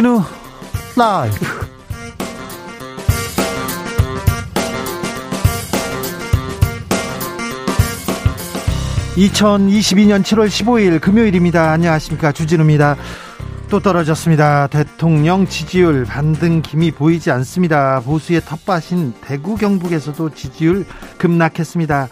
주진우 라이브 2022년 7월 15일 금요일입니다. 안녕하십니까. 주진우입니다. 또 떨어졌습니다. 대통령 지지율 반등 김이 보이지 않습니다. 보수의 텃밭인 대구 경북에서도 지지율 급락했습니다.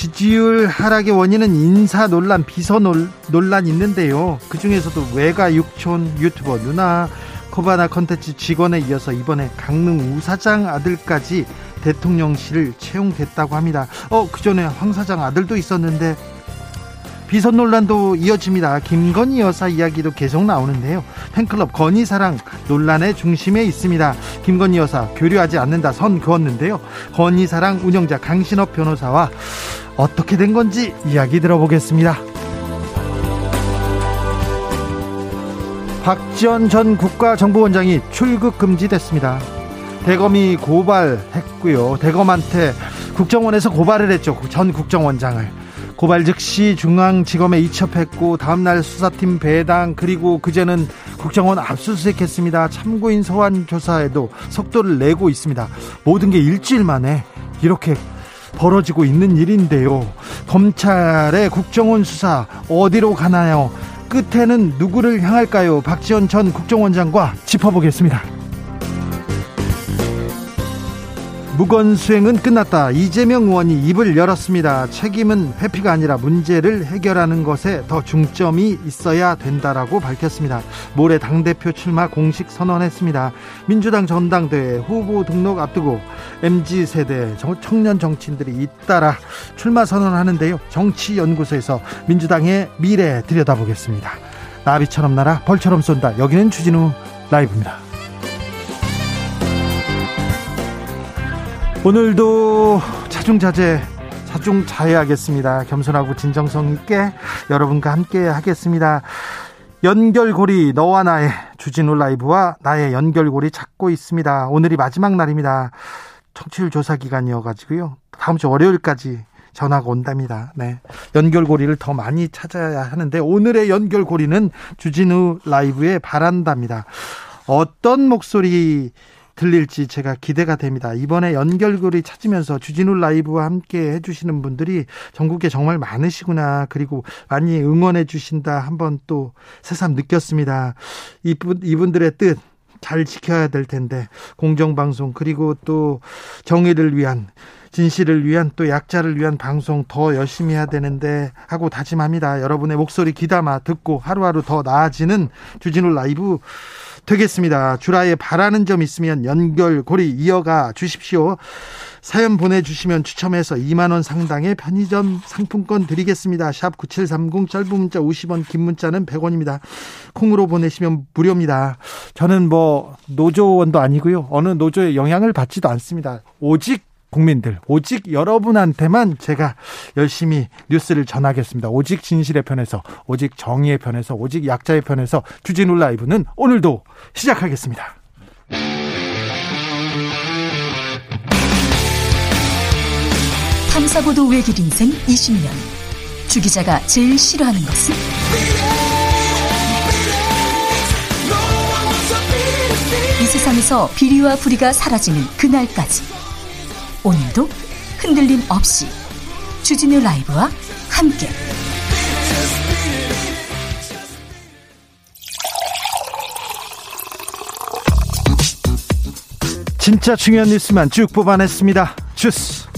지지율 하락의 원인은 인사 논란, 비서 논란 있는데요. 그 중에서도 외가 육촌 유튜버 누나 코바나 컨텐츠 직원에 이어서 이번에 강릉 우사장 아들까지 대통령실을 채용됐다고 합니다. 어, 그 전에 황 사장 아들도 있었는데 비선 논란도 이어집니다. 김건희 여사 이야기도 계속 나오는데요. 팬클럽 건희 사랑 논란의 중심에 있습니다. 김건희 여사 교류하지 않는다 선 그었는데요. 건희 사랑 운영자 강신업 변호사와 어떻게 된 건지 이야기 들어보겠습니다. 박지원 전 국가정보원장이 출국 금지됐습니다. 대검이 고발했고요. 대검한테 국정원에서 고발을 했죠. 전 국정원장을. 고발 즉시 중앙지검에 이첩했고 다음날 수사팀 배당 그리고 그제는 국정원 압수수색했습니다. 참고인 소환 조사에도 속도를 내고 있습니다. 모든 게 일주일 만에 이렇게 벌어지고 있는 일인데요. 검찰의 국정원 수사 어디로 가나요? 끝에는 누구를 향할까요? 박지원 전 국정원장과 짚어보겠습니다. 무건수행은 끝났다. 이재명 의원이 입을 열었습니다. 책임은 회피가 아니라 문제를 해결하는 것에 더 중점이 있어야 된다라고 밝혔습니다. 모레 당대표 출마 공식 선언했습니다. 민주당 전당대회 후보 등록 앞두고 MZ세대 청년 정치인들이 잇따라 출마 선언하는데요. 정치연구소에서 민주당의 미래 들여다보겠습니다. 나비처럼 날아 벌처럼 쏜다. 여기는 주진우 라이브입니다. 오늘도 자중자재 자중자애하겠습니다. 겸손하고 진정성 있게 여러분과 함께 하겠습니다. 연결고리 너와 나의 주진우 라이브와 나의 연결고리 찾고 있습니다. 오늘이 마지막 날입니다. 청취율 조사 기간이어가지고요. 다음 주 월요일까지 전화가 온답니다. 네. 연결고리를 더 많이 찾아야 하는데 오늘의 연결고리는 주진우 라이브의 바란답니다. 어떤 목소리 들릴지 제가 기대가 됩니다. 이번에 연결고리 찾으면서 주진우 라이브와 함께 해주시는 분들이 전국에 정말 많으시구나. 그리고 많이 응원해 주신다. 한번 또 새삼 느꼈습니다. 이분, 이분들의 뜻. 잘 지켜야 될 텐데 공정방송 그리고 또 정의를 위한 진실을 위한 또 약자를 위한 방송 더 열심히 해야 되는데 하고 다짐합니다. 여러분의 목소리 귀담아 듣고 하루하루 더 나아지는 주진우 라이브 되겠습니다. 주라에 바라는 점 있으면 연결 고리 이어가 주십시오. 사연 보내주시면 추첨해서 2만원 상당의 편의점 상품권 드리겠습니다. 샵 9730 짧은 문자 50원 긴 문자는 100원입니다. 콩으로 보내시면 무료입니다. 저는 뭐 노조원도 아니고요. 어느 노조의 영향을 받지도 않습니다. 오직 국민들, 오직 여러분한테만 제가 열심히 뉴스를 전하겠습니다. 오직 진실의 편에서, 오직 정의의 편에서, 오직 약자의 편에서 주진우 라이브는 오늘도 시작하겠습니다. 탐사보도 외길 인생 20년. 주 기자가 제일 싫어하는 것은? 이 세상에서 비리와 부리가 사라지는 그날까지. 오늘도 흔들림 없이 주진우 라이브와 함께 진짜 중요한 뉴스만 쭉 뽑아냈습니다. 주스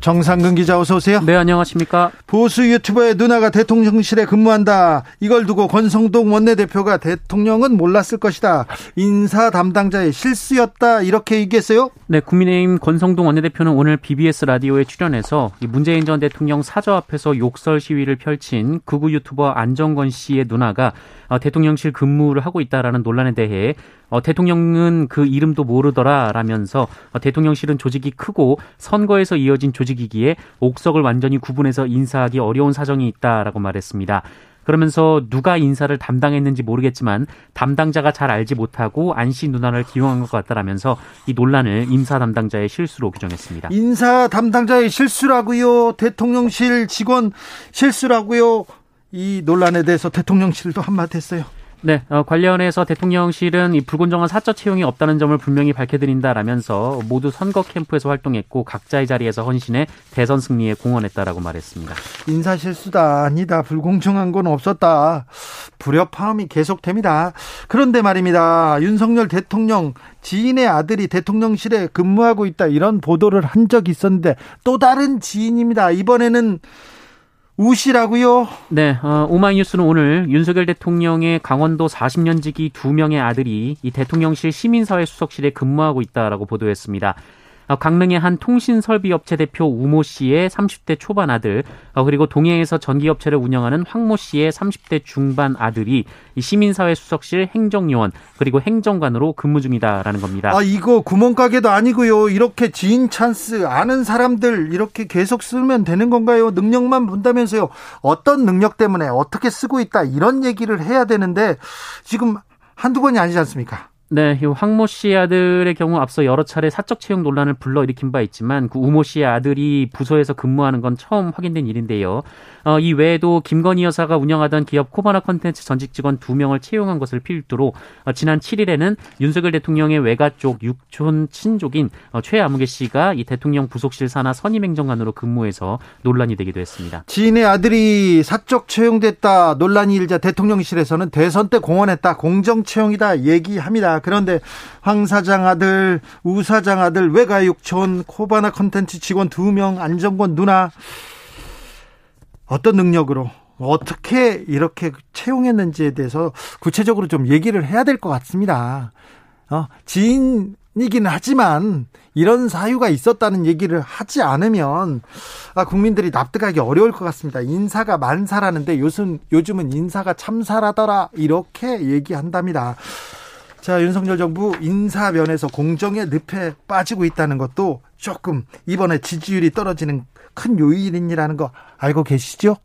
정상근 기자 어서 오세요. 네, 안녕하십니까? 보수 유튜버의 누나가 대통령실에 근무한다. 이걸 두고 권성동 원내대표가 대통령은 몰랐을 것이다. 인사 담당자의 실수였다. 이렇게 얘기했어요? 네, 국민의힘 권성동 원내대표는 오늘 BBS 라디오에 출연해서 문재인 전 대통령 사저 앞에서 욕설 시위를 펼친 극우 유튜버 안정권 씨의 누나가 어, 대통령실 근무를 하고 있다라는 논란에 대해 어, 대통령은 그 이름도 모르더라라면서 어, 대통령실은 조직이 크고 선거에서 이어진 조직이기에 옥석을 완전히 구분해서 인사하기 어려운 사정이 있다라고 말했습니다. 그러면서 누가 인사를 담당했는지 모르겠지만 담당자가 잘 알지 못하고 안씨 누나를 기용한 것 같다라면서 이 논란을 인사 담당자의 실수로 규정했습니다. 인사 담당자의 실수라고요. 대통령실 직원 실수라고요. 이 논란에 대해서 대통령실도 한마디 했어요. 네, 어, 관련해서 대통령실은 이 불공정한 사적 채용이 없다는 점을 분명히 밝혀드린다라면서 모두 선거 캠프에서 활동했고 각자의 자리에서 헌신해 대선 승리에 공헌했다라고 말했습니다. 인사 실수다 아니다 불공정한 건 없었다 불협화음이 계속됩니다. 그런데 말입니다. 윤석열 대통령 지인의 아들이 대통령실에 근무하고 있다 이런 보도를 한 적이 있었는데 또 다른 지인입니다. 이번에는 우시라고요? 네, 어, 오마이뉴스는 오늘 윤석열 대통령의 강원도 40년 지기 두 명의 아들이 이 대통령실 시민사회 수석실에 근무하고 있다라고 보도했습니다. 어, 강릉의 한 통신설비업체 대표 우모 씨의 30대 초반 아들, 어, 그리고 동해에서 전기업체를 운영하는 황모 씨의 30대 중반 아들이 시민사회 수석실 행정요원 그리고 행정관으로 근무 중이다라는 겁니다. 아 이거 구멍가게도 아니고요. 이렇게 지인 찬스 아는 사람들 이렇게 계속 쓰면 되는 건가요? 능력만 본다면서요. 어떤 능력 때문에 어떻게 쓰고 있다 이런 얘기를 해야 되는데 지금 한두 번이 아니지 않습니까? 네, 이 황모 씨 아들의 경우 앞서 여러 차례 사적 채용 논란을 불러일으킨 바 있지만 그 우모 씨의 아들이 부서에서 근무하는 건 처음 확인된 일인데요. 어, 이 외에도 김건희 여사가 운영하던 기업 코바나 컨텐츠 전직 직원 두명을 채용한 것을 필두로 어, 지난 7일에는 윤석열 대통령의 외가 쪽 육촌 친족인 어, 최아무개 씨가 이 대통령 부속실 산하 선임행정관으로 근무해서 논란이 되기도 했습니다. 지인의 아들이 사적 채용됐다 논란이 일자 대통령실에서는 대선 때 공언했다 공정 채용이다 얘기합니다. 그런데 황 사장 아들, 우 사장 아들, 외가 육촌, 코바나 컨텐츠 직원 두 명, 안정권 누나 어떤 능력으로 어떻게 이렇게 채용했는지에 대해서 구체적으로 좀 얘기를 해야 될 것 같습니다. 어, 지인이기는 하지만 이런 사유가 있었다는 얘기를 하지 않으면 아, 국민들이 납득하기 어려울 것 같습니다. 인사가 만사라는데 요즘, 요즘은 인사가 참사라더라 이렇게 얘기한답니다. 자, 윤석열 정부 인사면에서 공정의 늪에 빠지고 있다는 것도 조금 이번에 지지율이 떨어지는 큰 요인이라는 거 알고 계시죠?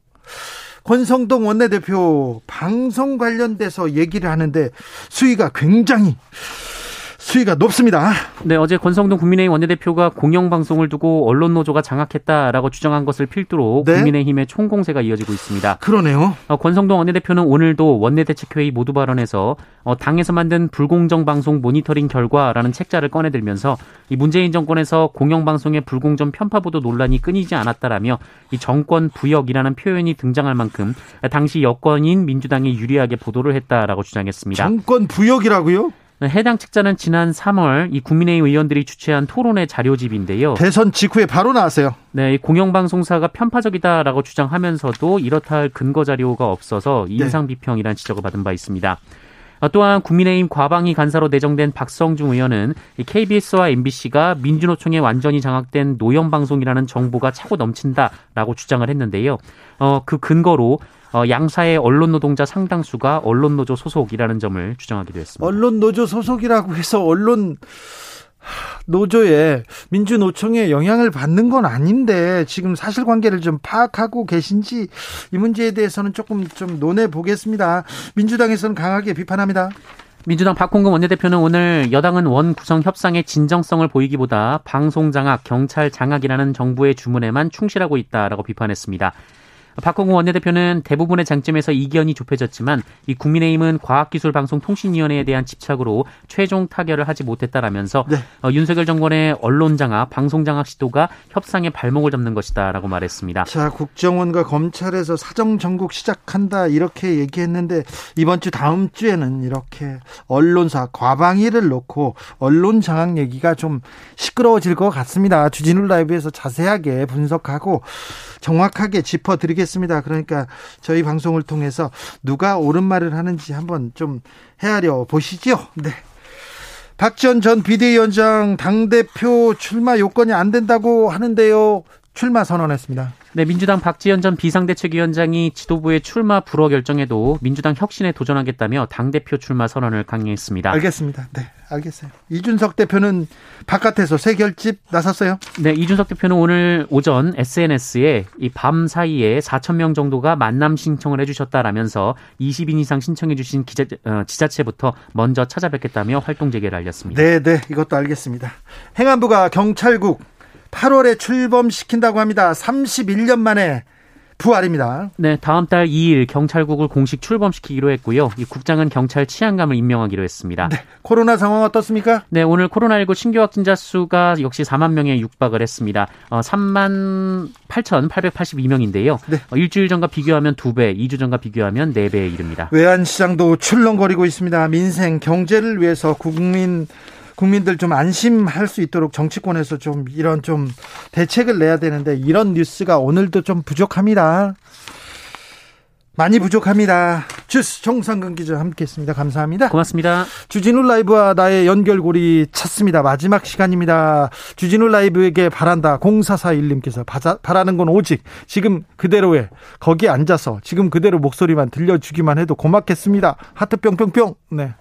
권성동 원내대표 방송 관련돼서 얘기를 하는데 수위가 굉장히 수위가 높습니다. 네, 어제 권성동 국민의힘 원내대표가 공영방송을 두고 언론노조가 장악했다라고 주장한 것을 필두로 네? 국민의힘의 총공세가 이어지고 있습니다. 그러네요. 어, 권성동 원내대표는 오늘도 원내대책회의 모두 발언에서 어, 당에서 만든 불공정 방송 모니터링 결과라는 책자를 꺼내들면서 이 문재인 정권에서 공영방송의 불공정 편파 보도 논란이 끊이지 않았다라며 이 정권 부역이라는 표현이 등장할 만큼 당시 여권인 민주당이 유리하게 보도를 했다라고 주장했습니다. 정권 부역이라고요? 해당 책자는 지난 3월 이 국민의힘 의원들이 주최한 토론회 자료집인데요. 대선 직후에 바로 나왔어요. 네, 공영방송사가 편파적이다라고 주장하면서도 이렇다 할 근거 자료가 없어서 네. 인상 비평이란 지적을 받은 바 있습니다. 어, 또한 국민의힘 과방위 간사로 내정된 박성중 의원은 KBS와 MBC가 민주노총에 완전히 장악된 노영 방송이라는 정보가 차고 넘친다라고 주장을 했는데요. 어, 그 근거로 어, 양사의 언론 노동자 상당수가 언론 노조 소속이라는 점을 주장하기도 했습니다. 언론 노조 소속이라고 해서 언론 노조에 민주노총에 영향을 받는 건 아닌데 지금 사실관계를 좀 파악하고 계신지 이 문제에 대해서는 조금 좀 논해 보겠습니다. 민주당에서는 강하게 비판합니다. 민주당 박홍근 원내대표는 오늘 여당은 원 구성 협상의 진정성을 보이기보다 방송 장악, 경찰 장악이라는 정부의 주문에만 충실하고 있다라고 비판했습니다. 박홍구 원내대표는 대부분의 장점에서 이견이 좁혀졌지만 이 국민의힘은 과학기술방송통신위원회에 대한 집착으로 최종 타결을 하지 못했다라면서 네. 어, 윤석열 정권의 언론 장악, 방송 장악 시도가 협상의 발목을 잡는 것이다라고 말했습니다. 자, 국정원과 검찰에서 사정 전국 시작한다 이렇게 얘기했는데 이번 주 다음 주에는 이렇게 언론사 과방위를 놓고 언론 장악 얘기가 좀 시끄러워질 것 같습니다. 주진우 라이브에서 자세하게 분석하고 정확하게 짚어드리겠습니다. 그러니까 저희 방송을 통해서 누가 옳은 말을 하는지 한번 좀 헤아려 보시죠. 네. 박지원 전 비대위원장 당대표 출마 요건이 안 된다고 하는데요. 출마 선언했습니다. 네, 민주당 박지원 전 비상대책위원장이 지도부의 출마 불허 결정에도 민주당 혁신에 도전하겠다며 당대표 출마 선언을 강행했습니다. 알겠습니다. 네, 알겠어요. 이준석 대표는 바깥에서 새 결집 나섰어요? 네, 이준석 대표는 오늘 오전 SNS에 이 밤 사이에 4천 명 정도가 만남 신청을 해주셨다라면서 20인 이상 신청해주신 기자, 어, 지자체부터 먼저 찾아뵙겠다며 활동 재개를 알렸습니다. 네, 네, 이것도 알겠습니다. 행안부가 경찰국 8월에 출범시킨다고 합니다. 31년 만에 부활입니다. 네, 다음 달 2일 경찰국을 공식 출범시키기로 했고요. 이 국장은 경찰 치안감을 임명하기로 했습니다. 네, 코로나 상황 어떻습니까? 네, 오늘 코로나19 신규 확진자 수가 역시 4만 명에 육박을 했습니다. 어, 3만 8,882명인데요. 네. 어, 일주일 전과 비교하면 2배, 2주 전과 비교하면 4배에 이릅니다. 외환시장도 출렁거리고 있습니다. 민생, 경제를 위해서 국민 국민들 좀 안심할 수 있도록 정치권에서 좀 이런 좀 대책을 내야 되는데 이런 뉴스가 오늘도 좀 부족합니다. 많이 부족합니다. 주스 정상근 기자 함께했습니다. 감사합니다. 고맙습니다. 주진우 라이브와 나의 연결고리 찾습니다. 마지막 시간입니다. 주진우 라이브에게 바란다. 0441님께서 바라는 건 오직 지금 그대로에 거기에 앉아서 지금 그대로 목소리만 들려주기만 해도 고맙겠습니다. 하트 뿅뿅뿅. 네.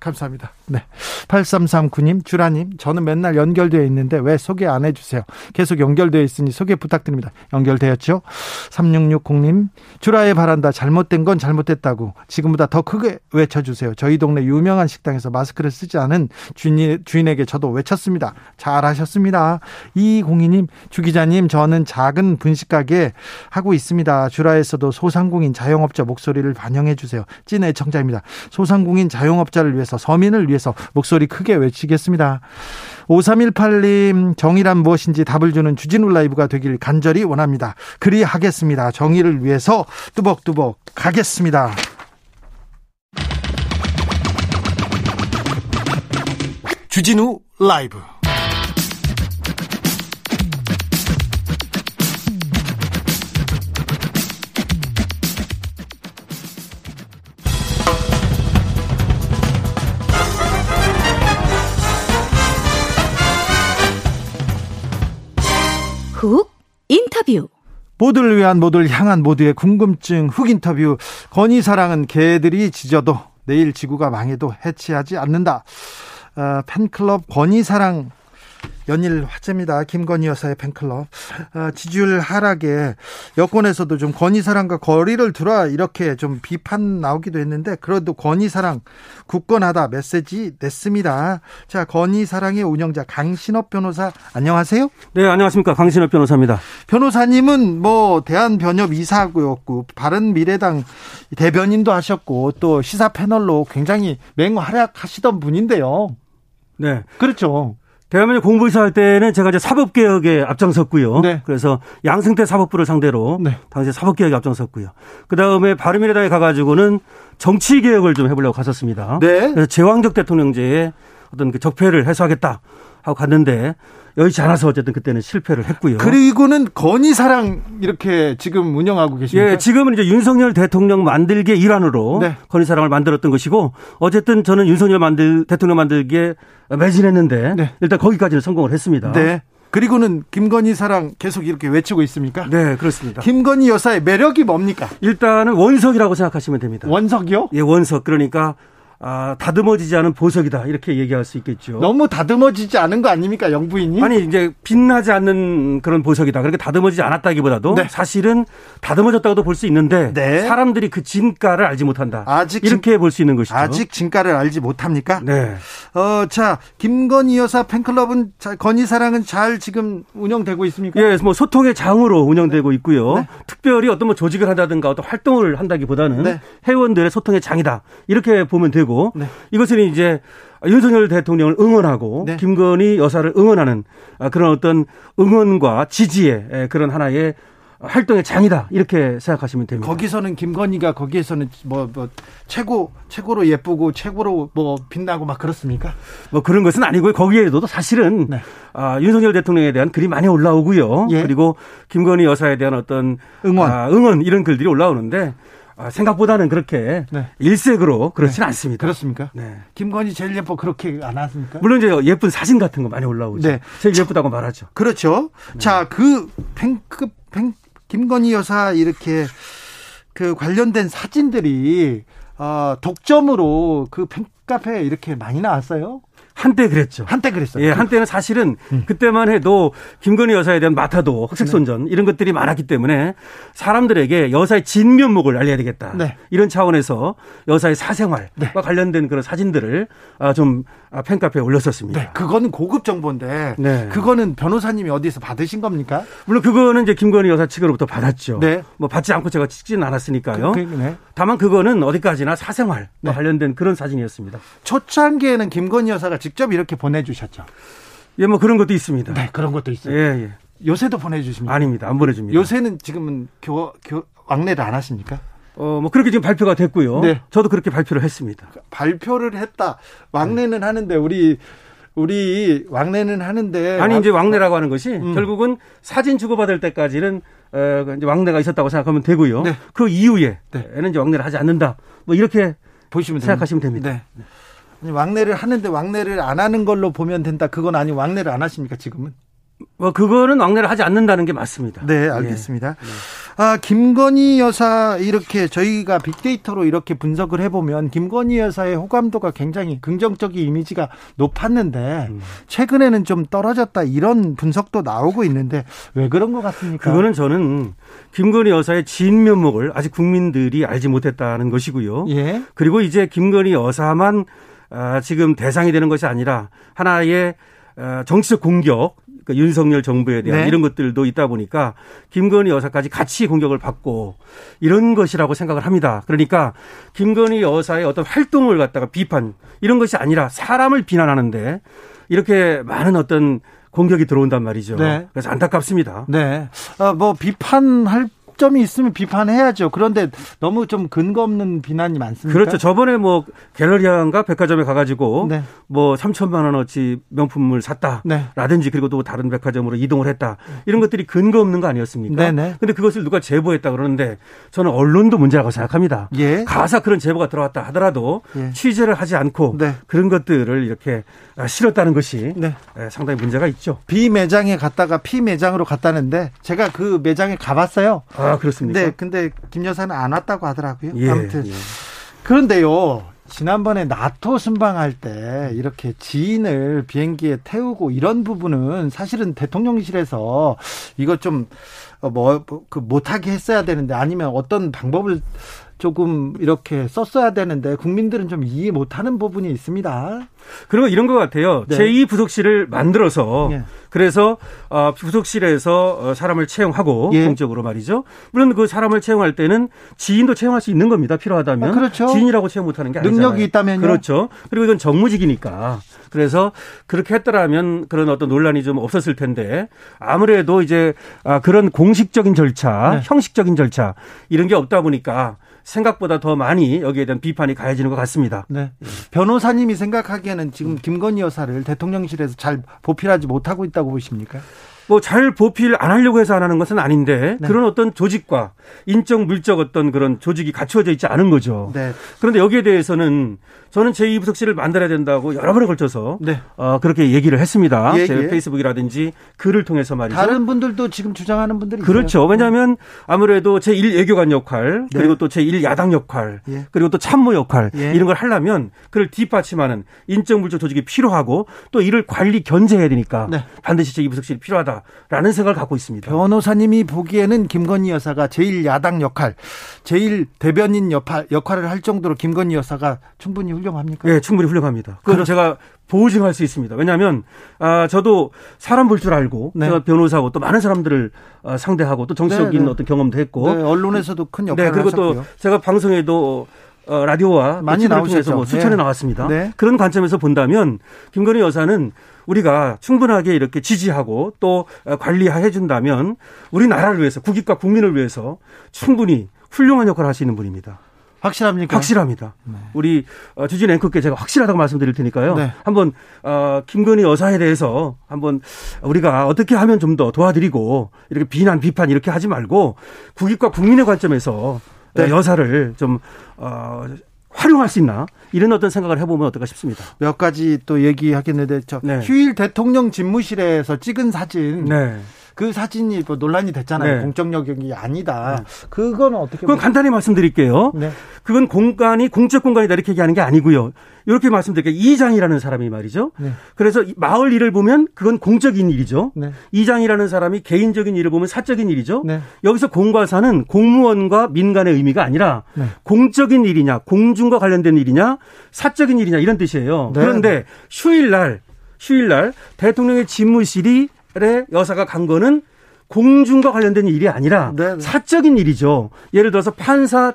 감사합니다. 네. 8339님, 주라님, 저는 맨날 연결되어 있는데 왜 소개 안 해주세요? 계속 연결되어 있으니 소개 부탁드립니다. 연결되었죠? 3660님, 주라의 바란다. 잘못된 건 잘못됐다고. 지금보다 더 크게 외쳐주세요. 저희 동네 유명한 식당에서 마스크를 쓰지 않은 주인, 주인에게 저도 외쳤습니다. 잘하셨습니다. 2202님, 주기자님, 저는 작은 분식가게 하고 있습니다. 주라에서도 소상공인 자영업자 목소리를 반영해주세요. 찐 애청자입니다. 소상공인 자영업자를 위해서 서민을 위해 서 목소리 크게 외치겠습니다. 5318님 정의란 무엇인지 답을 주는 주진우 라이브가 되길 간절히 원합니다. 그리하겠습니다. 정의를 위해서 뚜벅뚜벅 가겠습니다. 주진우 라이브 훅 인터뷰. 모두를 위한 모두를 향한 모두의 궁금증 훅 인터뷰. 건의사랑은 개들이 짖어도 내일 지구가 망해도 해치하지 않는다. 어, 팬클럽 건의사랑 연일 화제입니다. 김건희 여사의 팬클럽. 아, 지지율 하락에 여권에서도 좀 건희 사랑과 거리를 두라 이렇게 좀 비판 나오기도 했는데 그래도 건희 사랑 굳건하다 메시지 냈습니다. 자, 건희 사랑의 운영자 강신업 변호사 안녕하세요. 네, 안녕하십니까. 강신업 변호사입니다. 변호사님은 뭐 대한 변협 이사고였고 바른 미래당 대변인도 하셨고 또 시사 패널로 굉장히 맹활약하시던 분인데요. 네. 그렇죠. 대한민국 공부이사 할 때는 제가 이제 사법개혁에 앞장섰고요. 네. 그래서 양승태 사법부를 상대로 네. 당시 사법개혁에 앞장섰고요. 그 다음에 바른미래당에 가가지고는 정치개혁을 좀 해보려고 갔었습니다. 네. 그래서 제왕적 대통령제에 어떤 그 적폐를 해소하겠다 하고 갔는데 여의치 않아서 어쨌든 그때는 실패를 했고요. 그리고는 건의사랑 이렇게 지금 운영하고 계십니까? 예, 지금은 이제 윤석열 대통령 만들기의 일환으로 네. 건의사랑을 만들었던 것이고 어쨌든 저는 윤석열 만들 대통령 만들기에 매진했는데 네. 일단 거기까지는 성공을 했습니다. 네. 그리고는 김건희 사랑 계속 이렇게 외치고 있습니까? 네, 그렇습니다. 김건희 여사의 매력이 뭡니까? 일단은 원석이라고 생각하시면 됩니다. 원석이요? 예, 원석. 그러니까 아, 다듬어지지 않은 보석이다. 이렇게 얘기할 수 있겠죠. 너무 다듬어지지 않은 거 아닙니까, 영부인이? 아니, 이제 빛나지 않는 그런 보석이다. 그렇게 다듬어지지 않았다기보다도 네. 사실은 다듬어졌다고도 볼 수 있는데 네. 사람들이 그 진가를 알지 못한다. 아직 이렇게 볼 수 있는 것이죠. 아직 진가를 알지 못합니까? 네. 어, 자, 김건희 여사 팬클럽은 건희 사랑은 잘 지금 운영되고 있습니까? 예, 뭐 소통의 장으로 운영되고 있고요. 네. 특별히 어떤 뭐 조직을 한다든가 어떤 활동을 한다기보다는 네. 회원들의 소통의 장이다. 이렇게 보면 되고 되고 네. 이것은 이제 윤석열 대통령을 응원하고 네. 김건희 여사를 응원하는 그런 어떤 응원과 지지의 그런 하나의 활동의 장이다 이렇게 생각하시면 됩니다. 거기서는 김건희가 거기에서는 뭐, 뭐 최고 최고로 예쁘고 최고로 뭐 빛나고 막 그렇습니까? 뭐 그런 것은 아니고요. 거기에도 사실은 네. 아, 윤석열 대통령에 대한 글이 많이 올라오고요. 예. 그리고 김건희 여사에 대한 어떤 응원, 아, 응원 이런 글들이 올라오는데 아, 생각보다는 그렇게 네. 일색으로 그렇지는 네. 않습니다. 그렇습니까? 네. 김건희 제일 예뻐 그렇게 안 하십니까? 물론 이제 예쁜 사진 같은 거 많이 올라오죠. 네. 제일 예쁘다고 말하죠. 그렇죠. 네. 자, 그 팬급 팬 김건희 여사 이렇게 그 관련된 사진들이 어, 독점으로 그 팬카페에 이렇게 많이 나왔어요. 한때 그랬죠. 한때 그랬어요. 예, 한때는 사실은 음. 그때만 해도 김건희 여사에 대한 마타도 흑색손전 네. 이런 것들이 많았기 때문에 사람들에게 여사의 진면목을 알려야 되겠다. 네. 이런 차원에서 여사의 사생활과 네. 관련된 그런 사진들을 아, 좀 아, 팬카페에 올렸었습니다. 네, 그거는 고급 정보인데 네. 그거는 변호사님이 어디서 받으신 겁니까? 물론 그거는 이제 김건희 여사 측으로부터 받았죠. 네. 뭐 받지 않고 제가 찍지는 않았으니까요. 그, 그, 네. 다만 그거는 어디까지나 사생활과 네. 관련된 그런 사진이었습니다. 초창기에는 김건희 여사가 직접 이렇게 보내주셨죠. 예, 뭐 그런 것도 있습니다. 네, 그런 것도 있어요. 예, 예. 요새도 보내주십니까? 아닙니다. 안 보내줍니다. 요새는 지금은 교, 교, 왕래를 안 하십니까? 어, 뭐 그렇게 지금 발표가 됐고요. 네. 저도 그렇게 발표를 했습니다. 발표를 했다. 왕래는 네. 하는데 우리 우리 왕래는 하는데 아니 이제 왕래라고 하는 것이 음. 결국은 사진 주고받을 때까지는 어, 이제 왕래가 있었다고 생각하면 되고요. 네. 그 이후에는 네. 이제 왕래를 하지 않는다. 뭐 이렇게 보시면 생각하시면 됩니다. 네. 아니, 왕래를 하는데 왕래를 안 하는 걸로 보면 된다. 그건 아니 왕래를 안 하십니까 지금은? 뭐 그거는 왕래를 하지 않는다는 게 맞습니다. 네, 알겠습니다. 네. 아, 김건희 여사 이렇게 저희가 빅데이터로 이렇게 분석을 해 보면 김건희 여사의 호감도가 굉장히 긍정적인 이미지가 높았는데 음. 최근에는 좀 떨어졌다 이런 분석도 나오고 있는데 왜 그런 것 같습니까? 그거는 저는 김건희 여사의 진면목을 아직 국민들이 알지 못했다는 것이고요. 예. 그리고 이제 김건희 여사만 아, 지금 대상이 되는 것이 아니라 하나의 아, 정치적 공격 그 윤석열 정부에 대한 네. 이런 것들도 있다 보니까 김건희 여사까지 같이 공격을 받고 이런 것이라고 생각을 합니다. 그러니까 김건희 여사의 어떤 활동을 갖다가 비판 이런 것이 아니라 사람을 비난하는데 이렇게 많은 어떤 공격이 들어온단 말이죠. 네. 그래서 안타깝습니다. 네. 어, 뭐 비판할 점이 있으면 비판해야죠. 그런데 너무 좀 근거 없는 비난이 많습니다. 그렇죠. 저번에 뭐 갤러리안가 백화점에 가가지고 네. 뭐 3천만 원어치 명품을 샀다라든지 네. 그리고 또 다른 백화점으로 이동을 했다 이런 것들이 근거 없는 거 아니었습니까? 네네. 근데 그것을 누가 제보했다 그러는데 저는 언론도 문제라고 생각합니다. 예. 가사 그런 제보가 들어왔다 하더라도 예. 취재를 하지 않고 네. 그런 것들을 이렇게 실었다는 것이 네. 예, 상당히 문제가 있죠. 비 매장에 갔다가 피 매장으로 갔다는데 제가 그 매장에 가봤어요. 아. 아, 그렇습니까? 네, 근데 김 여사는 안 왔다고 하더라고요. 예, 아무튼. 예. 그런데요. 지난번에 나토 순방할 때 이렇게 지인을 비행기에 태우고 이런 부분은 사실은 대통령실에서 이거 좀 뭐 그 못하게 했어야 되는데 아니면 어떤 방법을 조금 이렇게 썼어야 되는데 국민들은 좀 이해 못하는 부분이 있습니다. 그리고 이런 것 같아요. 네. 제2 부속실을 만들어서 네. 그래서 어, 부속실에서 어, 사람을 채용하고 예. 공적으로 말이죠. 물론 그 사람을 채용할 때는 지인도 채용할 수 있는 겁니다. 필요하다면. 아, 그렇죠. 지인이라고 채용 못하는 게 아니잖아요. 능력이 있다면요. 그렇죠. 그리고 이건 정무직이니까. 그래서 그렇게 했더라면 그런 어떤 논란이 좀 없었을 텐데 아무래도 이제 아, 그런 공식적인 절차, 네. 형식적인 절차 이런 게 없다 보니까 생각보다 더 많이 여기에 대한 비판이 가해지는 것 같습니다. 네. 변호사님이 생각하기에는 지금 김건희 여사를 대통령실에서 잘 보필하지 못하고 있다고 보십니까? 뭐 잘 보필 안 하려고 해서 안 하는 것은 아닌데 네. 그런 어떤 조직과 인적 물적 어떤 그런 조직이 갖추어져 있지 않은 거죠. 네. 그런데 여기에 대해서는 저는 제2부속실을 만들어야 된다고 여러 번에 걸쳐서 네. 어, 그렇게 얘기를 했습니다. 예, 제 예. 페이스북이라든지 글을 통해서 말이죠. 다른 분들도 지금 주장하는 분들이 그렇죠. 있어요. 왜냐하면 아무래도 제1 외교관 역할 네. 그리고 또 제1 야당 역할 예. 그리고 또 참모 역할 예. 이런 걸 하려면 그를 뒷받침하는 인적 물적 조직이 필요하고 또 이를 관리 견제해야 되니까 네. 반드시 제2부속실이 필요하다 라는 생각을 갖고 있습니다. 변호사님이 보기에는 김건희 여사가 제1 야당 역할, 제1 대변인 역할, 역할을 할 정도로 김건희 여사가 충분히 훌륭합니까? 네, 충분히 훌륭합니다. 그건 제가 보증할 수 있습니다. 왜냐하면 아 저도 사람 볼 줄 알고 네. 제가 변호사고 또 많은 사람들을 어, 상대하고 또 정치적인 네, 네. 어떤 경험도 했고 네, 언론에서도 큰 역할을 네, 그리고 하셨고요. 또 제가 방송에도 어, 라디오와 많이 나오셔서 뭐 수천에 네. 나왔습니다. 네. 그런 관점에서 본다면 김건희 여사는 우리가 충분하게 이렇게 지지하고 또 관리해 준다면 우리나라를 위해서 국익과 국민을 위해서 충분히 훌륭한 역할을 하시는 분입니다. 확실합니까? 확실합니다. 네. 우리 어, 주진 앵커께 제가 확실하다고 말씀드릴 테니까요. 네. 한번 어, 김건희 여사에 대해서 한번 우리가 어떻게 하면 좀 더 도와드리고 이렇게 비난 비판 이렇게 하지 말고 국익과 국민의 관점에서 네. 여사를 좀 어, 활용할 수 있나 이런 어떤 생각을 해보면 어떨까 싶습니다. 몇 가지 또 얘기하겠는데 저 네. 휴일 대통령 집무실에서 찍은 사진. 네. 그 사진이 뭐 논란이 됐잖아요. 네. 공적 영역이 아니다. 네. 그건 어떻게? 그건 간단히 말씀드릴게요. 네. 그건 공간이 공적 공간이다 이렇게 얘기하는 게 아니고요. 이렇게 말씀드릴게요. 이장이라는 사람이 말이죠. 네. 그래서 마을 일을 보면 그건 공적인 일이죠. 네. 이장이라는 사람이 개인적인 일을 보면 사적인 일이죠. 네. 여기서 공과 사는 공무원과 민간의 의미가 아니라 네. 공적인 일이냐, 공중과 관련된 일이냐, 사적인 일이냐 이런 뜻이에요. 네. 그런데 휴일날 휴일날 대통령의 집무실이 여사가 간 거는 공중과 관련된 일이 아니라 네네. 네. 사적인 일이죠. 예를 들어서 판사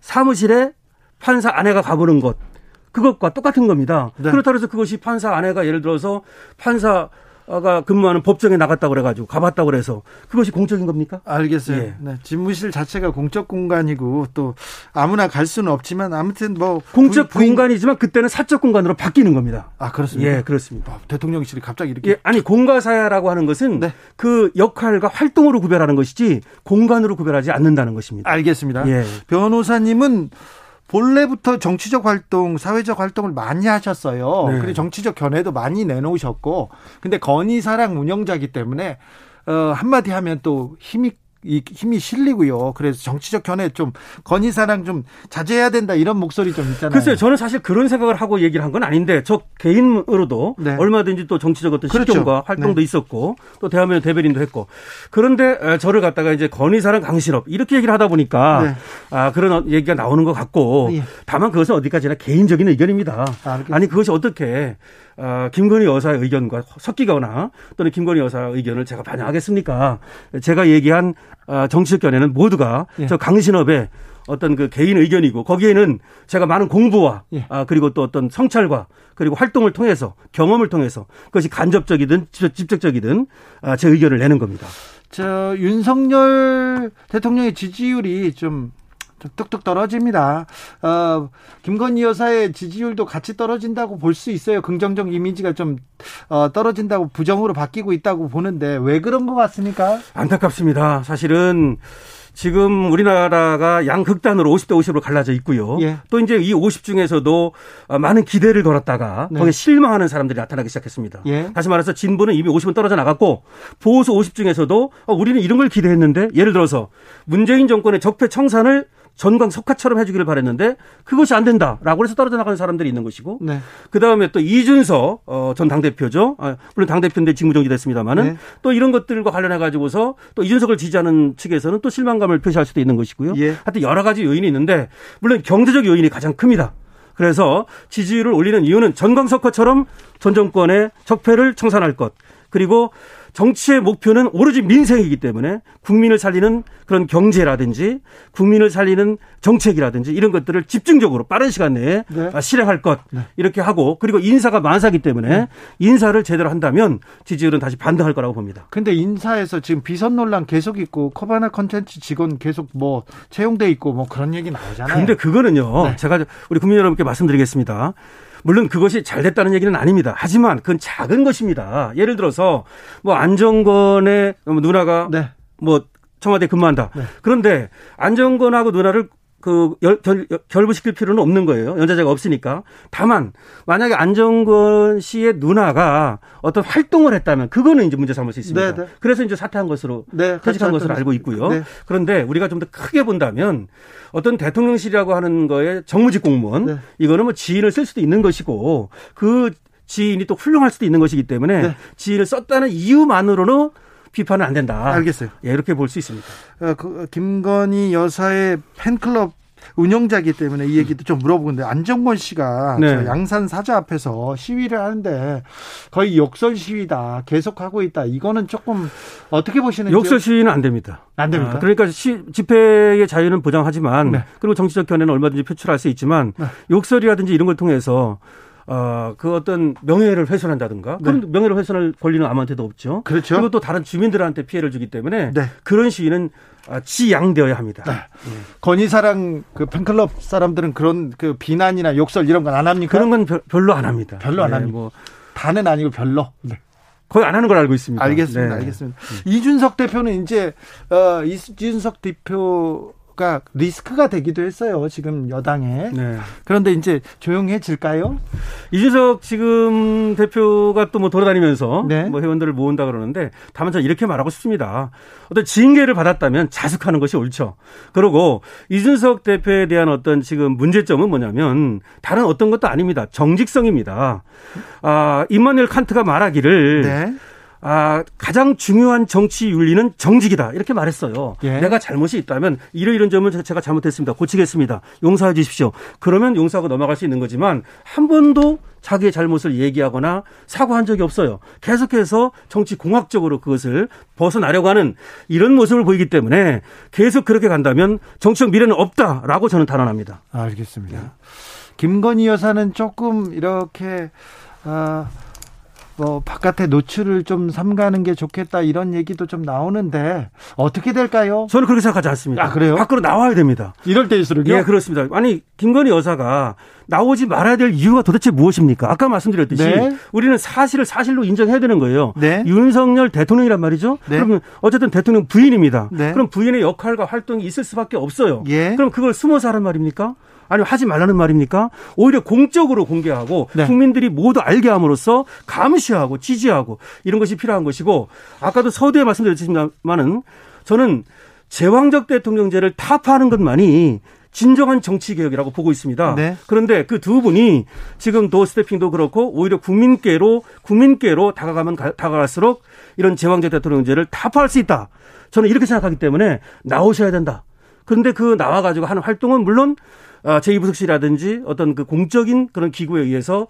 사무실에 판사 아내가 가보는 것 그것과 똑같은 겁니다. 네. 그렇다고 해서 그것이 판사 아내가 예를 들어서 판사 가 근무하는 법정에 나갔다고 그래가지고 가봤다고 그래서 그것이 공적인 겁니까? 알겠어요. 예. 네, 집무실 자체가 공적 공간이고 또 아무나 갈 수는 없지만 아무튼 뭐 공적 부인... 공간이지만 그때는 사적 공간으로 바뀌는 겁니다. 아 그렇습니다. 예, 그렇습니다. 아, 대통령실이 갑자기 이렇게 예, 아니 공가사야라고 하는 것은 네. 그 역할과 활동으로 구별하는 것이지 공간으로 구별하지 않는다는 것입니다. 알겠습니다. 예. 변호사님은 본래부터 정치적 활동, 사회적 활동을 많이 하셨어요. 네. 그리고 정치적 견해도 많이 내놓으셨고, 근데 건의사랑 운영자기 때문에 어, 한마디 하면 또 힘이 이 힘이 실리고요. 그래서 정치적 견해 좀 건의 사랑 좀 자제해야 된다 이런 목소리 좀 있잖아요. 글쎄요, 저는 사실 그런 생각을 하고 얘기를 한 건 아닌데 저 개인으로도 네. 얼마든지 또 정치적 어떤 그렇죠. 실종과 활동도 네. 있었고 또 대화면 대변인도 했고 그런데 저를 갖다가 이제 건의 사랑 강실업 이렇게 얘기를 하다 보니까 네. 아 그런 얘기가 나오는 것 같고 예. 다만 그것은 어디까지나 개인적인 의견입니다. 아, 아니 그것이 어떻게 어, 김건희 여사의 의견과 섞이거나 또는 김건희 여사의 의견을 제가 반영하겠습니까? 제가 얘기한 어, 정치적 견해는 모두가 예. 저 강신업의 어떤 그 개인 의견이고 거기에는 제가 많은 공부와 예. 아, 그리고 또 어떤 성찰과 그리고 활동을 통해서 경험을 통해서 그것이 간접적이든 직접적이든 아, 제 의견을 내는 겁니다. 저 윤석열 대통령의 지지율이 좀 뚝뚝 떨어집니다. 어, 김건희 여사의 지지율도 같이 떨어진다고 볼 수 있어요. 긍정적 이미지가 좀 어, 떨어진다고 부정으로 바뀌고 있다고 보는데 왜 그런 것 같습니까? 안타깝습니다. 사실은 지금 우리나라가 양극단으로 50대 50으로 갈라져 있고요. 예. 또 이제 이 50 중에서도 많은 기대를 걸었다가 네. 거기에 실망하는 사람들이 나타나기 시작했습니다. 예. 다시 말해서 진보는 이미 50은 떨어져 나갔고 보수 50 중에서도 어, 우리는 이런 걸 기대했는데 예를 들어서 문재인 정권의 적폐 청산을 전광 석화처럼 해주기를 바랬는데 그것이 안 된다라고 해서 떨어져 나가는 사람들이 있는 것이고 네. 그 다음에 또 이준석 어, 전 당 대표죠. 아, 물론 당 대표인데 직무정지됐습니다만은 네. 또 이런 것들과 관련해 가지고서 또 이준석을 지지하는 측에서는 또 실망감을 표시할 수도 있는 것이고요. 예. 하여튼 여러 가지 요인이 있는데 물론 경제적 요인이 가장 큽니다. 그래서 지지율을 올리는 이유는 전광석화처럼 전 정권의 적폐를 청산할 것 그리고 정치의 목표는 오로지 민생이기 때문에 국민을 살리는 그런 경제라든지 국민을 살리는 정책이라든지 이런 것들을 집중적으로 빠른 시간 내에 네. 실행할 것 네. 이렇게 하고 그리고 인사가 만사기 때문에 네. 인사를 제대로 한다면 지지율은 다시 반등할 거라고 봅니다. 근데 인사에서 지금 비선 논란 계속 있고 커바나 컨텐츠 직원 계속 뭐 채용돼 있고 뭐 그런 얘기 나오잖아요. 근데 그거는요. 네. 제가 우리 국민 여러분께 말씀드리겠습니다. 물론 그것이 잘 됐다는 얘기는 아닙니다. 하지만 그건 작은 것입니다. 예를 들어서 뭐 안정권의 누나가 네. 뭐 청와대 근무한다. 네. 그런데 안정권하고 누나를 그 결, 결, 결부시킬 필요는 없는 거예요. 연자제가 없으니까. 다만 만약에 안정권 씨의 누나가 어떤 활동을 했다면 그거는 이제 문제 삼을 수 있습니다. 네네. 네. 그래서 이제 사퇴한 것으로 네, 퇴직한 것으로 알고 있고요. 네. 그런데 우리가 좀 더 크게 본다면 어떤 대통령실이라고 하는 거에 정무직 공무원 네. 이거는 뭐 지인을 쓸 수도 있는 것이고 그 지인이 또 훌륭할 수도 있는 것이기 때문에 네. 지인을 썼다는 이유만으로는 비판은 안 된다. 알겠어요. 예, 이렇게 볼 수 있습니다. 어, 그, 김건희 여사의 팬클럽 운영자기 때문에 이 얘기도 좀 물어보는데 안정권 씨가 네. 양산 사자 앞에서 시위를 하는데 거의 욕설 시위다 계속 하고 있다 이거는 조금 어떻게 보시는지 욕설 시위는 안 됩니다. 안 됩니까? 아, 그러니까 시, 집회의 자유는 보장하지만 네. 그리고 정치적 견해는 얼마든지 표출할 수 있지만 네. 욕설이라든지 이런 걸 통해서 어, 그 어떤 명예를 훼손한다든가 네. 그런 명예를 훼손할 권리는 아무한테도 없죠. 그렇죠. 그리고 또 다른 주민들한테 피해를 주기 때문에 네. 그런 시위는 아, 지양되어야 합니다. 네. 네. 건의사랑 그 팬클럽 사람들은 그런 그 비난이나 욕설 이런 건 안 합니까? 그런 건 별 로 안 합니다. 별로 안 네, 합니다. 뭐 다는 아니고 별로. 네. 거의 안 하는 걸 알고 있습니다. 알겠습니다. 네. 알겠습니다. 음. 이준석 대표는 이제 어 이준석 대표 가 리스크가 되기도 했어요. 지금 여당에. 네. 그런데 이제 조용해질까요? 이준석 지금 대표가 또 뭐 돌아다니면서 네. 뭐 회원들을 모은다 그러는데 다만 저는 이렇게 말하고 싶습니다. 어떤 징계를 받았다면 자숙하는 것이 옳죠. 그리고 이준석 대표에 대한 어떤 지금 문제점은 뭐냐면 다른 어떤 것도 아닙니다. 정직성입니다. 아, 임마누엘 칸트가 말하기를 네. 아, 가장 중요한 정치 윤리는 정직이다. 이렇게 말했어요. 예. 내가 잘못이 있다면 이러이런 점은 제가 잘못했습니다. 고치겠습니다. 용서해 주십시오. 그러면 용서하고 넘어갈 수 있는 거지만 한 번도 자기의 잘못을 얘기하거나 사과한 적이 없어요. 계속해서 정치 공학적으로 그것을 벗어나려고 하는 이런 모습을 보이기 때문에 계속 그렇게 간다면 정치적 미래는 없다라고 저는 단언합니다. 알겠습니다. 김건희 여사는 조금 이렇게 아, 뭐 바깥에 노출을 좀 삼가는 게 좋겠다 이런 얘기도 좀 나오는데 어떻게 될까요? 저는 그렇게 생각하지 않습니다. 아 그래요? 밖으로 나와야 됩니다. 이럴 때일수록요? 예, 그렇습니다. 아니 김건희 여사가 나오지 말아야 될 이유가 도대체 무엇입니까? 아까 말씀드렸듯이 네. 우리는 사실을 사실로 인정해야 되는 거예요. 네. 윤석열 대통령이란 말이죠. 네. 그러면 어쨌든 대통령 부인입니다. 네. 그럼 부인의 역할과 활동이 있을 수밖에 없어요. 예. 그럼 그걸 숨어서 하란 말입니까? 아니면 하지 말라는 말입니까? 오히려 공적으로 공개하고 네. 국민들이 모두 알게 함으로써 감시하고 지지하고 이런 것이 필요한 것이고 아까도 서두에 말씀드렸지만은 저는 제왕적 대통령제를 타파하는 것만이 진정한 정치 개혁이라고 보고 있습니다. 네. 그런데 그 두 분이 지금 도 스태핑도 그렇고 오히려 국민께로 국민께로 다가가면 다가갈수록 이런 제왕적 대통령제를 타파할 수 있다. 저는 이렇게 생각하기 때문에 나오셔야 된다. 그런데 그 나와 가지고 하는 활동은 물론 어, 제2부속실이라든지 어떤 그 공적인 그런 기구에 의해서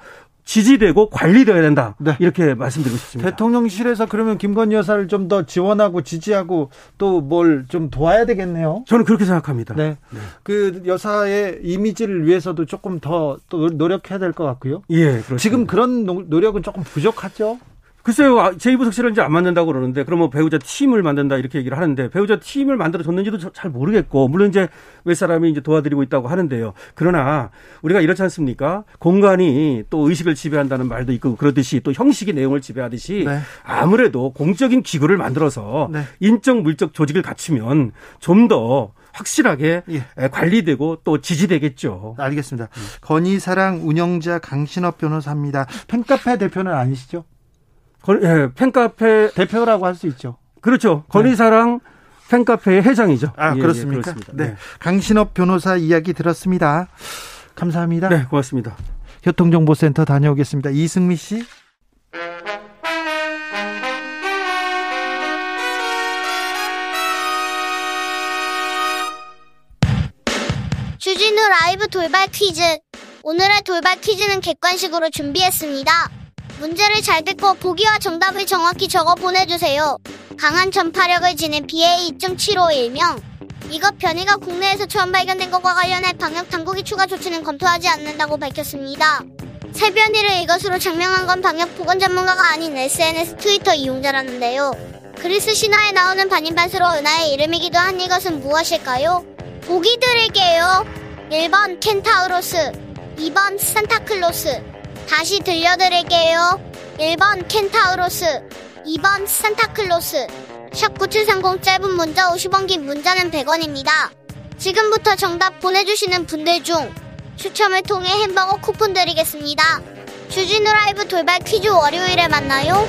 지지되고 관리되어야 된다. 네. 이렇게 말씀드리고 싶습니다. 대통령실에서 그러면 김건희 여사를 좀 더 지원하고 지지하고 또 뭘 좀 도와야 되겠네요. 저는 그렇게 생각합니다. 네. 네. 그 여사의 이미지를 위해서도 조금 더 또 노력해야 될 것 같고요. 예, 그렇습니다. 지금 그런 노력은 조금 부족하죠. 글쎄요, 제2부속실은 이제 안 만든다고 그러는데, 그러면 배우자 팀을 만든다 이렇게 얘기를 하는데, 배우자 팀을 만들어줬는지도 잘 모르겠고, 물론 이제 윗사람이 이제 도와드리고 있다고 하는데요. 그러나 우리가 이렇지 않습니까? 공간이 또 의식을 지배한다는 말도 있고, 그러듯이 또 형식이 내용을 지배하듯이 네. 아무래도 공적인 기구를 만들어서 네. 인적, 물적 조직을 갖추면 좀더 확실하게 예. 관리되고 또 지지되겠죠. 알겠습니다. 음. 건희사랑 운영자 강신업 변호사입니다. 팬카페 대표는 아니시죠? 예, 팬카페 대표라고 할 수 있죠. 그렇죠. 건의사랑 네. 팬카페의 회장이죠. 아, 예, 그렇습니까? 예, 네. 네. 강신업 변호사 이야기 들었습니다. 감사합니다. 네, 고맙습니다. 교통정보센터 다녀오겠습니다. 이승미 씨. 주진우 라이브 돌발 퀴즈. 오늘의 돌발 퀴즈는 객관식으로 준비했습니다. 문제를 잘 듣고 보기와 정답을 정확히 적어 보내주세요. 강한 전파력을 지닌 BA 2.751명. 이것 변이가 국내에서 처음 발견된 것과 관련해 방역 당국이 추가 조치는 검토하지 않는다고 밝혔습니다. 새 변이를 이것으로 장명한 건 방역 보건 전문가가 아닌 SNS 트위터 이용자라는데요. 그리스 신화에 나오는 반인반수로 은하의 이름이기도 한 이것은 무엇일까요? 보기 드릴게요. 1번 켄타우로스, 2번 산타클로스, 다시 들려드릴게요. 1번 켄타우로스, 2번 산타클로스. 샵9730 짧은 문자 50원 긴 문자는 100원입니다. 지금부터 정답 보내주시는 분들 중 추첨을 통해 햄버거 쿠폰 드리겠습니다. 주진우 라이브 돌발 퀴즈 월요일에 만나요.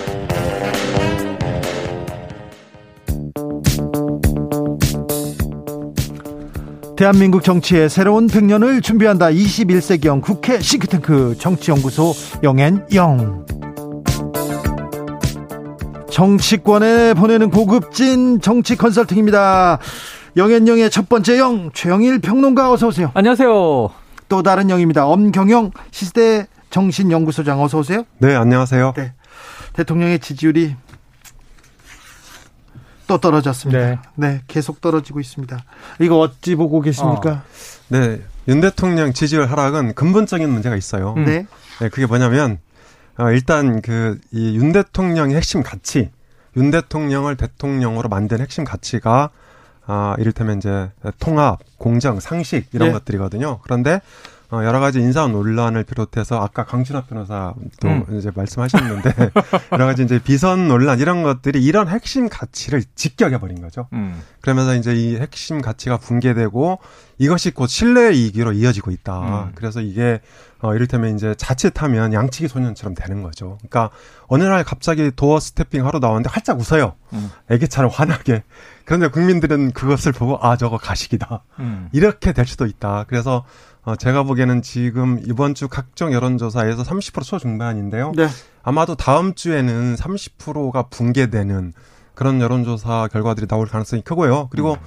대한민국 정치의 새로운 100년을 준비한다. 21세기형 국회 싱크탱크 정치연구소 영앤영. 정치권에 보내는 고급진 정치 컨설팅입니다. 영앤영의 첫 번째 영 최영일 평론가 어서 오세요. 안녕하세요. 또 다른 영입니다. 엄경영 시대 정신연구소장 어서 오세요. 네, 안녕하세요. 네. 대통령의 지지율이 또 떨어졌습니다. 네. 네. 계속 떨어지고 있습니다. 이거 어찌 보고 계십니까? 어. 네, 윤 대통령 지지율 하락은 근본적인 문제가 있어요. 음. 네. 네, 그게 뭐냐면 어, 일단 그 이 윤 대통령의 핵심 가치, 윤 대통령을 대통령으로 만든 핵심 가치가 아, 이를테면 이제 통합, 공정, 상식 이런 네. 것들이거든요. 그런데 어, 여러 가지 인사 논란을 비롯해서 아까 강준하 변호사도 음. 이제 말씀하셨는데 여러 가지 이제 비선 논란 이런 것들이 이런 핵심 가치를 직격해 버린 거죠. 음. 그러면서 이제 이 핵심 가치가 붕괴되고 이것이 곧 신뢰 이기로 이어지고 있다. 음. 그래서 이게 어 이를테면 이제 자칫하면 양치기 소년처럼 되는 거죠. 그러니까 어느 날 갑자기 도어 스태핑 하러 나왔는데 활짝 웃어요. 음. 애기처럼 환하게. 그런데 국민들은 그것을 보고 아 저거 가식이다. 음. 이렇게 될 수도 있다. 그래서 어, 제가 보기에는 지금 이번 주 각종 여론조사에서 30% 초중반인데요. 네. 아마도 다음 주에는 30%가 붕괴되는 그런 여론조사 결과들이 나올 가능성이 크고요. 그리고 음.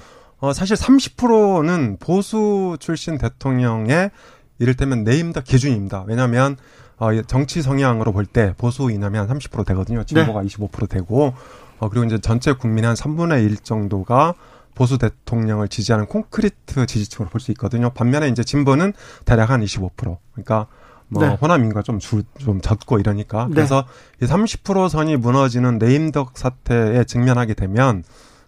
어, 사실 30%는 보수 출신 대통령의 이를테면 네임더 기준입니다. 왜냐하면 어, 정치 성향으로 볼 때 보수 이남이 한 30% 되거든요. 진보가 네. 25% 되고 어, 그리고 이제 전체 국민의 한 3분의 1 정도가 보수 대통령을 지지하는 콘크리트 지지층으로 볼 수 있거든요. 반면에 이제 진보는 대략 한 25%. 그러니까 뭐 네. 호남 인구가 좀, 줄, 좀 적고 이러니까 네. 그래서 이 30% 선이 무너지는 네임덕 사태에 직면하게 되면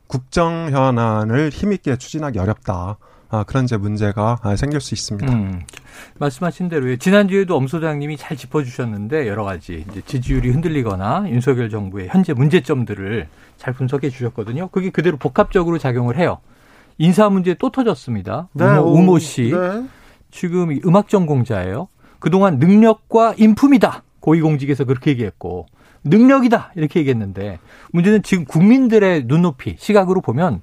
국정 현안을 힘있게 추진하기 어렵다. 아, 그런 이제 문제가 생길 수 있습니다. 음, 말씀하신 대로 지난주에도 엄 소장님이 잘 짚어주셨는데 여러 가지 이제 지지율이 흔들리거나 윤석열 정부의 현재 문제점들을 잘 분석해 주셨거든요. 그게 그대로 복합적으로 작용을 해요. 인사 문제 또 터졌습니다. 네, 우모, 우모 씨 네. 지금 음악 전공자예요. 그동안 능력과 인품이다. 고위공직에서 그렇게 얘기했고 능력이다 이렇게 얘기했는데 문제는 지금 국민들의 눈높이 시각으로 보면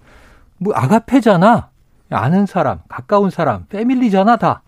뭐 아가페잖아 아는 사람 가까운 사람 패밀리잖아 다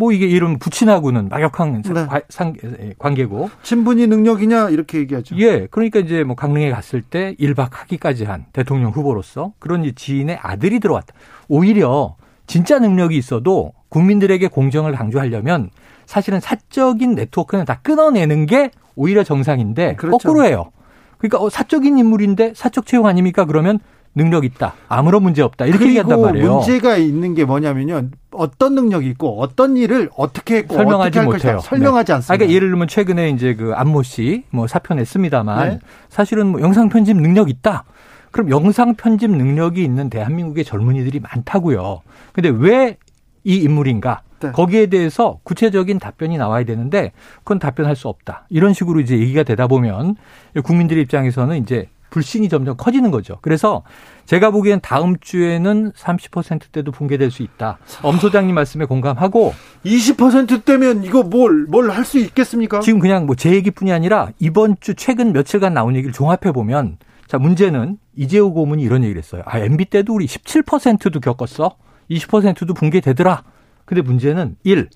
뭐 이게 이런 부친하고는 막역한 네. 상, 예, 관계고 친분이 능력이냐 이렇게 얘기하죠. 예, 그러니까 이제 뭐 강릉에 갔을 때 1박 하기까지 한 대통령 후보로서 그런 지인의 아들이 들어왔다. 오히려 진짜 능력이 있어도 국민들에게 공정을 강조하려면 사실은 사적인 네트워크는 다 끊어내는 게 오히려 정상인데 그렇죠. 거꾸로 해요. 그러니까 어, 사적인 인물인데 사적 채용 아닙니까? 그러면 능력 있다. 아무런 문제 없다. 이렇게 얘기한단 말이에요. 문제가 있는 게 뭐냐면요. 어떤 능력이 있고 어떤 일을 어떻게 했고 설명하지 못해요. 설명하지 네. 않습니다. 그러니까 예를 들면 최근에 이제 그 안모 씨 뭐 사표 냈습니다만 네. 사실은 뭐 영상 편집 능력 있다. 그럼 영상 편집 능력이 있는 대한민국의 젊은이들이 많다고요. 근데 왜 이 인물인가? 네. 거기에 대해서 구체적인 답변이 나와야 되는데 그건 답변할 수 없다. 이런 식으로 이제 얘기가 되다 보면 국민들 입장에서는 이제 불신이 점점 커지는 거죠. 그래서 제가 보기엔 다음 주에는 30%대도 붕괴될 수 있다. 엄 소장님 말씀에 공감하고 20%대면 이거 뭘 뭘 할 수 있겠습니까? 지금 그냥 뭐 제 얘기뿐이 아니라 이번 주 최근 며칠간 나온 얘기를 종합해 보면 자 문제는 이재호 고문이 이런 얘기를 했어요. 아 MB 때도 우리 17%도 겪었어. 20%도 붕괴되더라. 근데 문제는 1.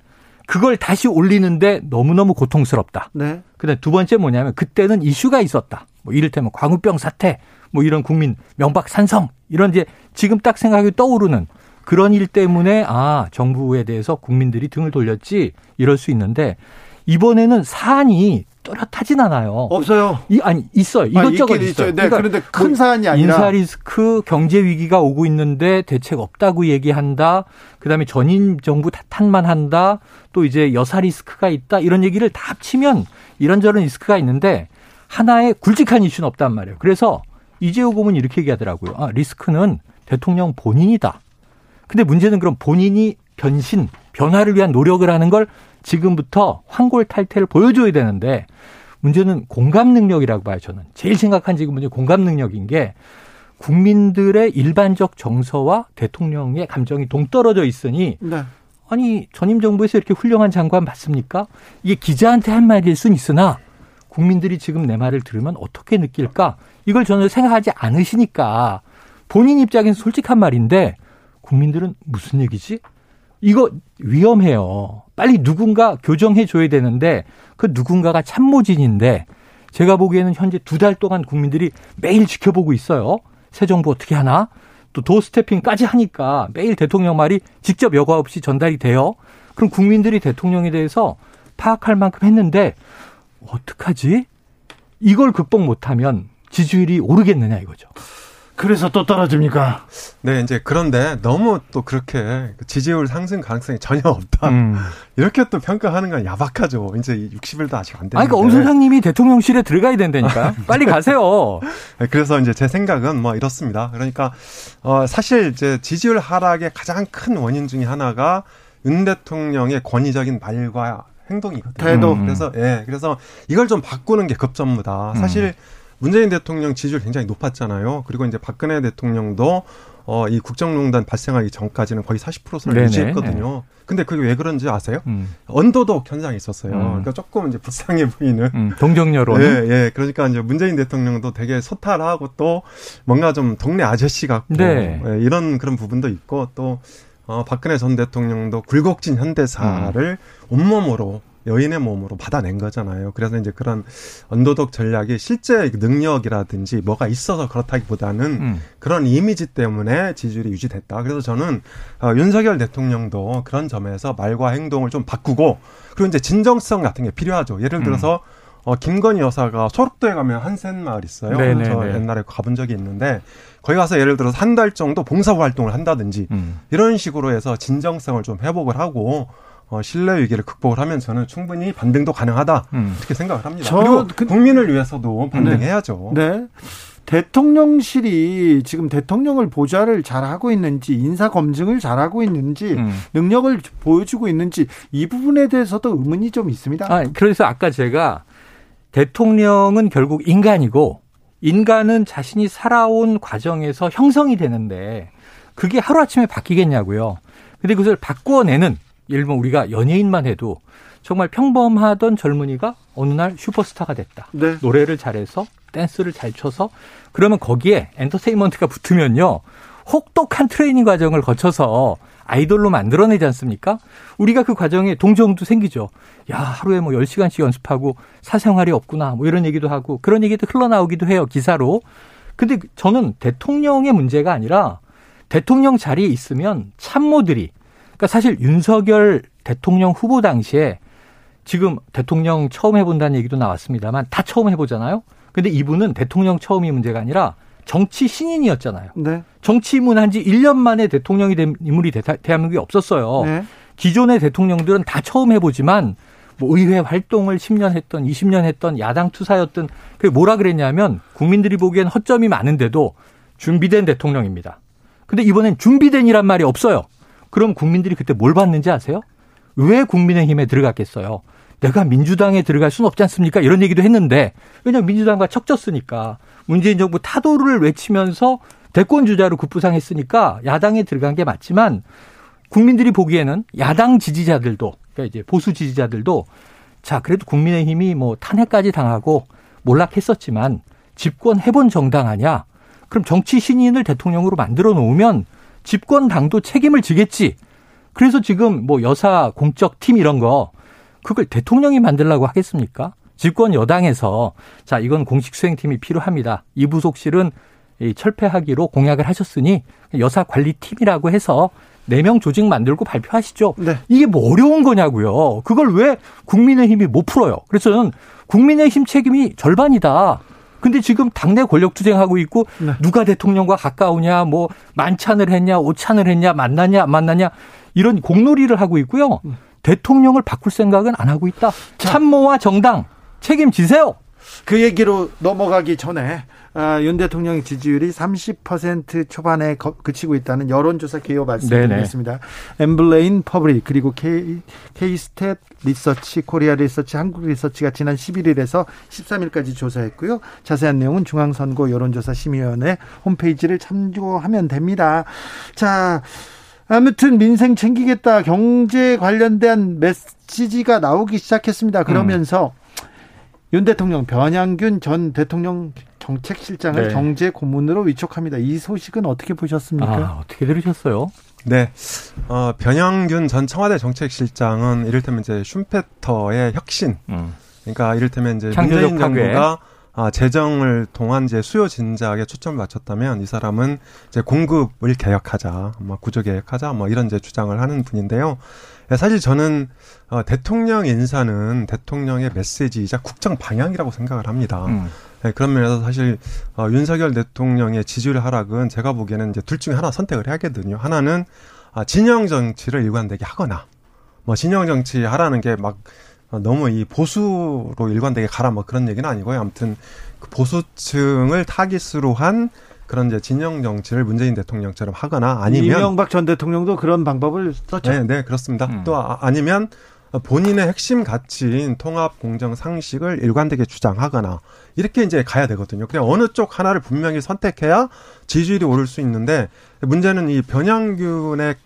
그걸 다시 올리는데 너무너무 고통스럽다. 네. 그다음 두 번째 뭐냐면 그때는 이슈가 있었다. 뭐 이를테면 광우병 사태, 뭐 이런 국민 명박 산성 이런 이제 지금 딱 생각이 떠오르는 그런 일 때문에 아 정부에 대해서 국민들이 등을 돌렸지 이럴 수 있는데 이번에는 사안이 또렷하진 않아요. 없어요. 이, 아니 있어요. 아, 이것저것 아, 있어요. 네, 그러니까 그런데 큰 뭐 사안이 아니라 인사 리스크, 경제 위기가 오고 있는데 대책 없다고 얘기한다. 그다음에 전임 정부 탓만 한다. 또 이제 여사 리스크가 있다. 이런 얘기를 다 합치면 이런저런 리스크가 있는데 하나의 굵직한 이슈는 없단 말이에요. 그래서 이재호 고문이 이렇게 얘기하더라고요. 아, 리스크는 대통령 본인이다. 근데 문제는 그럼 본인이 변신, 변화를 위한 노력을 하는 걸 지금부터 황골 탈퇴를 보여줘야 되는데 문제는 공감 능력이라고 봐요, 저는. 제일 심각한 지금 문제 공감 능력인 게 국민들의 일반적 정서와 대통령의 감정이 동떨어져 있으니 네. 아니 전임 정부에서 이렇게 훌륭한 장관 맞습니까? 이게 기자한테 한 말일 수는 있으나 국민들이 지금 내 말을 들으면 어떻게 느낄까? 이걸 전혀 생각하지 않으시니까 본인 입장에서 솔직한 말인데 국민들은 무슨 얘기지? 이거 위험해요. 빨리 누군가 교정해 줘야 되는데 그 누군가가 참모진인데 제가 보기에는 현재 두 달 동안 국민들이 매일 지켜보고 있어요. 새 정부 어떻게 하나? 또 도스태핑까지 하니까 매일 대통령 말이 직접 여과 없이 전달이 돼요. 그럼 국민들이 대통령에 대해서 파악할 만큼 했는데 어떡하지? 이걸 극복 못하면 지지율이 오르겠느냐 이거죠. 그래서 또 떨어집니까? 네, 이제 그런데 너무 또 그렇게 지지율 상승 가능성이 전혀 없다. 음. 이렇게 또 평가하는 건 야박하죠. 이제 60일도 아직 안 됐는데. 아니, 그러니까 엄 소장님이 대통령실에 들어가야 된다니까. 빨리 가세요. 네, 그래서 이제 제 생각은 뭐 이렇습니다. 그러니까 어 사실 이제 지지율 하락의 가장 큰 원인 중에 하나가 윤 대통령의 권위적인 말과 행동이거든요. 태도. 그래서 예, 그래서 이걸 좀 바꾸는 게 급전무다. 사실 음. 문재인 대통령 지지율 굉장히 높았잖아요. 그리고 이제 박근혜 대통령도 어, 이 국정농단 발생하기 전까지는 거의 40%선을 유지했거든요. 근데 그게 왜 그런지 아세요? 음. 언더독 현상이 있었어요. 음. 그러니까 조금 이제 불쌍해 보이는. 음, 동정여론. 예, 예. 그러니까 이제 문재인 대통령도 되게 소탈하고 또 뭔가 좀 동네 아저씨 같고. 네. 예, 이런 그런 부분도 있고 또, 어, 박근혜 전 대통령도 굴곡진 현대사를 음. 온몸으로 여인의 몸으로 받아낸 거잖아요. 그래서 이제 그런 언더독 전략이 실제 능력이라든지 뭐가 있어서 그렇다기보다는 음. 그런 이미지 때문에 지지율이 유지됐다. 그래서 저는 어, 윤석열 대통령도 그런 점에서 말과 행동을 좀 바꾸고 그리고 이제 진정성 같은 게 필요하죠. 예를 음. 들어서 음. 어, 김건희 여사가 소록도에 가면 한센 마을 있어요. 네네네. 저 옛날에 가본 적이 있는데 거기 가서 예를 들어서 한 달 정도 봉사 활동을 한다든지 음. 이런 식으로 해서 진정성을 좀 회복을 하고 어, 신뢰 위기를 극복을 하면 저는 충분히 반등도 가능하다 음. 이렇게 생각을 합니다. 그리고 그, 국민을 위해서도 반등해야죠. 네. 네. 대통령실이 지금 대통령을 보좌를 잘하고 있는지 인사 검증을 잘하고 있는지 음. 능력을 보여주고 있는지 이 부분에 대해서도 의문이 좀 있습니다. 아, 그래서 아까 제가 대통령은 결국 인간이고 인간은 자신이 살아온 과정에서 형성이 되는데 그게 하루아침에 바뀌겠냐고요. 근데 그것을 바꾸어내는 예를 들면 우리가 연예인만 해도 정말 평범하던 젊은이가 어느 날 슈퍼스타가 됐다. 네. 노래를 잘해서 댄스를 잘 춰서 그러면 거기에 엔터테인먼트가 붙으면요. 혹독한 트레이닝 과정을 거쳐서 아이돌로 만들어내지 않습니까? 우리가 그 과정에 동정도 생기죠. 야, 하루에 뭐 10시간씩 연습하고 사생활이 없구나. 뭐 이런 얘기도 하고 그런 얘기도 흘러나오기도 해요. 기사로. 근데 저는 대통령의 문제가 아니라 대통령 자리에 있으면 참모들이 그러니까 사실 윤석열 대통령 후보 당시에 지금 대통령 처음 해본다는 얘기도 나왔습니다만 다 처음 해보잖아요. 근데 이분은 대통령 처음이 문제가 아니라 정치 신인이었잖아요. 네. 정치 입문한 지 1년 만에 대통령이 된 인물이 대, 한민국에 없었어요. 네. 기존의 대통령들은 다 처음 해보지만 뭐 의회 활동을 10년 했던 20년 했던 야당 투사였던 그게 뭐라 그랬냐면 국민들이 보기엔 허점이 많은데도 준비된 대통령입니다. 근데 이번엔 준비된이란 말이 없어요. 그럼 국민들이 그때 뭘 받는지 아세요? 왜 국민의힘에 들어갔겠어요? 내가 민주당에 들어갈 수는 없지 않습니까? 이런 얘기도 했는데 왜냐하면 민주당과 척졌으니까 문재인 정부 타도를 외치면서 대권 주자로 급부상했으니까 야당에 들어간 게 맞지만 국민들이 보기에는 야당 지지자들도 그러니까 이제 보수 지지자들도 자 그래도 국민의힘이 뭐 탄핵까지 당하고 몰락했었지만 집권 해본 정당 아니야? 그럼 정치 신인을 대통령으로 만들어 놓으면 집권 당도 책임을 지겠지. 그래서 지금 뭐 여사 공적 팀 이런 거 그걸 대통령이 만들라고 하겠습니까? 집권 여당에서 자 이건 공식 수행팀이 필요합니다. 이 부속실은 철폐하기로 공약을 하셨으니 여사 관리팀이라고 해서 4명 조직 만들고 발표하시죠. 네. 이게 뭐 어려운 거냐고요. 그걸 왜 국민의힘이 못 풀어요. 그래서 저는 국민의힘 책임이 절반이다. 근데 지금 당내 권력 투쟁하고 있고 네. 누가 대통령과 가까우냐, 뭐 만찬을 했냐, 오찬을 했냐, 만나냐, 안 만나냐 이런 공놀이를 하고 있고요. 네. 대통령을 바꿀 생각은 안 하고 있다. 참모와 정당 책임지세요. 그 얘기로 넘어가기 전에 아, 윤 대통령 지지율이 30% 초반에 그치고 있다는 여론조사 개요 말씀드리겠습니다. 엠브레인 퍼블릭 그리고 K, K스탯 리서치, 코리아 리서치, 한국 리서치가 지난 11일에서 13일까지 조사했고요. 자세한 내용은 중앙선거 여론조사 심의위원회 홈페이지를 참조하면 됩니다. 자, 아무튼 민생 챙기겠다 경제 관련된 메시지가 나오기 시작했습니다. 그러면서 음. 윤 대통령 변양균 전 대통령 정책실장을 네. 경제 고문으로 위촉합니다. 이 소식은 어떻게 보셨습니까? 아, 어떻게 들으셨어요? 네. 어, 변영균 전 청와대 정책실장은 이를테면 이제 슈페터의 혁신. 음. 그러니까 이를테면 이제 문재인 정부가 아, 재정을 통한 이제 수요 진작에 초점을 맞췄다면 이 사람은 이제 공급을 개혁하자, 뭐 구조 개혁하자, 뭐 이런 이제 주장을 하는 분인데요. 예, 사실 저는 어, 대통령 인사는 대통령의 메시지이자 국정 방향이라고 생각을 합니다. 음. 네, 그런 면에서 사실 어, 윤석열 대통령의 지지율 하락은 제가 보기에는 이제 둘 중에 하나 선택을 해야겠거든요. 하나는 아, 진영 정치를 일관되게 하거나 뭐 진영 정치 하라는 게 막 너무 이 보수로 일관되게 가라 뭐 그런 얘기는 아니고요. 아무튼 그 보수층을 타깃으로 한 그런 이제 진영 정치를 문재인 대통령처럼 하거나 아니면 이명박 전 대통령도 그런 방법을 썼죠. 네, 네 그렇습니다. 음. 또 아, 아니면 본인의 핵심 가치인 통합 공정 상식을 일관되게 주장하거나 이렇게 이제 가야 되거든요. 그냥 어느 쪽 하나를 분명히 선택해야 지지율이 오를 수 있는데 문제는 이 변양균의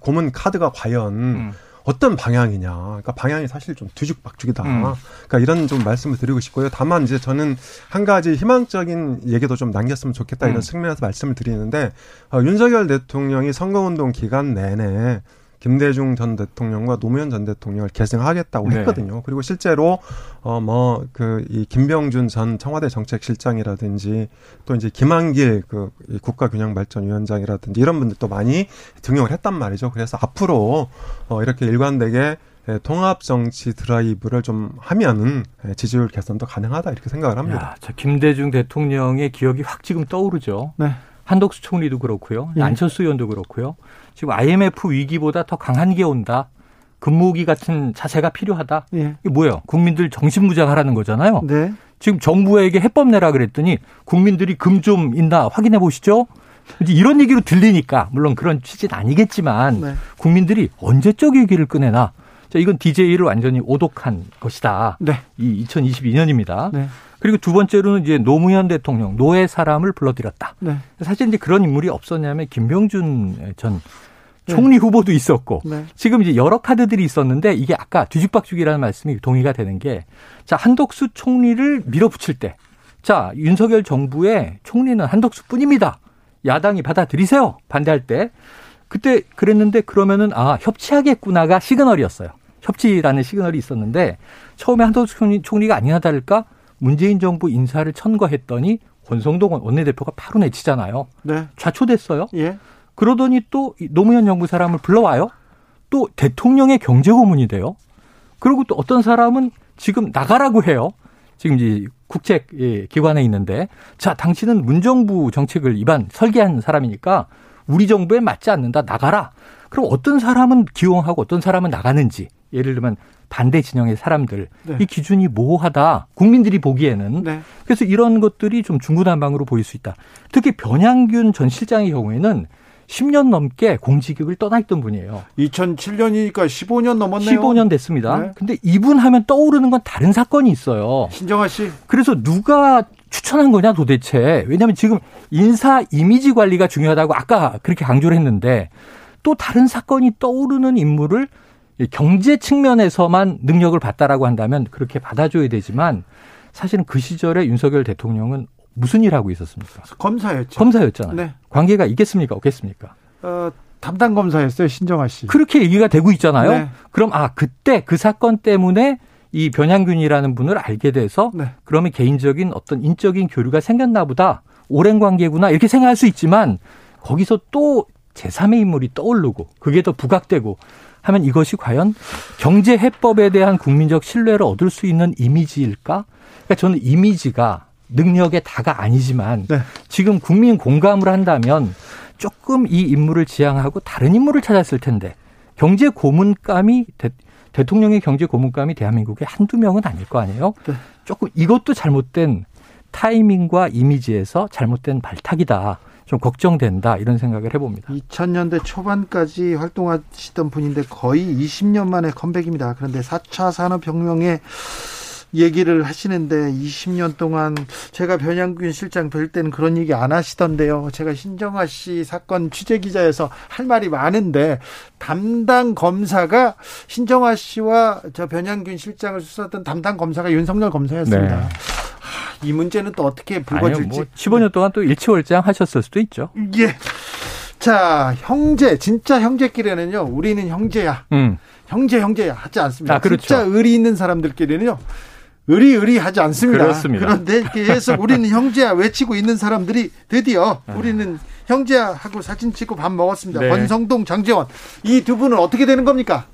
고문 카드가 과연 음. 어떤 방향이냐. 그러니까 방향이 사실 좀 뒤죽박죽이다. 음. 그러니까 이런 좀 말씀을 드리고 싶고요. 다만 이제 저는 한 가지 희망적인 얘기도 좀 남겼으면 좋겠다 이런 음. 측면에서 말씀을 드리는데 어, 윤석열 대통령이 선거운동 기간 내내 김대중 전 대통령과 노무현 전 대통령을 계승하겠다고 네. 했거든요. 그리고 실제로 어 뭐 그 이 김병준 전 청와대 정책실장이라든지 또 이제 김한길 그 국가균형발전위원장이라든지 이런 분들도 많이 등용을 했단 말이죠. 그래서 앞으로 어 이렇게 일관되게 통합 정치 드라이브를 좀 하면은 지지율 개선도 가능하다 이렇게 생각을 합니다. 야, 저 김대중 대통령의 기억이 확 지금 떠오르죠. 네. 한덕수 총리도 그렇고요. 네. 안철수 의원도 그렇고요. 지금 IMF 위기보다 더 강한 게 온다. 근무기 같은 자세가 필요하다. 예. 이게 뭐예요? 국민들 정신무장하라는 거잖아요. 네. 지금 정부에게 해법 내라 그랬더니 국민들이 금 좀 있나 확인해 보시죠. 이제 이런 얘기로 들리니까 물론 그런 취지는 아니겠지만 네. 국민들이 언제적 얘기를 꺼내나. 자, 이건 DJ를 완전히 오독한 것이다. 네. 이 2022년입니다. 네. 그리고 두 번째로는 이제 노무현 대통령 노예 사람을 불러들였다. 네. 사실 이제 그런 인물이 없었냐면 김병준 전 네. 총리 후보도 있었고 네. 지금 이제 여러 카드들이 있었는데 이게 아까 뒤죽박죽이라는 말씀이 동의가 되는 게 자 한덕수 총리를 밀어붙일 때 자 윤석열 정부의 총리는 한덕수뿐입니다. 야당이 받아들이세요 반대할 때 그때 그랬는데 그러면은 아 협치하겠구나가 시그널이었어요. 협치라는 시그널이 있었는데 처음에 한덕수 총리, 총리가 아니나 다를까 문재인 정부 인사를 천거했더니 권성동 원내대표가 바로 내치잖아요. 네. 좌초됐어요. 예. 그러더니 또 노무현 정부 사람을 불러와요. 또 대통령의 경제 고문이 돼요. 그리고 또 어떤 사람은 지금 나가라고 해요. 지금 이제 국책 예, 기관에 있는데 자 당신은 문정부 정책을 입안 설계한 사람이니까 우리 정부에 맞지 않는다 나가라. 그럼 어떤 사람은 기용하고 어떤 사람은 나가는지 예를 들면 반대 진영의 사람들 네. 이 기준이 모호하다 국민들이 보기에는 네. 그래서 이런 것들이 좀 중구난방으로 보일 수 있다. 특히 변양균 전 실장의 경우에는 10년 넘게 공직을 떠나 있던 분이에요. 2007년이니까 15년 넘었네요. 15년 됐습니다. 네. 근데 이분 하면 떠오르는 건 다른 사건이 있어요. 신정아 씨. 그래서 누가 추천한 거냐 도대체. 왜냐하면 지금 인사 이미지 관리가 중요하다고 아까 그렇게 강조를 했는데 또 다른 사건이 떠오르는 인물을 경제 측면에서만 능력을 봤다라고 한다면 그렇게 받아줘야 되지만 사실은 그 시절에 윤석열 대통령은 무슨 일 하고 있었습니까? 검사였죠. 검사였잖아요. 네. 관계가 있겠습니까? 없겠습니까? 어, 담당 검사였어요, 신정아 씨. 그렇게 얘기가 되고 있잖아요. 네. 그럼 아 그때 그 사건 때문에 이 변양균이라는 분을 알게 돼서 네. 그러면 개인적인 어떤 인적인 교류가 생겼나 보다. 오랜 관계구나 이렇게 생각할 수 있지만 거기서 또 제3의 인물이 떠오르고 그게 더 부각되고 하면 이것이 과연 경제 해법에 대한 국민적 신뢰를 얻을 수 있는 이미지일까? 그러니까 저는 이미지가 능력의 다가 아니지만 네. 지금 국민 공감을 한다면 조금 이 인물을 지향하고 다른 인물을 찾았을 텐데 경제 고문감이 대, 대통령의 경제 고문감이 대한민국에 한두 명은 아닐 거 아니에요? 네. 조금 이것도 잘못된 타이밍과 이미지에서 잘못된 발탁이다. 좀 걱정된다 이런 생각을 해봅니다. 2000년대 초반까지 활동하시던 분인데 거의 20년 만에 컴백입니다. 그런데 4차 산업혁명에 얘기를 하시는데 20년 동안 제가 변양균 실장 뵐 때는 그런 얘기 안 하시던데요. 제가 신정아 씨 사건 취재 기자여서 할 말이 많은데 담당 검사가 신정아 씨와 저 변양균 실장을 수사했던 담당 검사가 윤석열 검사였습니다. 네. 이 문제는 또 어떻게 불거질지. 뭐 15년 동안 또 일치월장 하셨을 수도 있죠. 예. 자, 형제, 진짜 형제끼리는요, 우리는 형제야. 음. 형제, 형제야. 하지 않습니다. 아, 그렇죠. 진짜 의리 있는 사람들끼리는요, 의리 의리 하지 않습니다. 그렇습니다. 그런데 계속 우리는 형제야 외치고 있는 사람들이 드디어 아. 우리는 형제야 하고 사진 찍고 밥 먹었습니다. 네. 권성동, 장재원 이 두 분은 어떻게 되는 겁니까?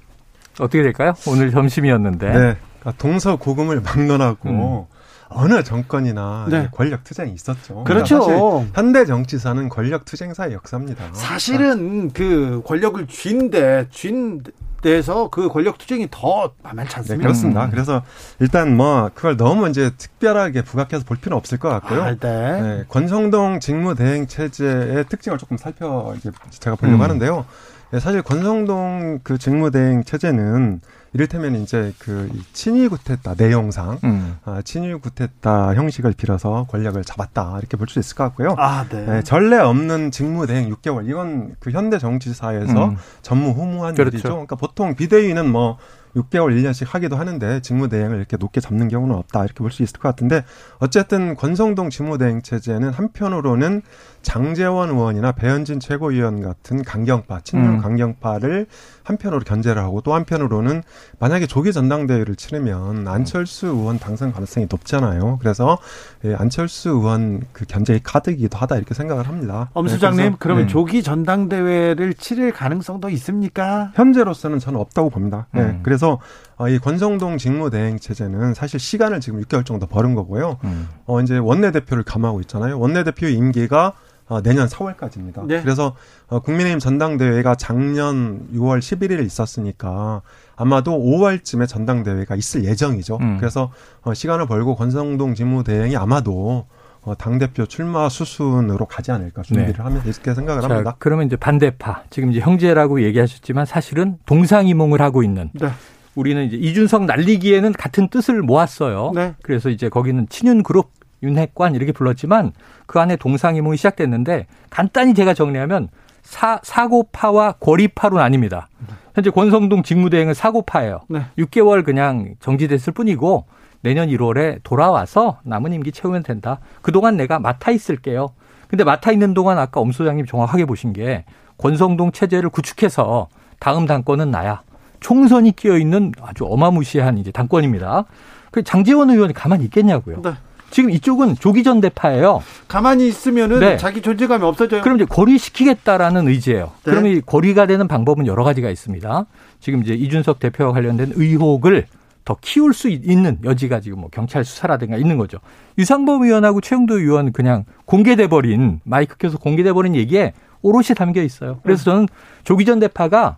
어떻게 될까요? 오늘 점심이었는데. 네. 그러니까 동서 고금을 막론하고 음. 어느 정권이나 네. 권력 투쟁이 있었죠. 그렇죠. 그러니까 현대 정치사는 권력 투쟁사의 역사입니다. 사실은 그 권력을 쥐인데 쥔 데서 그 권력 투쟁이 더 만만치 네, 않습니다. 네, 그렇습니다. 음. 그래서 일단 뭐 그걸 너무 이제 특별하게 부각해서 볼 필요는 없을 것 같고요. 아, 네. 네, 권성동 직무대행 체제의 특징을 조금 살펴 이제 제가 보려고 음. 하는데요. 네, 사실 권성동 그 직무대행 체제는 이를테면 이제 그 친위 구테타 내용상 음. 아, 친위 구테타 형식을 빌어서 권력을 잡았다 이렇게 볼 수 있을 것 같고요. 아, 네. 네. 전례 없는 직무대행 6개월 이건 그 현대 정치사에서 음. 전무후무한 그렇죠. 일이죠. 그러니까 보통 비대위는 뭐 6개월, 1년씩 하기도 하는데 직무대행을 이렇게 높게 잡는 경우는 없다. 이렇게 볼 수 있을 것 같은데 어쨌든 권성동 직무대행 체제는 한편으로는 장재원 의원이나 배현진 최고위원 같은 강경파, 친명 음. 강경파를 한편으로 견제를 하고 또 한편으로는 만약에 조기 전당대회를 치르면 안철수 의원 당선 가능성이 높잖아요. 그래서 예, 안철수 의원 그 견제의 카드이기도 하다 이렇게 생각을 합니다. 엄 수장님, 네, 그러면 네. 조기 전당대회를 치를 가능성도 있습니까? 현재로서는 저는 없다고 봅니다. 네, 음. 그래서 어, 이 권성동 직무대행 체제는 사실 시간을 지금 6개월 정도 벌은 거고요. 음. 어, 이제 원내대표를 감하고 있잖아요. 원내대표 임기가 어, 내년 4월까지입니다. 네. 그래서 어, 국민의힘 전당대회가 작년 6월 11일에 있었으니까 아마도 5월쯤에 전당대회가 있을 예정이죠. 음. 그래서 어, 시간을 벌고 권성동 직무대행이 아마도 어, 당대표 출마 수순으로 가지 않을까 준비를 네. 하면 이렇게 생각을 자, 합니다. 그러면 이제 반대파, 지금 이제 형제라고 얘기하셨지만 사실은 동상이몽을 하고 있는 네. 우리는 이제 이준석 날리기에는 같은 뜻을 모았어요. 네. 그래서 이제 거기는 친윤 그룹 윤핵관 이렇게 불렀지만 그 안에 동상이몽이 시작됐는데 간단히 제가 정리하면 사, 사고파와 고리파로 나뉩니다. 현재 권성동 직무대행은 사고파예요. 네. 6개월 그냥 정지됐을 뿐이고 내년 1월에 돌아와서 남은 임기 채우면 된다. 그동안 내가 맡아 있을게요. 근데 맡아 있는 동안 아까 엄 소장님 정확하게 보신 게 권성동 체제를 구축해서 다음 당권은 나야. 총선이 끼어 있는 아주 어마무시한 이제 당권입니다. 그 장재원 의원이 가만히 있겠냐고요. 네. 지금 이쪽은 조기 전 대파예요. 가만히 있으면은 네. 자기 존재감이 없어져요. 그럼 이제 고리시키겠다라는 의지예요. 네. 그럼 이 고리가 되는 방법은 여러 가지가 있습니다. 지금 이제 이준석 대표와 관련된 의혹을 더 키울 수 있는 여지가 지금 뭐 경찰 수사라든가 있는 거죠. 유상범 의원하고 최영도 의원 그냥 공개돼 버린 마이크 켜서 공개돼 버린 얘기에 오롯이 담겨 있어요. 그래서 저는 조기 전 대파가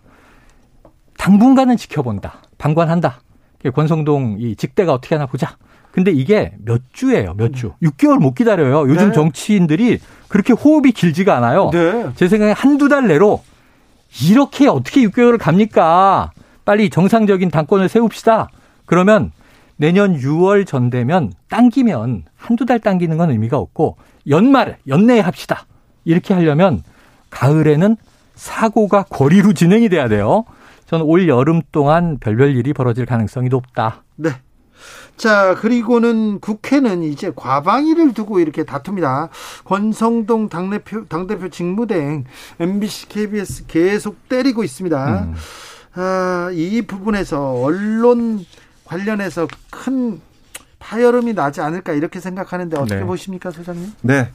당분간은 지켜본다. 방관한다. 권성동 이 직대가 어떻게 하나 보자. 근데 이게 몇 주예요, 몇 주. 6개월 못 기다려요. 요즘 네. 정치인들이 그렇게 호흡이 길지가 않아요. 네. 제 생각에 한두 달 내로 이렇게 어떻게 6개월을 갑니까? 빨리 정상적인 당권을 세웁시다. 그러면 내년 6월 전 되면 당기면 한두 달 당기는 건 의미가 없고 연말, 연내에 합시다. 이렇게 하려면 가을에는 사고가 거리로 진행이 돼야 돼요. 저는 올 여름 동안 별별 일이 벌어질 가능성이 높다. 네. 자, 그리고는 국회는 이제 과방위를 두고 이렇게 다툽니다. 권성동 당대표, 당대표 직무대행 MBC, KBS 계속 때리고 있습니다. 음. 아, 이 부분에서 언론 관련해서 큰 파열음이 나지 않을까 이렇게 생각하는데 어떻게 네. 보십니까, 소장님? 네.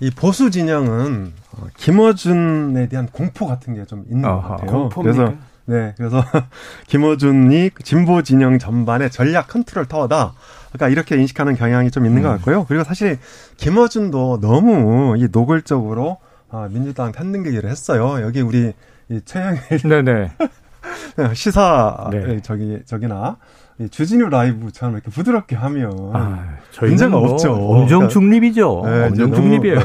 이 보수 진영은 어, 김어준에 대한 공포 같은 게 좀 있는 아하, 것 같아요. 공포입니까? 그래서 네, 그래서 김어준이 진보 진영 전반의 전략 컨트롤 타워다. 그러니까 이렇게 인식하는 경향이 좀 있는 음. 것 같고요. 그리고 사실 김어준도 너무 이 노골적으로 아, 민주당 편등기를 했어요. 여기 우리 이 최영일 네네. 시사 네. 저기 저기나 주진우 라이브처럼 이렇게 부드럽게 하면 아, 문제가 뭐 없죠. 엄정 그러니까 중립이죠. 네, 엄정 중립이에요.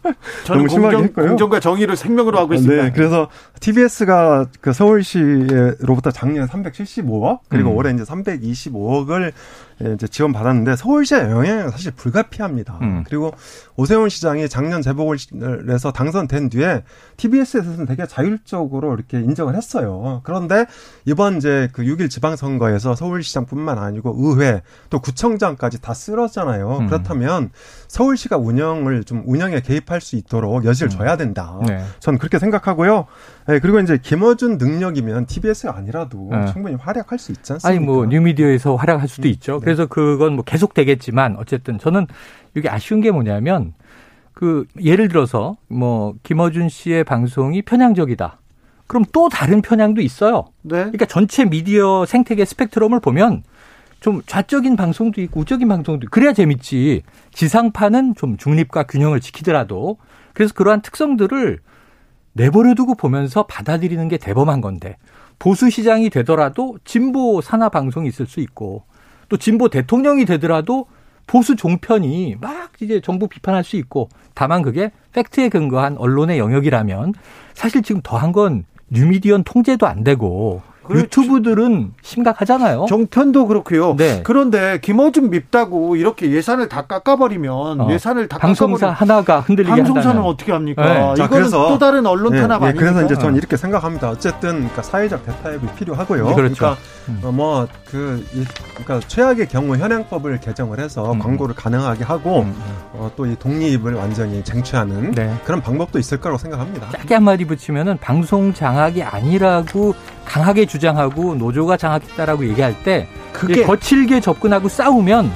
저는 공정, 공정과 정의를 생명으로 하고 있습니다. 네, 그래서 TBS가 그 서울시로부터 작년에 375억 그리고 음. 올해 이제 325억을 예, 이제 지원 받았는데 서울시의 영향은 사실 불가피합니다. 음. 그리고 오세훈 시장이 작년 재보궐에서 당선된 뒤에 TBS에서는 되게 자율적으로 이렇게 인정을 했어요. 그런데 이번 이제 그 6일 지방선거에서 서울시장뿐만 아니고 의회 또 구청장까지 다 쓸었잖아요. 음. 그렇다면 서울시가 운영을 좀 운영에 개입할 수 있도록 여지를 음. 줘야 된다. 네. 저는 그렇게 생각하고요. 네, 그리고 이제 김어준 능력이면 TBS가 아니라도 네. 충분히 활약할 수 있지 않습니까? 아니 뭐 뉴미디어에서 활약할 수도 음. 있죠. 네. 그래서 그건 뭐 계속 되겠지만 어쨌든 저는 이게 아쉬운 게 뭐냐면 그 예를 들어서 뭐 김어준 씨의 방송이 편향적이다. 그럼 또 다른 편향도 있어요. 네. 그러니까 전체 미디어 생태계 스펙트럼을 보면 좀 좌적인 방송도 있고 우적인 방송도 있고 그래야 재밌지. 지상파는 좀 중립과 균형을 지키더라도 그래서 그러한 특성들을 내버려두고 보면서 받아들이는 게 대범한 건데 보수 시장이 되더라도 진보 산하 방송이 있을 수 있고 또 진보 대통령이 되더라도 보수 종편이 막 이제 정부 비판할 수 있고 다만 그게 팩트에 근거한 언론의 영역이라면 사실 지금 더한 건 뉴미디언 통제도 안 되고 유튜브들은 심각하잖아요. 정편도 그렇고요. 네. 그런데 김어준 밉다고 이렇게 예산을 다 깎아버리면 어. 예산을 다 방송사 하나가 흔들리게 방송사는 한다면. 어떻게 합니까? 네. 자, 이거는 또 다른 언론 네, 탄압 네, 아닙니까? 그래서 이제 저는 이렇게 생각합니다. 어쨌든 그러니까 사회적 대타협이 필요하고요. 네, 그렇죠. 그러니까 음. 어, 뭐그 그러니까 최악의 경우 현행법을 개정을 해서 음. 광고를 가능하게 하고 음. 어, 또 이 독립을 완전히 쟁취하는 네. 그런 방법도 있을 거라고 생각합니다. 짧게 한 마디 붙이면은 방송 장악이 아니라고 강하게 주 장하고 노조가 장악했다라고 얘기할 때 그게 거칠게 접근하고 싸우면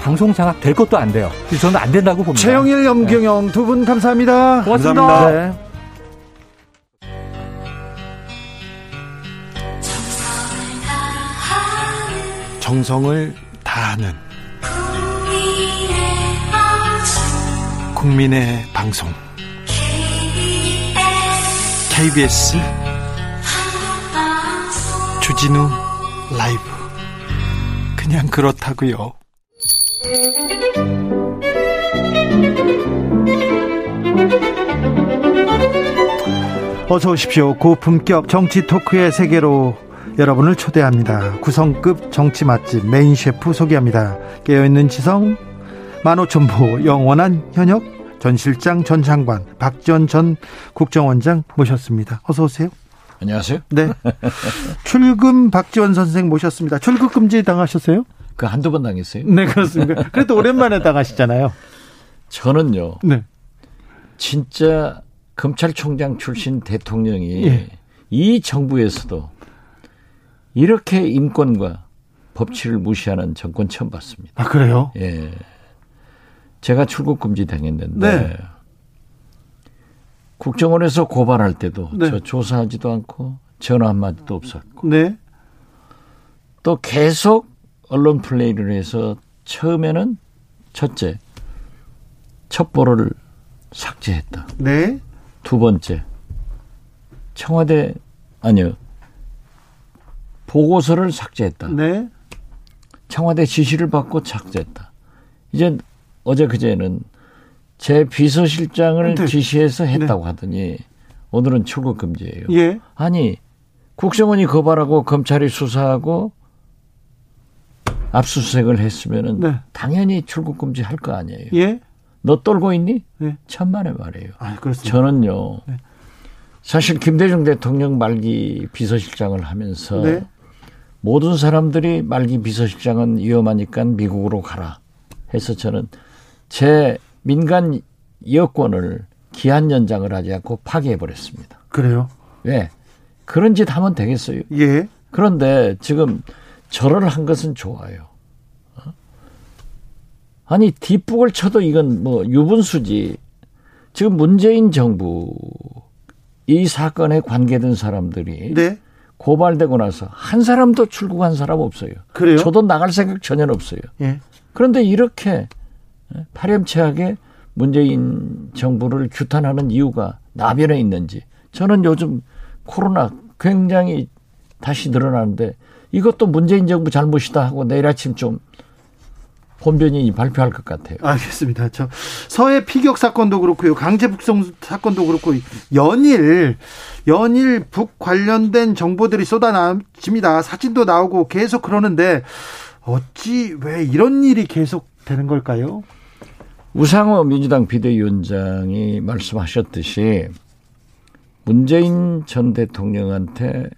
방송 장악 될 것도 안 돼요. 저는 안 된다고 봅니다. 최영일, 염경영 네. 두분 감사합니다. 고맙습니다. 감사합니다. 네. 정성을 다하는 국민의 방송 KBS 주진우 라이브 그냥 그렇다고요. 어서 오십시오. 고품격 정치 토크의 세계로 여러분을 초대합니다. 구성급 정치 맛집 메인 셰프 소개합니다. 깨어있는 지성, 만오천보 영원한 현역, 전 실장, 전 장관, 박지원 전 국정원장 모셨습니다. 어서 오세요. 안녕하세요. 네. 출금 박지원 선생 모셨습니다. 출국 금지 당하셨어요? 그 한두 번 당했어요. 네, 그렇습니다. 그래도 오랜만에 당하시잖아요. 저는요. 네. 진짜 검찰총장 출신 대통령이 예. 이 정부에서도 이렇게 인권과 법치를 무시하는 정권 처음 봤습니다. 아, 그래요? 예. 제가 출국 금지 당했는데 네. 국정원에서 고발할 때도 네. 저 조사하지도 않고 전화 한마디도 없었고. 네. 또 계속 언론 플레이를 해서 처음에는 첫째 첩보를 삭제했다. 네. 두 번째 청와대 아니요 보고서를 삭제했다. 네. 청와대 지시를 받고 삭제했다. 이제 어제 그제는 제 비서실장을 네. 지시해서 했다고 네. 하더니 오늘은 출국 금지예요. 예. 아니 국정원이 거발하고 검찰이 수사하고 압수수색을 했으면은 네. 당연히 출국 금지 할 거 아니에요. 예. 너 떨고 있니? 네. 천만의 말이에요. 아, 그렇습니다. 저는요. 네. 사실 김대중 대통령 말기 비서실장을 하면서 네. 모든 사람들이 말기 비서실장은 위험하니까 미국으로 가라 해서 저는 제 민간 여권을 기한 연장을 하지 않고 파기해 버렸습니다. 그래요? 왜? 그런 짓 하면 되겠어요. 예. 그런데 지금 절을 한 것은 좋아요. 어? 아니 뒷북을 쳐도 이건 뭐 유분수지. 지금 문재인 정부 이 사건에 관계된 사람들이 네. 고발되고 나서 한 사람도 출국한 사람 없어요. 그래요? 저도 나갈 생각 전혀 없어요. 예. 그런데 이렇게 파렴치하게 문재인 정부를 규탄하는 이유가 나변에 있는지 저는 요즘 코로나 굉장히 다시 늘어나는데 이것도 문재인 정부 잘못이다 하고 내일 아침 좀 본변이 발표할 것 같아요. 알겠습니다. 저 서해 피격 사건도 그렇고요. 강제 북송 사건도 그렇고 연일 연일 북 관련된 정보들이 쏟아집니다. 사진도 나오고 계속 그러는데 어찌 왜 이런 일이 계속 되는 걸까요? 우상호 민주당 비대위원장이 말씀하셨듯이 문재인 전 대통령한테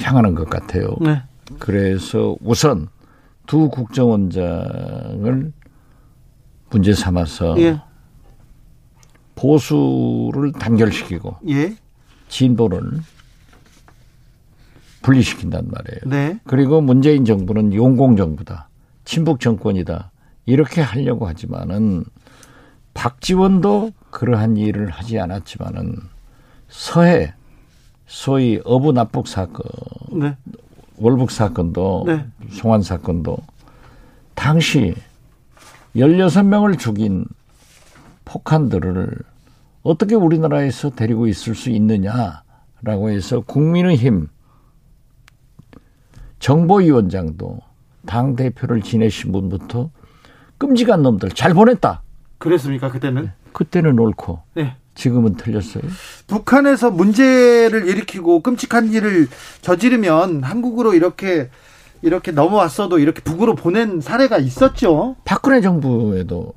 향하는 것 같아요. 네. 그래서 우선 두 국정원장을 문제 삼아서 예. 보수를 단결시키고 예. 진보를 분리시킨단 말이에요. 네. 그리고 문재인 정부는 용공 정부다. 친북 정권이다. 이렇게 하려고 하지만은 박지원도 그러한 일을 하지 않았지만은 서해 소위 어부 납북 사건 네. 월북 사건도 네. 송환 사건도 당시 16명을 죽인 폭한들을 어떻게 우리나라에서 데리고 있을 수 있느냐라고 해서 국민의힘 정보위원장도 당 대표를 지내신 분부터 끔찍한 놈들 잘 보냈다. 그랬습니까 그때는? 네. 그때는 옳고 네. 지금은 틀렸어요. 북한에서 문제를 일으키고 끔찍한 일을 저지르면 한국으로 이렇게 이렇게 넘어왔어도 이렇게 북으로 보낸 사례가 있었죠. 박근혜 정부에도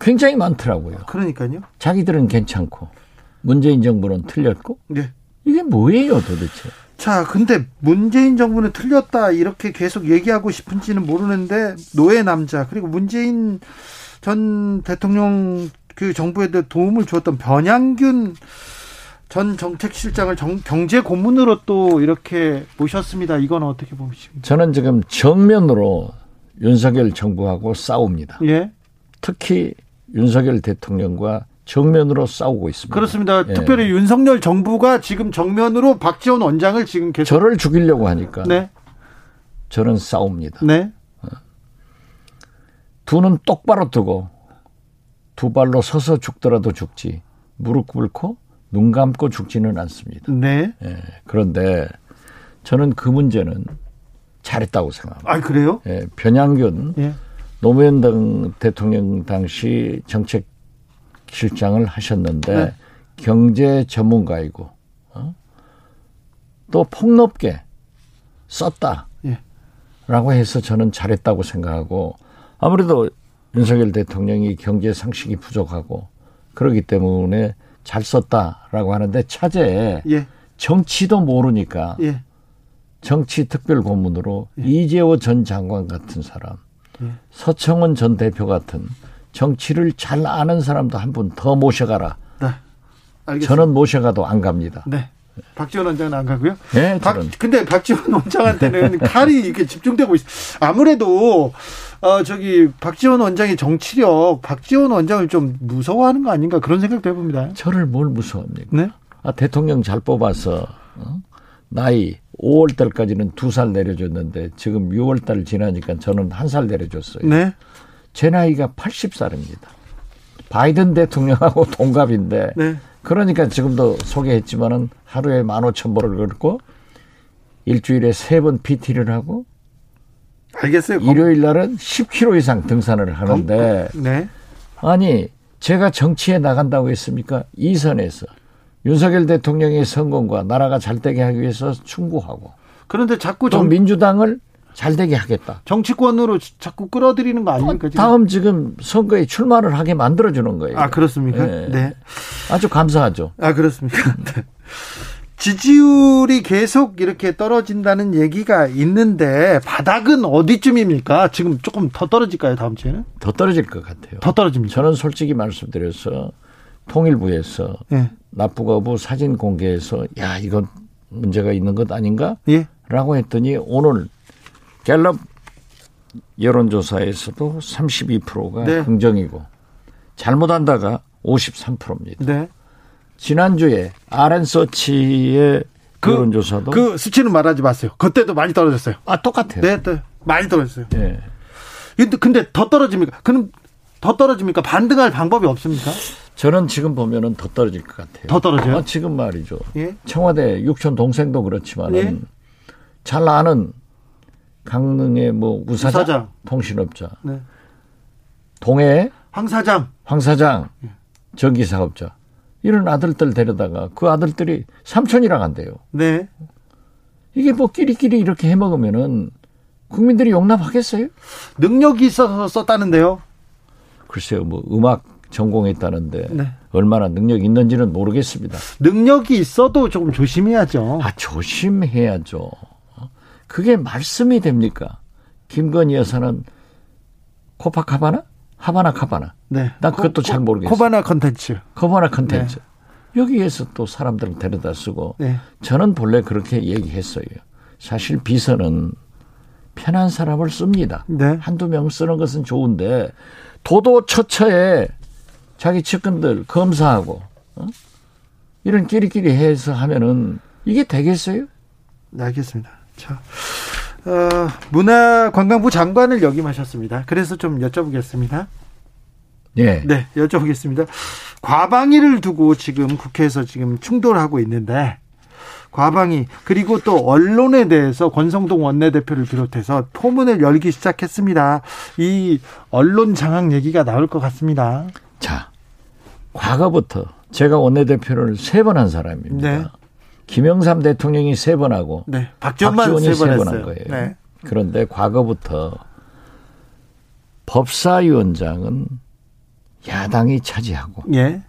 굉장히 많더라고요. 그러니까요. 자기들은 괜찮고 문재인 정부는 틀렸고. 네. 이게 뭐예요 도대체? 자, 근데 문재인 정부는 틀렸다 이렇게 계속 얘기하고 싶은지는 모르는데 노예 남자 그리고 문재인 전 대통령 그 정부에도 도움을 주었던 변양균 전 정책실장을 정, 경제 고문으로 또 이렇게 모셨습니다. 이건 어떻게 보십니까? 저는 지금 정면으로 윤석열 정부하고 싸웁니다. 예. 특히 윤석열 대통령과 정면으로 싸우고 있습니다. 그렇습니다. 예. 특별히 윤석열 정부가 지금 정면으로 박지원 원장을 지금 계속 저를 죽이려고 하니까 네. 저는 싸웁니다. 네. 어. 두는 똑바로 뜨고 두 발로 서서 죽더라도 죽지 무릎 꿇고 눈 감고 죽지는 않습니다. 네. 예. 그런데 저는 그 문제는 잘했다고 생각합니다. 아 그래요? 예. 변양균 예. 노무현 당 대통령 당시 정책 실장을 하셨는데 네. 경제 전문가이고 어? 또 폭넓게 썼다. 예. 라고 해서 저는 잘했다고 생각하고 아무래도 윤석열 대통령이 경제 상식이 부족하고 그러기 때문에 잘 썼다라고 하는데 차제에 예. 정치도 모르니까 예. 정치 특별 고문으로 예. 이재호 전 장관 같은 사람, 예. 서청원 전 대표 같은 정치를 잘 아는 사람도 한 분 더 모셔가라. 네. 알겠습니다. 저는 모셔가도 안 갑니다. 네. 박지원 원장은 안 가고요. 네, 박, 근데 박지원 원장한테는 칼이 이렇게 집중되고 있어. 아무래도 어 저기 박지원 원장의 정치력, 박지원 원장을 좀 무서워하는 거 아닌가 그런 생각도 해봅니다. 저를 뭘 무서워합니까? 네? 아 대통령 잘 뽑아서 어? 나이 5월 달까지는 두살 내려줬는데 지금 6월 달 지나니까 저는 한살 내려줬어요. 네. 제 나이가 80살입니다. 바이든 대통령하고 동갑인데 네. 그러니까 지금도 소개했지만은 하루에 15,000보를 걷고 일주일에 세 번 PT를 하고 알겠어요. 일요일 날은 10km 이상 등산을 하는데 네. 아니 제가 정치에 나간다고 했습니까? 이 선에서 윤석열 대통령의 성공과 나라가 잘 되게 하기 위해서 충고하고 그런데 자꾸 정... 민주당을 잘 되게 하겠다. 정치권으로 자꾸 끌어들이는 거 아닙니까? 지금? 다음 지금 선거에 출마를 하게 만들어주는 거예요. 아 그렇습니까? 네. 네. 아주 감사하죠. 아 그렇습니까? 네. 지지율이 계속 이렇게 떨어진다는 얘기가 있는데 바닥은 어디쯤입니까? 지금 조금 더 떨어질까요? 다음 주에는? 더 떨어질 것 같아요. 더 떨어집니다. 저는 솔직히 말씀드려서 통일부에서 네. 납부거부 사진 공개해서 야 이건 문제가 있는 것 아닌가? 예. 라고 했더니 오늘 갤럽 여론조사에서도 32%가 네. 긍정이고 잘못한다가 53%입니다. 네. 지난주에 아랜서치의 그, 여론조사도 그 수치는 말하지 마세요. 그때도 많이 떨어졌어요. 아 똑같아요. 네, 네. 많이 떨어졌어요. 네. 근데 근데 더 떨어집니까? 그럼 더 떨어집니까? 반등할 방법이 없습니까? 저는 지금 보면은 더 떨어질 것 같아요. 더 떨어져요? 아, 지금 말이죠. 예? 청와대 육촌 동생도 그렇지만은 예? 잘 아는 강릉의 뭐 우사장, 우사장. 통신업자, 네. 동해 황 사장, 황 사장, 예. 전기 사업자 이런 아들들 데려다가 그 아들들이 삼촌이랑 한대요. 네. 이게 뭐 끼리끼리 이렇게 해 먹으면은 국민들이 용납하겠어요? 능력이 있어서 썼다는데요. 글쎄요, 뭐 음악 전공했다는데 네. 얼마나 능력 있는지는 모르겠습니다. 능력이 있어도 조금 조심해야죠. 아 조심해야죠. 그게 말씀이 됩니까? 김건희 여사는 코파카바나? 하바나 카바나? 네. 난 그것도 코, 잘 모르겠어요. 코바나 컨텐츠. 코바나 컨텐츠. 네. 여기에서 또 사람들을 데려다 쓰고 네. 저는 본래 그렇게 얘기했어요. 사실 비서는 편한 사람을 씁니다. 네. 한두 명 쓰는 것은 좋은데 도도처처에 자기 측근들 검사하고 어? 이런 끼리끼리 해서 하면은 이게 되겠어요? 네, 알겠습니다. 자, 어, 문화관광부 장관을 역임하셨습니다. 그래서 좀 여쭤보겠습니다. 예. 네, 여쭤보겠습니다. 과방위를 두고 지금 국회에서 지금 충돌하고 있는데 과방위 그리고 또 언론에 대해서 권성동 원내대표를 비롯해서 포문을 열기 시작했습니다. 이 언론 장악 얘기가 나올 것 같습니다. 자, 과거부터 제가 원내대표를 세 번 한 사람입니다. 네. 김영삼 대통령이 세 번 하고 네. 박지원만 세번 한 거예요. 네. 그런데 과거부터 법사위원장은 야당이 차지하고 예.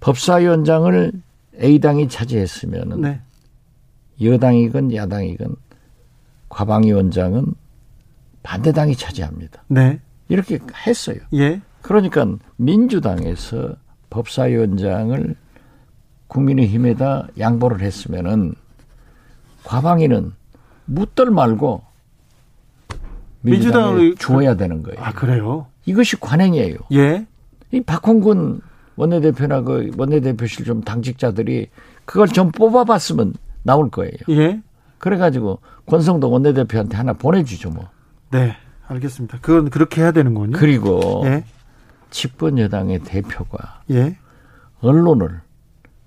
법사위원장을 A당이 차지했으면은 네. 여당이건 야당이건 과방위원장은 반대당이 차지합니다. 네. 이렇게 했어요. 예. 그러니까 민주당에서 법사위원장을 국민의힘에다 양보를 했으면은 과방위는 묻들 말고 민주당을 주어야 되는 거예요. 아 그래요? 이것이 관행이에요. 예. 이 박홍근 원내대표나 그 원내대표실 좀 당직자들이 그걸 좀 뽑아봤으면 나올 거예요. 예. 그래가지고 권성동 원내대표한테 하나 보내주죠 뭐. 네, 알겠습니다. 그건 그렇게 해야 되는군요. 그리고 예. 집권 여당의 대표가 예. 언론을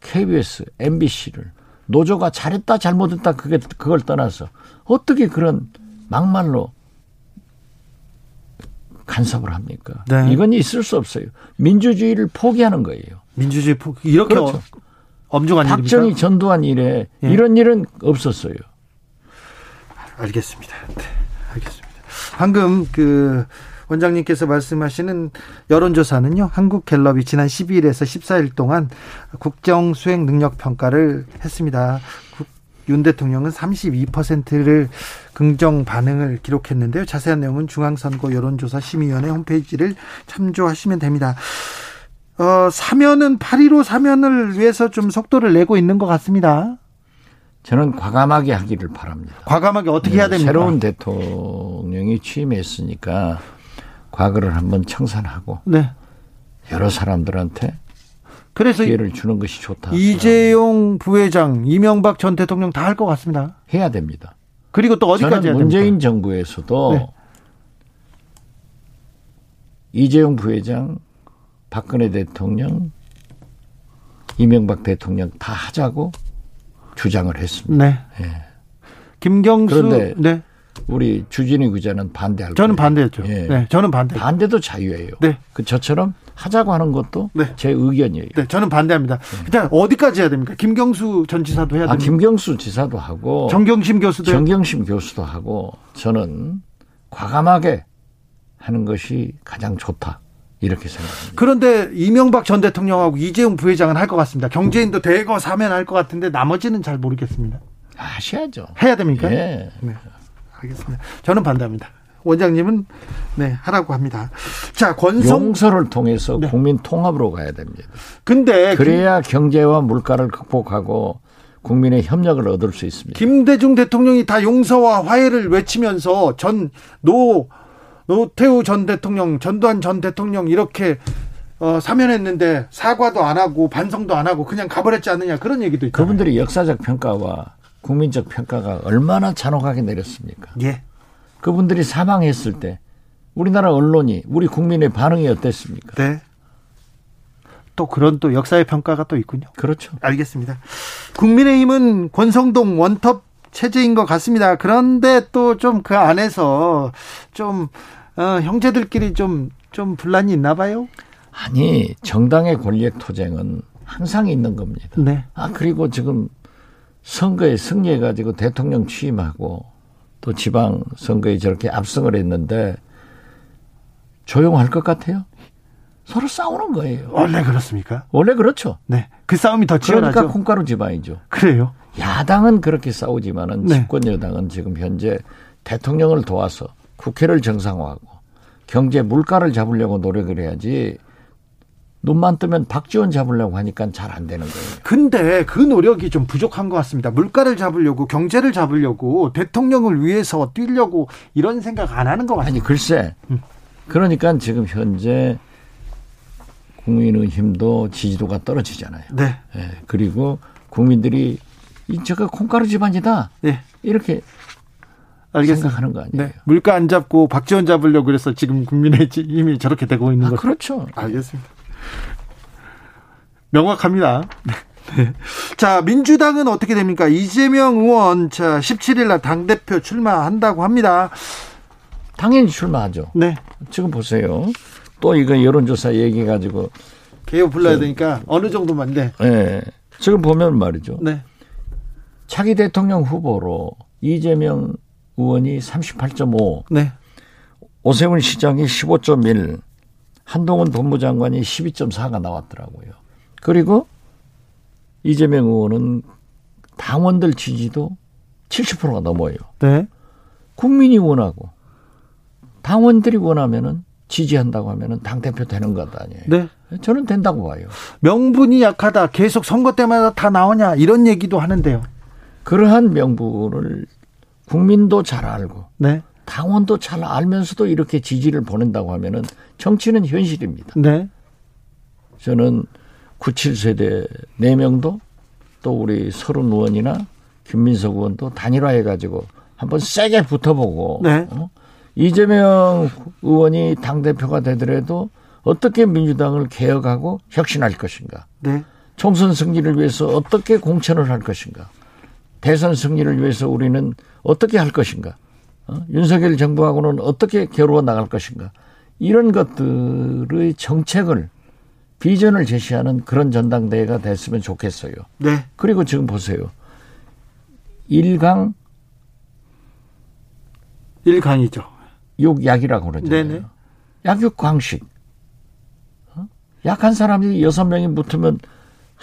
KBS, MBC를 노조가 잘했다 잘못했다 그게 그걸 떠나서 어떻게 그런 막말로 간섭을 합니까? 네. 이건 있을 수 없어요. 민주주의를 포기하는 거예요. 민주주의 포기 이렇게 그렇죠. 엄중한 일입니까? 박정희 전두환 이래 예. 이런 일은 없었어요. 알겠습니다. 네, 알겠습니다. 방금 그 원장님께서 말씀하시는 여론조사는요, 한국갤럽이 지난 12일에서 14일 동안 국정 수행 능력 평가를 했습니다. 윤 대통령은 32%를 긍정 반응을 기록했는데요. 자세한 내용은 중앙선거 여론조사 심의위원회 홈페이지를 참조하시면 됩니다. 어, 사면은 8.15 사면을 위해서 좀 속도를 내고 있는 것 같습니다. 저는 과감하게 하기를 바랍니다. 과감하게 어떻게 해야 네, 됩니까? 새로운 대통령이 취임했으니까 과거를 한번 청산하고 네. 여러 사람들한테 그래서 기회를 주는 것이 좋다. 이재용 부회장, 이명박 전 대통령 다 할 것 같습니다. 해야 됩니다. 그리고 또 어디까지 저는 문재인 됩니까? 정부에서도 네. 이재용 부회장, 박근혜 대통령, 이명박 대통령 다 하자고 주장을 했습니다. 네. 네. 김경수 그런데 네. 우리 주진희 기자는 반대할 저는 거예요. 반대했죠. 예. 네, 저는 반대. 반대도 자유예요. 네. 그 저처럼 하자고 하는 것도 네. 제 의견이에요. 네, 저는 반대합니다. 네. 일단 어디까지 해야 됩니까? 김경수 전 지사도 해야 됩니까? 아, 김경수 지사도 하고 정경심 교수도 정경심 교수도 하고 저는 과감하게 하는 것이 가장 좋다. 이렇게 생각합니다. 그런데 이명박 전 대통령하고 이재용 부회장은 할 것 같습니다. 경제인도 대거 사면 할 것 같은데 나머지는 잘 모르겠습니다. 하셔야죠. 해야 됩니까? 네. 네. 알겠습니다. 저는 반대합니다. 원장님은 네 하라고 합니다. 자 권성 용서를 통해서 네. 국민 통합으로 가야 됩니다. 근데 그래야 그, 경제와 물가를 극복하고 국민의 협력을 얻을 수 있습니다. 김대중 대통령이 다 용서와 화해를 외치면서 전 노 노태우 전 대통령, 전두환 전 대통령 이렇게 어, 사면했는데 사과도 안 하고 반성도 안 하고 그냥 가버렸지 않느냐 그런 얘기도 있죠. 그분들이 역사적 평가와 국민적 평가가 얼마나 잔혹하게 내렸습니까? 예. 그분들이 사망했을 때 우리나라 언론이 우리 국민의 반응이 어땠습니까? 네. 또 그런 또 역사의 평가가 또 있군요. 그렇죠. 알겠습니다. 국민의힘은 권성동 원톱 체제인 것 같습니다. 그런데 또 좀 그 안에서 좀 어, 형제들끼리 좀좀 분란이 있나 봐요. 아니 정당의 권력 투쟁은 항상 있는 겁니다. 네. 아 그리고 지금 선거에 승리해가지고 대통령 취임하고 또 지방 선거에 저렇게 압승을 했는데 조용할 것 같아요? 서로 싸우는 거예요. 원래 그렇습니까? 원래 그렇죠. 네. 그 싸움이 더 치열하죠. 그러니까 콩가루 지방이죠. 그래요? 야당은 그렇게 싸우지만은 네. 집권 여당은 지금 현재 대통령을 도와서 국회를 정상화하고 경제 물가를 잡으려고 노력을 해야지 눈만 뜨면 박지원 잡으려고 하니까 잘 안 되는 거예요. 근데 그 노력이 좀 부족한 것 같습니다. 물가를 잡으려고 경제를 잡으려고 대통령을 위해서 뛰려고 이런 생각 안 하는 것 같아요. 아니 글쎄. 음. 그러니까 지금 현재 국민의힘도 지지도가 떨어지잖아요. 네. 네. 그리고 국민들이 이 저거 콩가루 집안이다. 네. 이렇게 알겠습니다. 생각하는 거 아니에요. 네. 물가 안 잡고 박지원 잡으려고 그래서 지금 국민의 힘이 저렇게 되고 있는 아, 거죠. 그렇죠. 알겠습니다. 명확합니다. 네. 자, 민주당은 어떻게 됩니까? 이재명 의원, 자, 17일 날 당대표 출마한다고 합니다. 당연히 출마하죠. 네. 지금 보세요. 또 이거 여론조사 얘기해가지고. 개요 불러야 되니까 어느 정도만, 네. 네. 지금 보면 말이죠. 네. 차기 대통령 후보로 이재명 의원이 38.5. 네. 오세훈 시장이 15.1. 한동훈 법무장관이 12.4가 나왔더라고요. 그리고 이재명 의원은 당원들 지지도 70%가 넘어요. 네. 국민이 원하고 당원들이 원하면은 지지한다고 하면은 당 대표 되는 것 아니에요. 네. 저는 된다고 봐요. 명분이 약하다. 계속 선거 때마다 다 나오냐 이런 얘기도 하는데요. 그러한 명분을 국민도 잘 알고 네. 당원도 잘 알면서도 이렇게 지지를 보낸다고 하면은 정치는 현실입니다. 네. 저는 97세대 4명도 또 우리 서른 의원이나 김민석 의원도 단일화해 가지고 한번 세게 붙어보고 네. 어? 이재명 의원이 당 대표가 되더라도 어떻게 민주당을 개혁하고 혁신할 것인가? 네. 총선 승리를 위해서 어떻게 공천을 할 것인가? 대선 승리를 위해서 우리는 어떻게 할 것인가? 어? 윤석열 정부하고는 어떻게 겨루어 나갈 것인가? 이런 것들의 정책을 비전을 제시하는 그런 전당대회가 됐으면 좋겠어요. 네. 그리고 지금 보세요. 1강 1강이죠. 욕약이라고 그러잖아요. 네네. 약육 광식. 어? 약한 사람이 여섯 명이 붙으면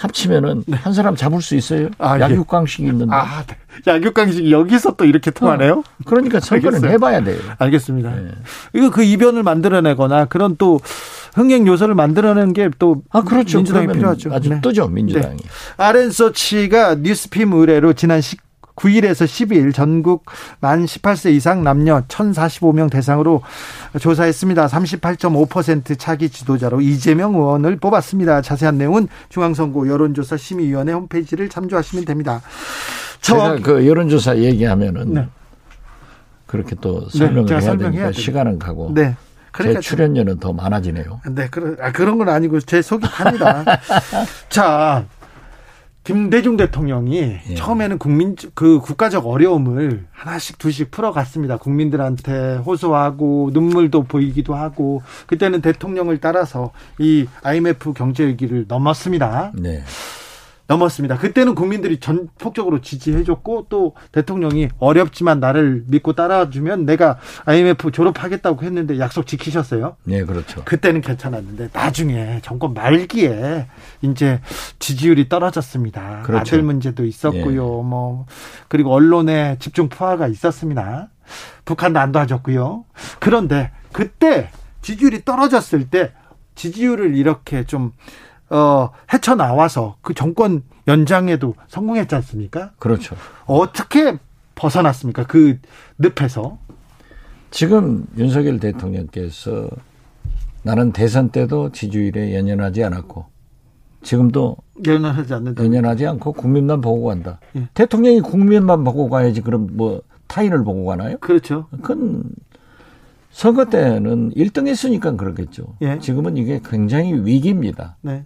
합치면은 네. 한 사람 잡을 수 있어요? 아, 약육강식이 예. 있는데. 아, 네. 약육강식이 여기서 또 이렇게 통하네요? 어, 그러니까 선거는 해봐야 돼요. 알겠습니다. 네. 이거 그 이변을 만들어내거나 그런 또 흥행 요소를 만들어내는 게 또 아, 그렇죠. 민주당이 필요하죠. 아주 네. 뜨죠, 민주당이. 네. 아랜서치가 뉴스핌 의뢰로 지난 9일에서 10일 전국 만 18세 이상 남녀 1,045명 대상으로 조사했습니다. 38.5% 차기 지도자로 이재명 의원을 뽑았습니다. 자세한 내용은 중앙선거 여론조사 심의위원회 홈페이지를 참조하시면 됩니다. 제가 그 여론조사 얘기하면은 네. 그렇게 또 네, 설명을 네, 해야 되니까 시간은 가고 네. 그러니까 제 출연료는 더 많아지네요. 네, 그런 아, 그런 건 아니고 제 속이 탑니다. 자, 김대중 대통령이 예. 처음에는 국민 그 국가적 어려움을 하나씩 두씩 풀어갔습니다. 국민들한테 호소하고 눈물도 보이기도 하고 그때는 대통령을 따라서 이 IMF 경제 위기를 넘었습니다. 네. 넘었습니다. 그때는 국민들이 전폭적으로 지지해줬고 또 대통령이 어렵지만 나를 믿고 따라주면 내가 IMF 졸업하겠다고 했는데 약속 지키셨어요. 네, 그렇죠. 그때는 괜찮았는데 나중에 정권 말기에 이제 지지율이 떨어졌습니다. 그렇죠. 아들 문제도 있었고요. 네. 뭐 그리고 언론에 집중 포화가 있었습니다. 북한도 안 도와줬고요. 그런데 그때 지지율이 떨어졌을 때 지지율을 이렇게 좀 어, 헤쳐나와서 그 정권 연장에도 성공했지 않습니까? 그렇죠. 어떻게 벗어났습니까? 그 늪에서. 지금 윤석열 대통령께서 나는 대선 때도 지지율에 연연하지 않았고 지금도 연연하지 않는다. 연연하지 않고 국민만 보고 간다. 예. 대통령이 국민만 보고 가야지 그럼 뭐 타인을 보고 가나요? 그렇죠. 그건 선거 때는 1등 했으니까 그렇겠죠. 예. 지금은 이게 굉장히 위기입니다. 네.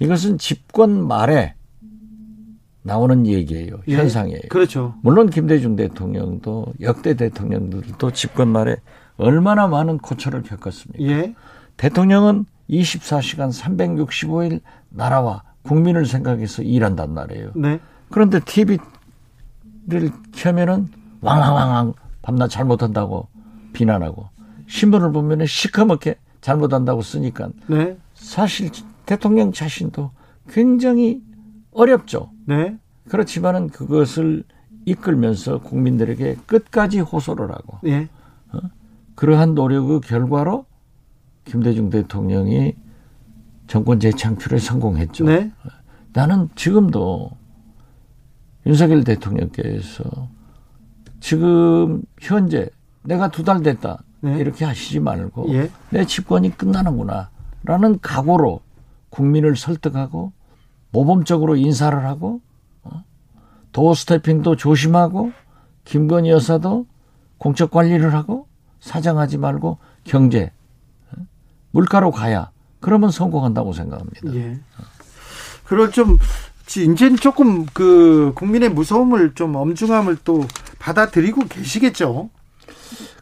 이것은 집권 말에 나오는 얘기예요. 예, 현상이에요. 그렇죠. 물론 김대중 대통령도 역대 대통령들도 집권 말에 얼마나 많은 고초를 겪었습니까? 예. 대통령은 24시간 365일 나라와 국민을 생각해서 일한단 말이에요. 네. 그런데 TV를 켜면은 왕왕왕왕 밤낮 잘못한다고 비난하고 신문을 보면은 시커멓게 잘못한다고 쓰니까 네. 사실 대통령 자신도 굉장히 어렵죠. 네. 그렇지만은 그것을 이끌면서 국민들에게 끝까지 호소를 하고 네. 어? 그러한 노력의 결과로 김대중 대통령이 정권 재창출에 성공했죠. 네. 나는 지금도 윤석열 대통령께서 지금 현재 내가 두 달 됐다 네. 이렇게 하시지 말고 예. 내 집권이 끝나는구나라는 각오로 국민을 설득하고 모범적으로 인사를 하고 어? 도어 스태핑도 조심하고 김건희 여사도 공적 관리를 하고 사장하지 말고 경제 물가로 가야 그러면 성공한다고 생각합니다. 예. 그럴 좀 이제는 조금 그 국민의 무서움을 좀 엄중함을 또 받아들이고 계시겠죠.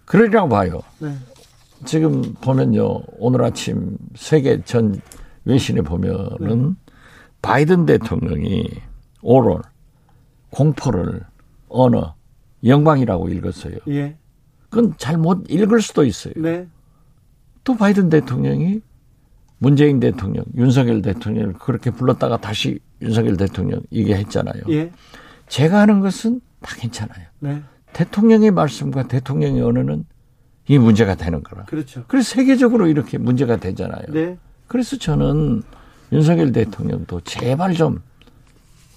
그러리라고 봐요. 네. 지금 보면요 오늘 아침 세계 전 외신에 보면은 네. 바이든 대통령이 오롤 공포를 언어 영광이라고 읽었어요. 예. 그건 잘못 읽을 수도 있어요. 네. 또 바이든 대통령이 문재인 대통령, 윤석열 대통령을 그렇게 불렀다가 다시 윤석열 대통령 얘기했잖아요. 예. 제가 하는 것은 다 괜찮아요. 네. 대통령의 말씀과 대통령의 언어는 이 문제가 되는 거라. 그렇죠. 그래서 세계적으로 이렇게 문제가 되잖아요. 네. 그래서 저는 윤석열 대통령도 제발 좀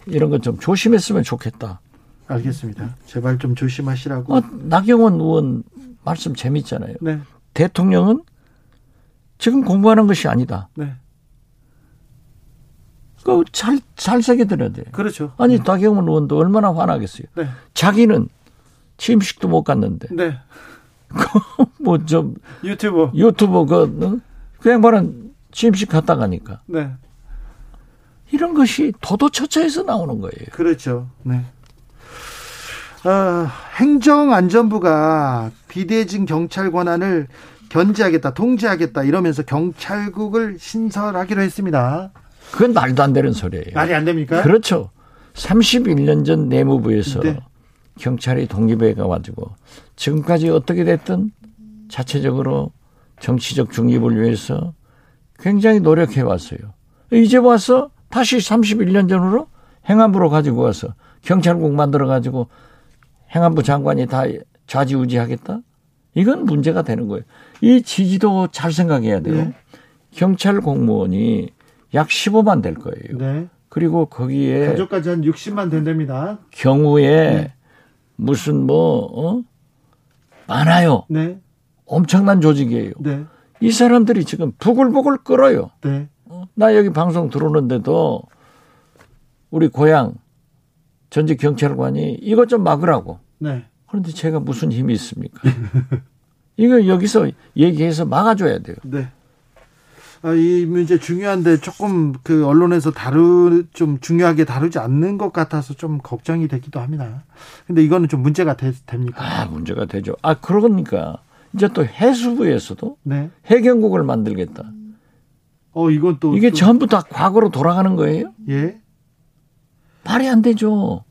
이런 것 좀 조심했으면 좋겠다. 알겠습니다. 제발 좀 조심하시라고. 어, 나경원 의원 말씀 재밌잖아요. 네. 대통령은 지금 공부하는 것이 아니다. 네. 그 잘, 잘 새겨들어야 돼. 그렇죠. 아니, 네. 나경원 의원도 얼마나 화나겠어요. 네. 자기는 취임식도 못 갔는데. 네. 뭐, 좀. 유튜버. 유튜버, 그, 그 양반은 취임식 갔다 가니까. 네. 이런 것이 도도처처에서 나오는 거예요. 그렇죠. 네. 어, 행정안전부가 비대진 경찰 권한을 견제하겠다, 통제하겠다 이러면서 경찰국을 신설하기로 했습니다. 그건 말도 안 되는 소리예요. 말이 안 됩니까? 그렇죠. 31년 전 내무부에서 네. 경찰이 독립해 가가지고 지금까지 어떻게 됐든 자체적으로 정치적 중립을 위해서 굉장히 노력해 왔어요. 이제 와서 다시 31년 전으로 행안부로 가지고 와서 경찰국 만들어 가지고 행안부 장관이 다 좌지우지하겠다? 이건 문제가 되는 거예요. 이 지지도 잘 생각해야 돼요. 네. 경찰 공무원이 약 15만 될 거예요. 네. 그리고 거기에 가족까지 한 60만 된답니다. 경우에 네. 무슨 뭐 어? 많아요. 네. 엄청난 조직이에요. 네. 이 사람들이 지금 부글부글 끓어요. 네. 어? 나 여기 방송 들어오는데도 우리 고향 전직 경찰관이 이것 좀 막으라고. 네. 그런데 제가 무슨 힘이 있습니까? 이거 여기서 얘기해서 막아줘야 돼요. 네. 아, 이 문제 중요한데 조금 그 언론에서 다루 좀 중요하게 다루지 않는 것 같아서 좀 걱정이 되기도 합니다. 근데 이거는 좀 문제가 되, 됩니까? 아 문제가 되죠. 아 그러니까 이제 또 해수부에서도 네. 해경국을 만들겠다. 어 이건 또 이게 또... 전부 다 과거로 돌아가는 거예요? 예. 말이 안 되죠.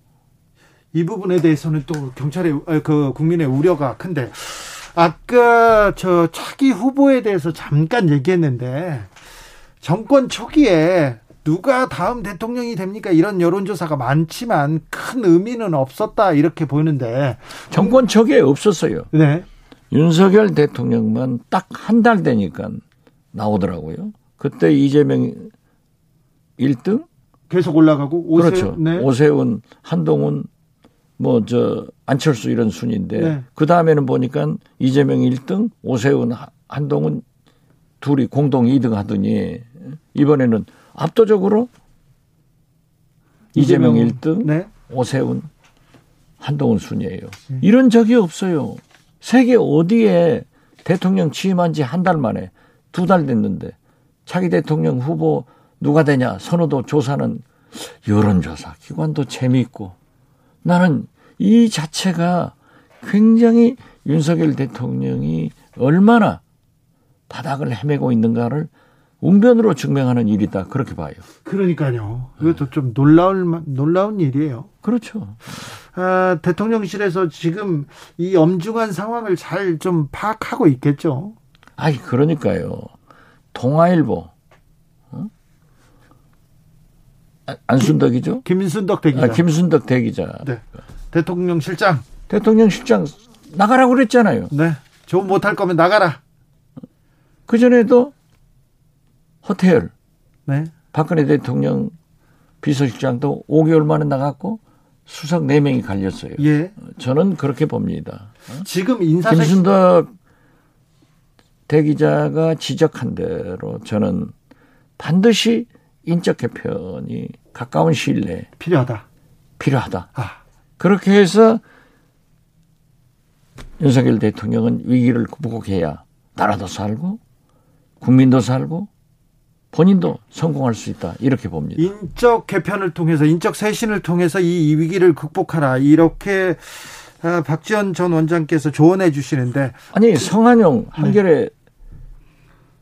이 부분에 대해서는 또 경찰의 그 국민의 우려가 큰데 아까 저 차기 후보에 대해서 잠깐 얘기했는데 정권 초기에 누가 다음 대통령이 됩니까? 이런 여론조사가 많지만 큰 의미는 없었다 이렇게 보이는데 정권 초기에 없었어요. 네. 윤석열 대통령만 딱 한 달 되니까 나오더라고요. 그때 이재명 1등 계속 올라가고 오세, 그렇죠. 네. 오세훈, 한동훈, 뭐 저 안철수 이런 순인데 네. 그 다음에는 보니까 이재명 1등, 오세훈, 한동훈 둘이 공동 2등 하더니 이번에는 압도적으로 이재명, 이재명 1등, 네. 오세훈, 한동훈 순이에요. 네. 이런 적이 없어요. 세계 어디에 대통령 취임한 지 한 달 만에 두 달 됐는데 차기 대통령 후보 누가 되냐 선호도 조사는 여론조사 기관도 재미있고 나는 이 자체가 굉장히 윤석열 대통령이 얼마나 바닥을 헤매고 있는가를 웅변으로 증명하는 일이다 그렇게 봐요. 그러니까요. 이것도 좀 놀라울 놀라운 일이에요. 그렇죠. 아, 대통령실에서 지금 이 엄중한 상황을 잘 좀 파악하고 있겠죠. 아이 그러니까요. 동아일보 안순덕이죠? 김순덕 대기자. 아, 김순덕 대기자. 네. 대통령 실장. 대통령 실장 나가라고 그랬잖아요. 네. 좀 못할 거면 나가라. 그 전에도 허태열. 네. 박근혜 대통령 비서실장도 5개월 만에 나갔고 수석 4명이 갈렸어요. 예. 저는 그렇게 봅니다. 지금 인사 김순덕 대기자가 지적한 대로 저는 반드시 인적 개편이 가까운 시일 내에 필요하다. 필요하다. 아. 그렇게 해서 윤석열 대통령은 위기를 극복해야 나라도 살고 국민도 살고 본인도 성공할 수 있다 이렇게 봅니다. 인적 개편을 통해서 인적 쇄신을 통해서 이 위기를 극복하라 이렇게 아, 박지원 전 원장께서 조언해 주시는데 아니 성한용 한겨레 네.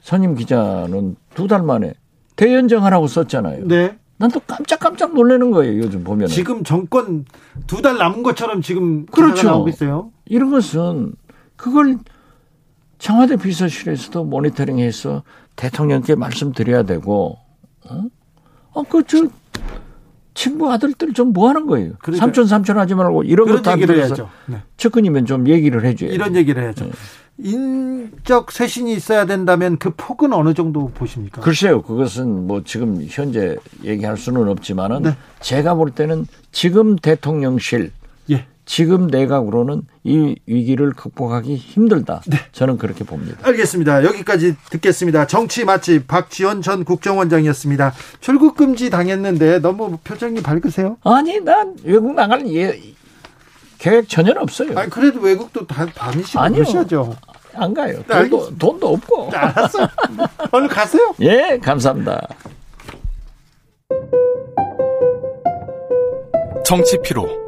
선임 기자는 두 달 만에 대연정하라고 썼잖아요. 네. 난 또 깜짝깜짝 놀라는 거예요 요즘 보면. 지금 정권 두 달 남은 것처럼 지금 그렇죠. 나오고 있어요. 이런 것은 그걸 청와대 비서실에서도 모니터링해서 대통령께 말씀드려야 되고, 어? 어, 그, 저, 친구 아들들 좀 뭐 하는 거예요? 그러니까 삼촌, 삼촌 하지 말고 이런 것도 안 들어서 네. 측근이면 좀 얘기를 해줘요. 이런 얘기를 해야죠. 네. 인적 쇄신이 있어야 된다면 그 폭은 어느 정도 보십니까? 글쎄요. 그것은 뭐 지금 현재 얘기할 수는 없지만은 네. 제가 볼 때는 지금 대통령실 예. 지금 내각으로는 이 위기를 극복하기 힘들다. 네. 저는 그렇게 봅니다. 알겠습니다. 여기까지 듣겠습니다. 정치 맛집 박지원 전 국정원장이었습니다. 출국 금지 당했는데 너무 표정이 밝으세요? 아니, 난 외국 나갈 예, 계획 전혀 없어요. 아니, 그래도 외국도 다 다니시고 아니요. 그러셔야죠. 안 가요. 네, 돈도, 돈도 없고. 네, 알았어요. 얼른 가세요. 예, 감사합니다. 정치 피로.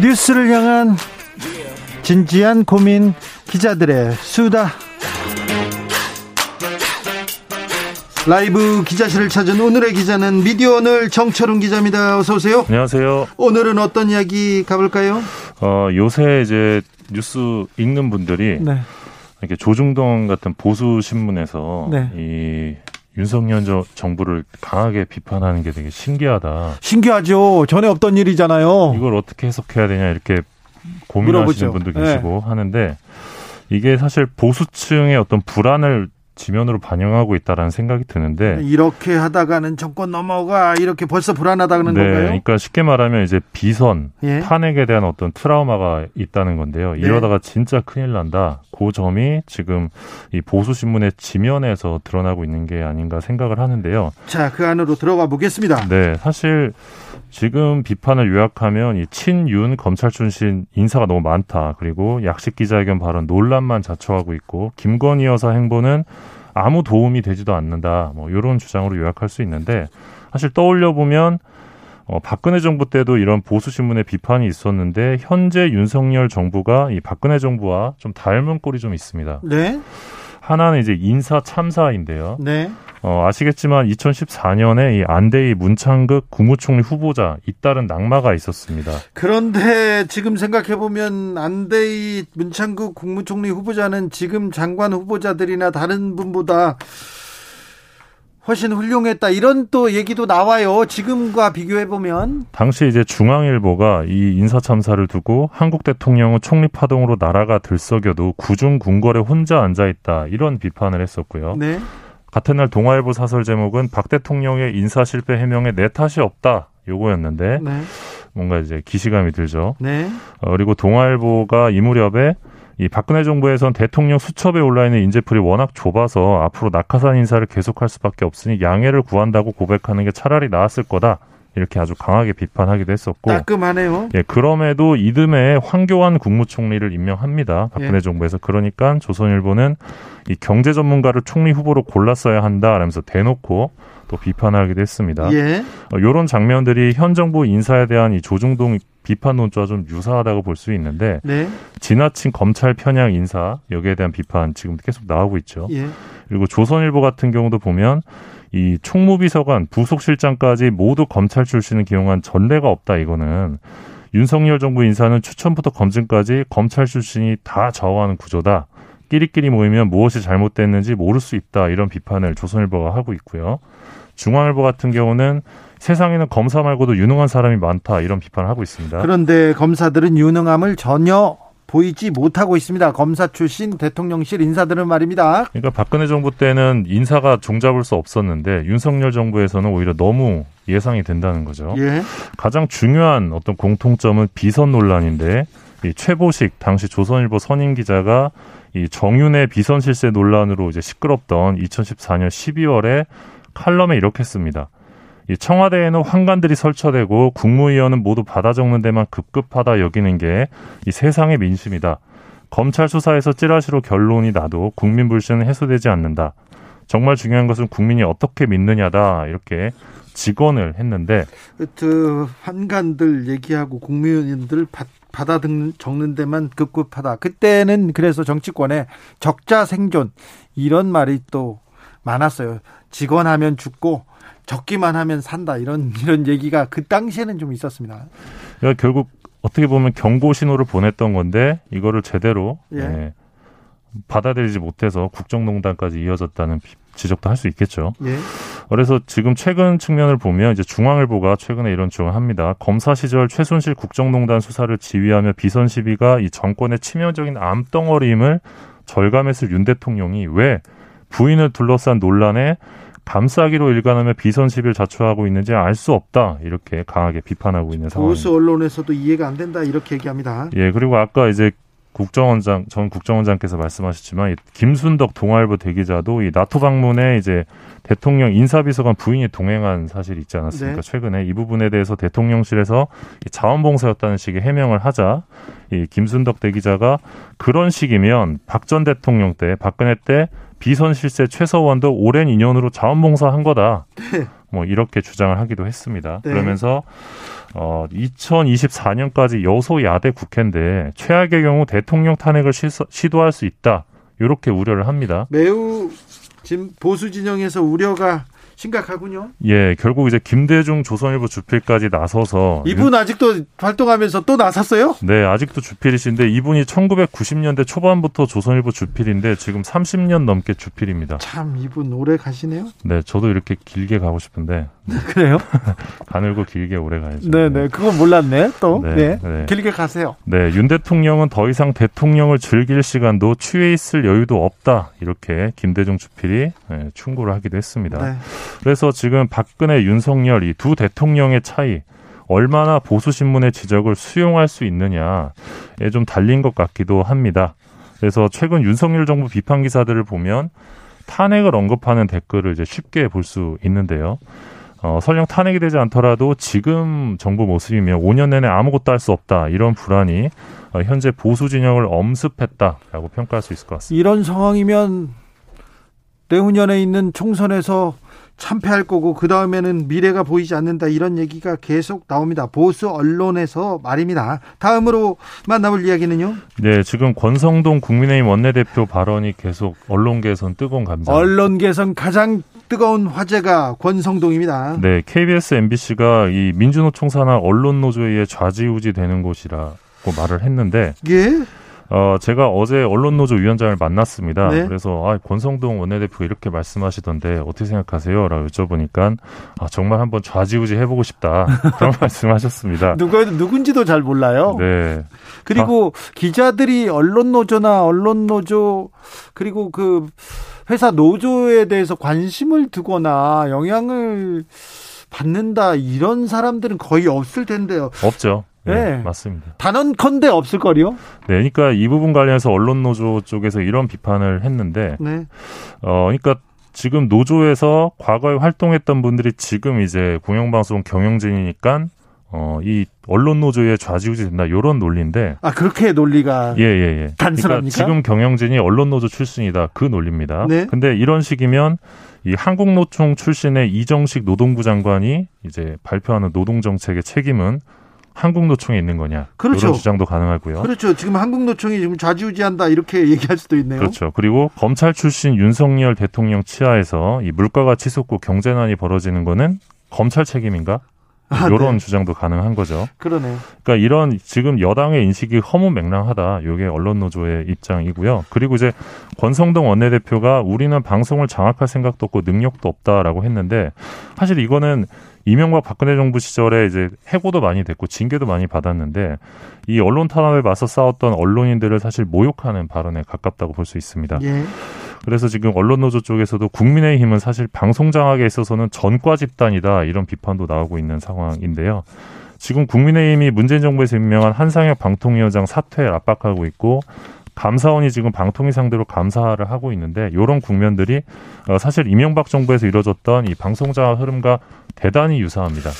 뉴스를 향한 진지한 고민 기자들의 수다 라이브 기자실을 찾은 오늘의 기자는 미디어 오늘 정철웅 기자입니다. 어서 오세요. 안녕하세요. 오늘은 어떤 이야기 가볼까요? 어, 요새 이제 뉴스 읽는 분들이 네. 이렇게 조중동 같은 보수 신문에서 네. 이 윤석열 정부를 강하게 비판하는 게 되게 신기하다. 신기하죠. 전에 없던 일이잖아요. 이걸 어떻게 해석해야 되냐 이렇게 고민하시는. 분도 계시고 네. 하는데 이게 사실 보수층의 어떤 불안을 지면으로 반영하고 있다라는 생각이 드는데 이렇게 하다가는 정권 넘어가 이렇게 벌써 불안하다는 네, 건가요? 그러니까 쉽게 말하면 이제 비선 예? 탄핵에 대한 어떤 트라우마가 있다는 건데요. 네. 이러다가 진짜 큰일 난다. 그 점이 지금 이 보수 신문의 지면에서 드러나고 있는 게 아닌가 생각을 하는데요. 자, 그 안으로 들어가 보겠습니다. 네, 사실 지금 비판을 요약하면 이 친윤 검찰 출신 인사가 너무 많다. 그리고 약식 기자회견 발언 논란만 자초하고 있고 김건희 여사 행보는 아무 도움이 되지도 않는다. 뭐 이런 주장으로 요약할 수 있는데 사실 떠올려 보면 어, 박근혜 정부 때도 이런 보수 신문의 비판이 있었는데 현재 윤석열 정부가 이 박근혜 정부와 좀 닮은 꼴이 좀 있습니다. 네. 하나는 이제 인사 참사인데요. 네. 어, 아시겠지만 2014년에 이 안대희 문창극 국무총리 후보자 잇따른 낙마가 있었습니다. 그런데 지금 생각해 보면 안대희 문창극 국무총리 후보자는 지금 장관 후보자들이나 다른 분보다 훨씬 훌륭했다 이런 또 얘기도 나와요. 지금과 비교해 보면 당시 이제 중앙일보가 이 인사 참사를 두고 한국 대통령은 총리 파동으로 나라가 들썩여도 구중 궁궐에 혼자 앉아 있다 이런 비판을 했었고요. 네. 같은 날 동아일보 사설 제목은 박 대통령의 인사 실패 해명에 내 탓이 없다 요거였는데 네. 뭔가 이제 기시감이 들죠. 네. 어, 그리고 동아일보가 이 무렵에 이 박근혜 정부에선 대통령 수첩에 올라 있는 인재풀이 워낙 좁아서 앞으로 낙하산 인사를 계속할 수밖에 없으니 양해를 구한다고 고백하는 게 차라리 나았을 거다. 이렇게 아주 강하게 비판하기도 했었고 따끔하네요. 예, 그럼에도 이듬해 황교안 국무총리를 임명합니다. 박근혜 예. 정부에서 그러니까 조선일보는 이 경제 전문가를 총리 후보로 골랐어야 한다라면서 대놓고 또 비판하기도 했습니다. 예. 어, 이런 장면들이 현 정부 인사에 대한 이 조중동 비판 논조와 좀 유사하다고 볼 수 있는데 네. 지나친 검찰 편향 인사 여기에 대한 비판 지금 계속 나오고 있죠. 예. 그리고 조선일보 같은 경우도 보면 이 총무비서관, 부속실장까지 모두 검찰 출신을 기용한 전례가 없다 이거는 윤석열 정부 인사는 추천부터 검증까지 검찰 출신이 다 좌우하는 구조다. 끼리끼리 모이면 무엇이 잘못됐는지 모를 수 있다. 이런 비판을 조선일보가 하고 있고요. 중앙일보 같은 경우는 세상에는 검사 말고도 유능한 사람이 많다 이런 비판을 하고 있습니다. 그런데 검사들은 유능함을 전혀 보이지 못하고 있습니다. 검사 출신 대통령실 인사들은 말입니다. 그러니까 박근혜 정부 때는 인사가 종잡을 수 없었는데 윤석열 정부에서는 오히려 너무 예상이 된다는 거죠. 예. 가장 중요한 어떤 공통점은 비선 논란인데 이 최보식 당시 조선일보 선임 기자가 이 정윤의 비선 실세 논란으로 이제 시끄럽던 2014년 12월에 칼럼에 이렇게 씁니다. 이 청와대에는 황관들이 설쳐되고 국무위원은 모두 받아 적는 데만 급급하다 여기는 게 이 세상의 민심이다. 검찰 수사에서 찌라시로 결론이 나도 국민 불신은 해소되지 않는다. 정말 중요한 것은 국민이 어떻게 믿느냐다. 이렇게 직언을 했는데 그 환관들 얘기하고 국무위원들 받아 적는 데만 급급하다. 그때는 그래서 정치권에 적자 생존 이런 말이 또 많았어요. 직원하면 죽고 적기만 하면 산다 이런 이런 얘기가 그 당시에는 좀 있었습니다. 그러니까 결국 어떻게 보면 경고 신호를 보냈던 건데 이거를 제대로 예. 예, 받아들이지 못해서 국정농단까지 이어졌다는 지적도 할 수 있겠죠. 예. 그래서 지금 최근 측면을 보면 이제 중앙일보가 최근에 이런 주장을 합니다. 검사 시절 최순실 국정농단 수사를 지휘하며 비선 시비가 이 정권의 치명적인 암덩어리임을 절감했을 윤 대통령이 왜 부인을 둘러싼 논란에 감싸기로 일관하며 비선 시비를 자초하고 있는지 알 수 없다 이렇게 강하게 비판하고 있는 상황입니다. 보수 언론에서도 이해가 안 된다 이렇게 얘기합니다. 예 그리고 아까 이제 국정원장 전 국정원장께서 말씀하셨지만 김순덕 동아일보 대기자도 이 나토 방문에 이제 대통령 인사비서관 부인이 동행한 사실이 있지 않았습니까? 네. 최근에 이 부분에 대해서 대통령실에서 자원봉사였다는 식의 해명을 하자 이 김순덕 대기자가 그런 식이면 박 전 대통령 때 박근혜 때 비선 실세 최서원도 오랜 인연으로 자원봉사한 거다. 네. 뭐 이렇게 주장을 하기도 했습니다. 네. 그러면서 어 2024년까지 여소야대 국회인데 최악의 경우 대통령 탄핵을 시도할 수 있다. 이렇게 우려를 합니다. 매우 지금 보수 진영에서 우려가 심각하군요. 예, 결국 이제 김대중 조선일보 주필까지 나서서 이분 아직도 활동하면서 또 나섰어요? 네, 아직도 주필이신데 이분이 1990년대 초반부터 조선일보 주필인데 지금 30년 넘게 주필입니다. 참 이분 오래 가시네요. 네, 저도 이렇게 길게 가고 싶은데 그래요? 가늘고 길게 오래 가야죠. 네, 네, 그건 몰랐네. 또 네, 네. 네. 길게 가세요. 네, 윤 대통령은 더 이상 대통령을 즐길 시간도 취해 있을 여유도 없다 이렇게 김대중 주필이 네, 충고를 하기도 했습니다. 네. 그래서 지금 박근혜, 윤석열 이 두 대통령의 차이 얼마나 보수 신문의 지적을 수용할 수 있느냐에 좀 달린 것 같기도 합니다. 그래서 최근 윤석열 정부 비판 기사들을 보면 탄핵을 언급하는 댓글을 이제 쉽게 볼 수 있는데요. 어, 설령 탄핵이 되지 않더라도 지금 정부 모습이면 5년 내내 아무것도 할 수 없다 이런 불안이 어, 현재 보수 진영을 엄습했다라고 평가할 수 있을 것 같습니다. 이런 상황이면 내후년에 있는 총선에서 참패할 거고 그 다음에는 미래가 보이지 않는다 이런 얘기가 계속 나옵니다. 보수 언론에서 말입니다. 다음으로 만나볼 이야기는요. 네, 지금 권성동 국민의힘 원내대표 발언이 계속 언론계에선 뜨거운 감자. 언론계에선 가장 뜨거운 화제가 권성동입니다. 네, KBS, MBC가 이 민주노총 산하 언론노조에 의해 좌지우지 되는 곳이라고 말을 했는데. 예. 어, 제가 어제 언론노조 위원장을 만났습니다. 네? 그래서 아, 권성동 원내대표 이렇게 말씀하시던데 어떻게 생각하세요? 라고 여쭤보니까 아, 정말 한번 좌지우지 해보고 싶다. 그런 말씀하셨습니다. 누가 누군지도 잘 몰라요. 네. 그리고 아. 기자들이 언론노조나 언론노조 그리고 그 회사 노조에 대해서 관심을 두거나 영향을 받는다 이런 사람들은 거의 없을 텐데요. 없죠. 네, 네, 맞습니다. 단언컨대 없을 거요. 네, 그러니까 이 부분 관련해서 언론 노조 쪽에서 이런 비판을 했는데, 네. 어, 그러니까 지금 노조에서 과거에 활동했던 분들이 지금 이제 공영방송 경영진이니까 어, 이 언론 노조에 좌지우지 된다 요런 논리인데 아 그렇게 논리가 예 예예 예. 단순합니까? 그러니까 지금 경영진이 언론 노조 출신이다 그 논리입니다. 네. 근데 이런 식이면 이 한국노총 출신의 이정식 노동부 장관이 이제 발표하는 노동 정책의 책임은 한국노총에 있는 거냐. 그렇죠. 이런 주장도 가능하고요. 그렇죠. 지금 한국노총이 지금 좌지우지한다 이렇게 얘기할 수도 있네요. 그렇죠. 그리고 검찰 출신 윤석열 대통령 치하에서 이 물가가 치솟고 경제난이 벌어지는 거는 검찰 책임인가? 아, 이런 네. 주장도 가능한 거죠. 그러네요. 그러니까 이런 지금 여당의 인식이 허무맹랑하다. 이게 언론 노조의 입장이고요. 그리고 이제 권성동 원내대표가 우리는 방송을 장악할 생각도 없고 능력도 없다라고 했는데 사실 이거는 이명박 박근혜 정부 시절에 이제 해고도 많이 됐고 징계도 많이 받았는데 이 언론 탄압에 맞서 싸웠던 언론인들을 사실 모욕하는 발언에 가깝다고 볼 수 있습니다. 예. 그래서 지금 언론 노조 쪽에서도 국민의힘은 사실 방송 장악에 있어서는 전과 집단이다 이런 비판도 나오고 있는 상황인데요. 지금 국민의힘이 문재인 정부에서 임명한 한상혁 방통위원장 사퇴를 압박하고 있고 감사원이 지금 방통위 상대로 감사를 하고 있는데 이런 국면들이 어, 사실 이명박 정부에서 이뤄졌던 이 방송장악 흐름과 대단히 유사합니다.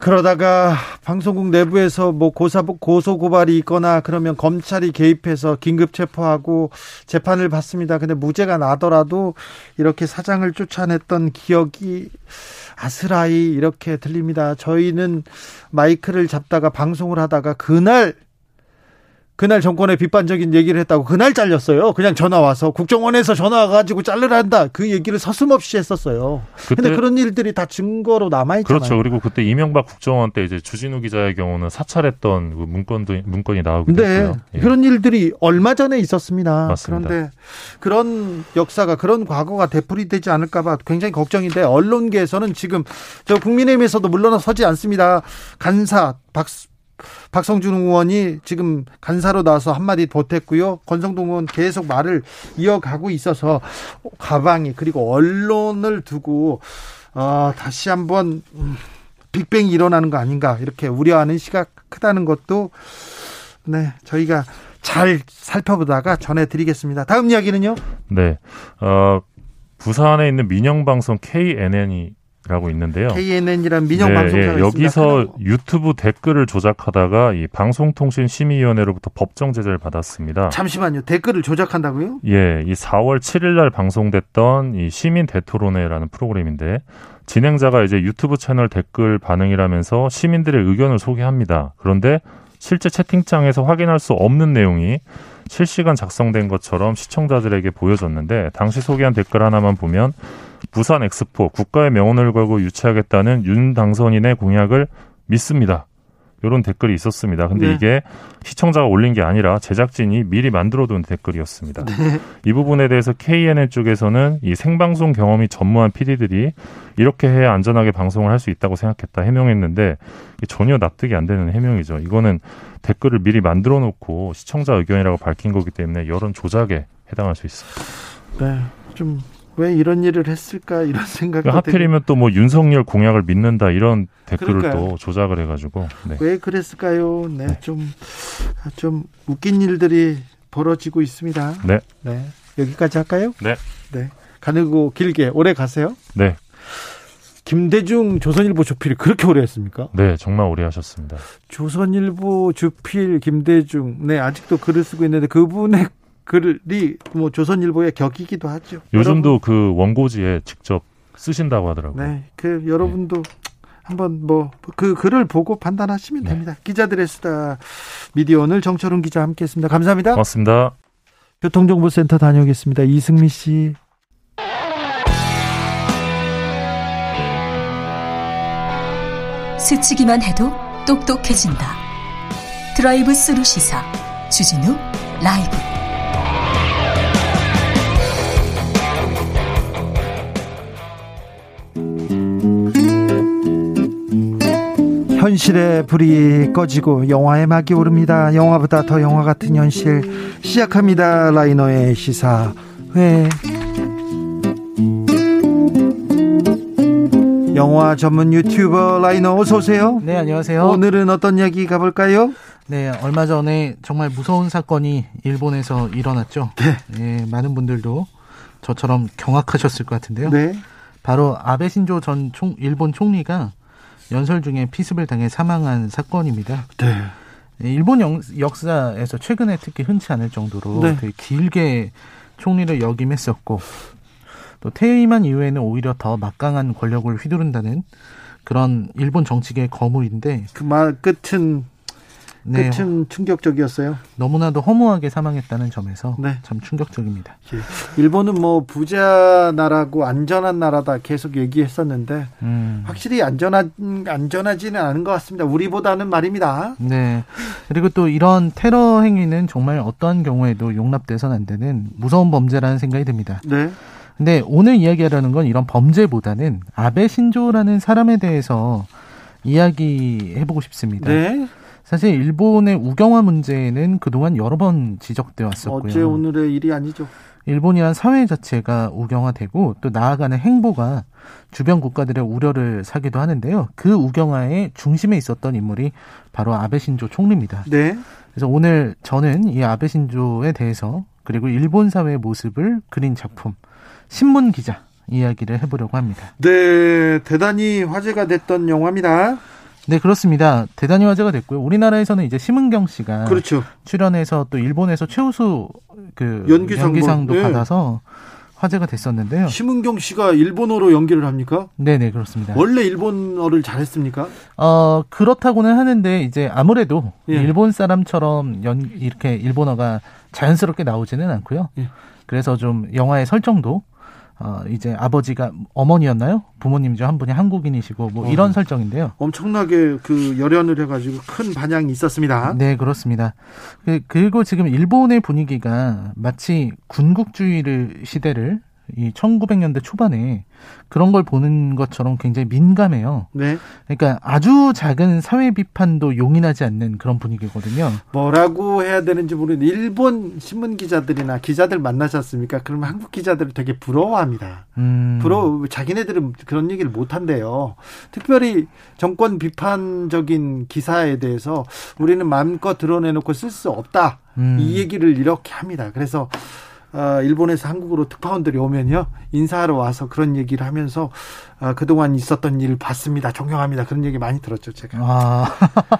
그러다가 방송국 내부에서 뭐 고사 고소 고발이 있거나 그러면 검찰이 개입해서 긴급 체포하고 재판을 받습니다. 근데 무죄가 나더라도 이렇게 사장을 쫓아냈던 기억이 아스라이 이렇게 들립니다. 저희는 마이크를 잡다가 방송을 하다가 그날 그날 정권의 비판적인 얘기를 했다고 그날 잘렸어요. 그냥 전화 와서 국정원에서 전화 와가지고 잘르란다 그 얘기를 서슴없이 했었어요. 그런데 그런 일들이 다 증거로 남아 있잖아요. 그렇죠. 그리고 그때 이명박 국정원 때 이제 주진우 기자의 경우는 사찰했던 그 문건도 문건이 나오기도 네. 했고요. 예. 그런 일들이 얼마 전에 있었습니다. 맞습니다. 그런데 그런 역사가 그런 과거가 되풀이되지 않을까봐 굉장히 걱정인데 언론계에서는 지금 저 국민의힘에서도 물러서지 않습니다. 간사 박 박성준 의원이 지금 간사로 나와서 한마디 보탰고요. 권성동 의원 계속 말을 이어가고 있어서 가방이 그리고 언론을 두고 어, 다시 한번 음, 빅뱅이 일어나는 거 아닌가 이렇게 우려하는 시각 크다는 것도 네 저희가 잘 살펴보다가 전해드리겠습니다. 다음 이야기는요? 네, 어, 부산에 있는 민영 방송 KNN이 라고 있는데요. KNN이란 민영 네, 방송사가 예, 여기서 유튜브 댓글을 조작하다가 이 방송통신심의위원회로부터 법정 제재를 받았습니다. 잠시만요. 댓글을 조작한다고요? 예, 이 4월 7일 날 방송됐던 이 시민 대토론회라는 프로그램인데 진행자가 이제 유튜브 채널 댓글 반응이라면서 시민들의 의견을 소개합니다. 그런데 실제 채팅창에서 확인할 수 없는 내용이 실시간 작성된 것처럼 시청자들에게 보여졌는데 당시 소개한 댓글 하나만 보면 부산 엑스포 국가의 명운을 걸고 유치하겠다는 윤 당선인의 공약을 믿습니다. 이런 댓글이 있었습니다. 근데 네. 이게 시청자가 올린 게 아니라 제작진이 미리 만들어둔 댓글이었습니다. 네. 이 부분에 대해서 KNN 쪽에서는 이 생방송 경험이 전무한 PD들이 이렇게 해야 안전하게 방송을 할 수 있다고 생각했다 해명했는데 전혀 납득이 안 되는 해명이죠. 이거는 댓글을 미리 만들어 놓고 시청자 의견이라고 밝힌 거기 때문에 여론 조작에 해당할 수 있습니다. 네. 좀 왜 이런 일을 했을까 이런 생각. 그러니까 하필이면 또 뭐 윤석열 공약을 믿는다 이런 댓글을 그러니까요. 또 조작을 해가지고. 네. 왜 그랬을까요? 네, 네. 좀, 좀 웃긴 일들이 벌어지고 있습니다. 네. 네. 여기까지 할까요? 네. 네. 가늘고 길게 오래 가세요? 네. 김대중 조선일보 주필 그렇게 오래 했습니까? 네, 정말 오래 하셨습니다. 조선일보 주필 김대중, 네 아직도 글을 쓰고 있는데 그분의 글이 뭐 조선일보의 격이기도 하죠. 요즘도 여러분. 그 원고지에 직접 쓰신다고 하더라고요. 네, 그 여러분도 네. 한번 뭐 그 글을 보고 판단하시면 네. 됩니다. 기자들의 수다 미디어 오늘 정철운 기자 함께했습니다. 감사합니다. 고맙습니다. 교통정보센터 다녀오겠습니다. 이승미 씨. 스치기만 해도 똑똑해진다. 드라이브 스루 시사 주진우 라이브. 현실의 불이 꺼지고 영화의 막이 오릅니다. 영화보다 더 영화 같은 현실 시작합니다. 라이너의 시사회. 영화 전문 유튜버 라이너 어서 오세요. 네, 안녕하세요. 오늘은 어떤 이야기 가볼까요? 네, 얼마 전에 정말 무서운 사건이 일본에서 일어났죠. 네. 네 많은 분들도 저처럼 경악하셨을 것 같은데요. 네. 바로 아베 신조 전 총, 일본 총리가 연설 중에 피습을 당해 사망한 사건입니다. 네. 일본 역사에서 최근에 특히 흔치 않을 정도로 네. 되게 길게 총리를 역임했었고 또 퇴임한 이후에는 오히려 더 막강한 권력을 휘두른다는 그런 일본 정치계의 거물인데 그 말 끝은 네. 끝은 충격적이었어요. 너무나도 허무하게 사망했다는 점에서 네. 참 충격적입니다. 예. 일본은 뭐 부자 나라고 안전한 나라다 계속 얘기했었는데 음. 확실히 안전하 안전하지는 않은 것 같습니다. 우리보다는 말입니다. 네. 그리고 또 이런 테러 행위는 정말 어떠한 경우에도 용납돼서는 안 되는 무서운 범죄라는 생각이 듭니다. 네. 근데 오늘 이야기하려는 건 이런 범죄보다는 아베 신조라는 사람에 대해서 이야기해보고 싶습니다. 네. 사실 일본의 우경화 문제는 그동안 여러 번 지적돼 왔었고요. 어제 오늘의 일이 아니죠. 일본이란 사회 자체가 우경화되고 또 나아가는 행보가 주변 국가들의 우려를 사기도 하는데요. 그 우경화의 중심에 있었던 인물이 바로 아베 신조 총리입니다. 네. 그래서 오늘 저는 이 아베 신조에 대해서 그리고 일본 사회의 모습을 그린 작품 신문 기자 이야기를 해보려고 합니다. 네, 대단히 화제가 됐던 영화입니다. 네, 그렇습니다. 대단히 화제가 됐고요. 우리나라에서는 이제 심은경 씨가 그렇죠. 출연해서 또 일본에서 최우수 그 연기상도, 연기상 도 네. 받아서 화제가 됐었는데요. 심은경 씨가 일본어로 연기를 합니까? 네, 네, 그렇습니다. 원래 일본어를 잘했습니까? 어, 그렇다고는 하는데 이제 아무래도 예. 일본 사람처럼 연 이렇게 일본어가 자연스럽게 나오지는 않고요. 예. 그래서 좀 영화의 설정도 어, 이제 아버지가 어머니였나요? 부모님 중 한 분이 한국인이시고 뭐 이런 어, 설정인데요. 엄청나게 그 열연을 해가지고 큰 반향이 있었습니다. 네, 그렇습니다. 그, 그리고 지금 일본의 분위기가 마치 군국주의를 시대를 이 1900년대 초반에 그런 걸 보는 것처럼 굉장히 민감해요. 네. 그러니까 아주 작은 사회 비판도 용인하지 않는 그런 분위기거든요. 뭐라고 해야 되는지 모르는 일본 신문 기자들이나 기자들 만나셨습니까? 그러면 한국 기자들을 되게 부러워합니다. 음. 부러워 자기네들은 그런 얘기를 못 한대요. 특별히 정권 비판적인 기사에 대해서 우리는 마음껏 드러내놓고 쓸 수 없다. 음. 이 얘기를 이렇게 합니다. 그래서 어, 일본에서 한국으로 특파원들이 오면요. 인사하러 와서 그런 얘기를 하면서 어, 그동안 있었던 일을 봤습니다. 존경합니다. 그런 얘기 많이 들었죠 제가. 아.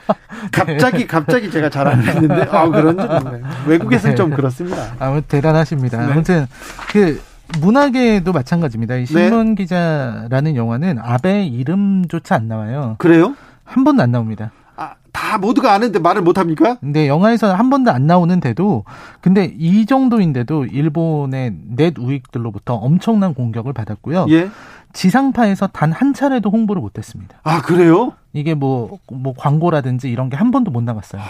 갑자기 갑자기 제가 잘 안 했는데 아 그런 줄 몰라요. 외국에서는 네. 좀 그렇습니다. 아무 대단하십니다. 네. 아무튼 그 문학에도 마찬가지입니다. 이 신문 네. 기자라는 영화는 아베 이름조차 안 나와요. 그래요? 한 번도 안 나옵니다 다 모두가 아는데 말을 못 합니까? 근데 영화에서는 한 번도 안 나오는데도 근데 이 정도인데도 일본의 넷 우익들로부터 엄청난 공격을 받았고요. 예. 지상파에서 단 한 차례도 홍보를 못 했습니다. 아, 그래요? 이게 뭐, 뭐 광고라든지 이런 게 한 번도 못 나갔어요.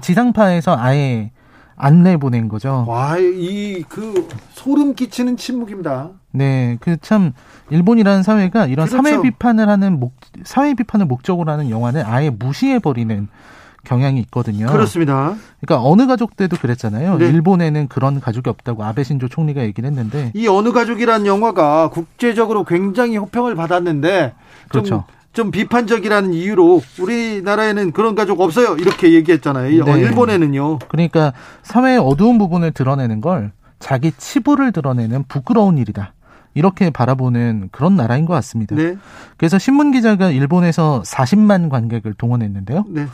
지상파에서 아예 안 내 보낸 거죠. 와, 이 그 소름 끼치는 침묵입니다. 네, 그 참 일본이라는 사회가 이런 그렇죠. 사회 비판을 하는 목 사회 비판을 목적으로 하는 영화는 아예 무시해 버리는 경향이 있거든요. 그렇습니다. 그러니까 어느 가족 때도 그랬잖아요. 네. 일본에는 그런 가족이 없다고 아베 신조 총리가 얘기를 했는데 이 어느 가족이란 영화가 국제적으로 굉장히 호평을 받았는데 그렇죠. 좀 비판적이라는 이유로 우리나라에는 그런 가족 없어요. 이렇게 얘기했잖아요. 네. 일본에는요. 그러니까 사회의 어두운 부분을 드러내는 걸 자기 치부를 드러내는 부끄러운 일이다. 이렇게 바라보는 그런 나라인 것 같습니다. 네. 그래서 신문 기자가 일본에서 40만 관객을 동원했는데요. 네.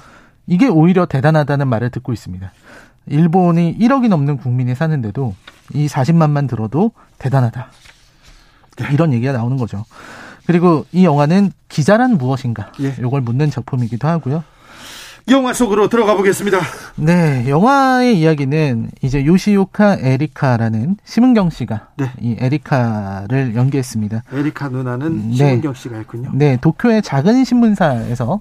이게 오히려 대단하다는 말을 듣고 있습니다. 일본이 1억이 넘는 국민이 사는데도 이 40만만 들어도 대단하다. 네. 이런 얘기가 나오는 거죠. 그리고 이 영화는 기자란 무엇인가? 예. 이걸 묻는 작품이기도 하고요. 영화 속으로 들어가 보겠습니다. 네, 영화의 이야기는 이제 요시오카 에리카라는 심은경 씨가 네. 이 에리카를 연기했습니다. 에리카 누나는 네. 심은경 씨가 했군요. 네, 도쿄의 작은 신문사에서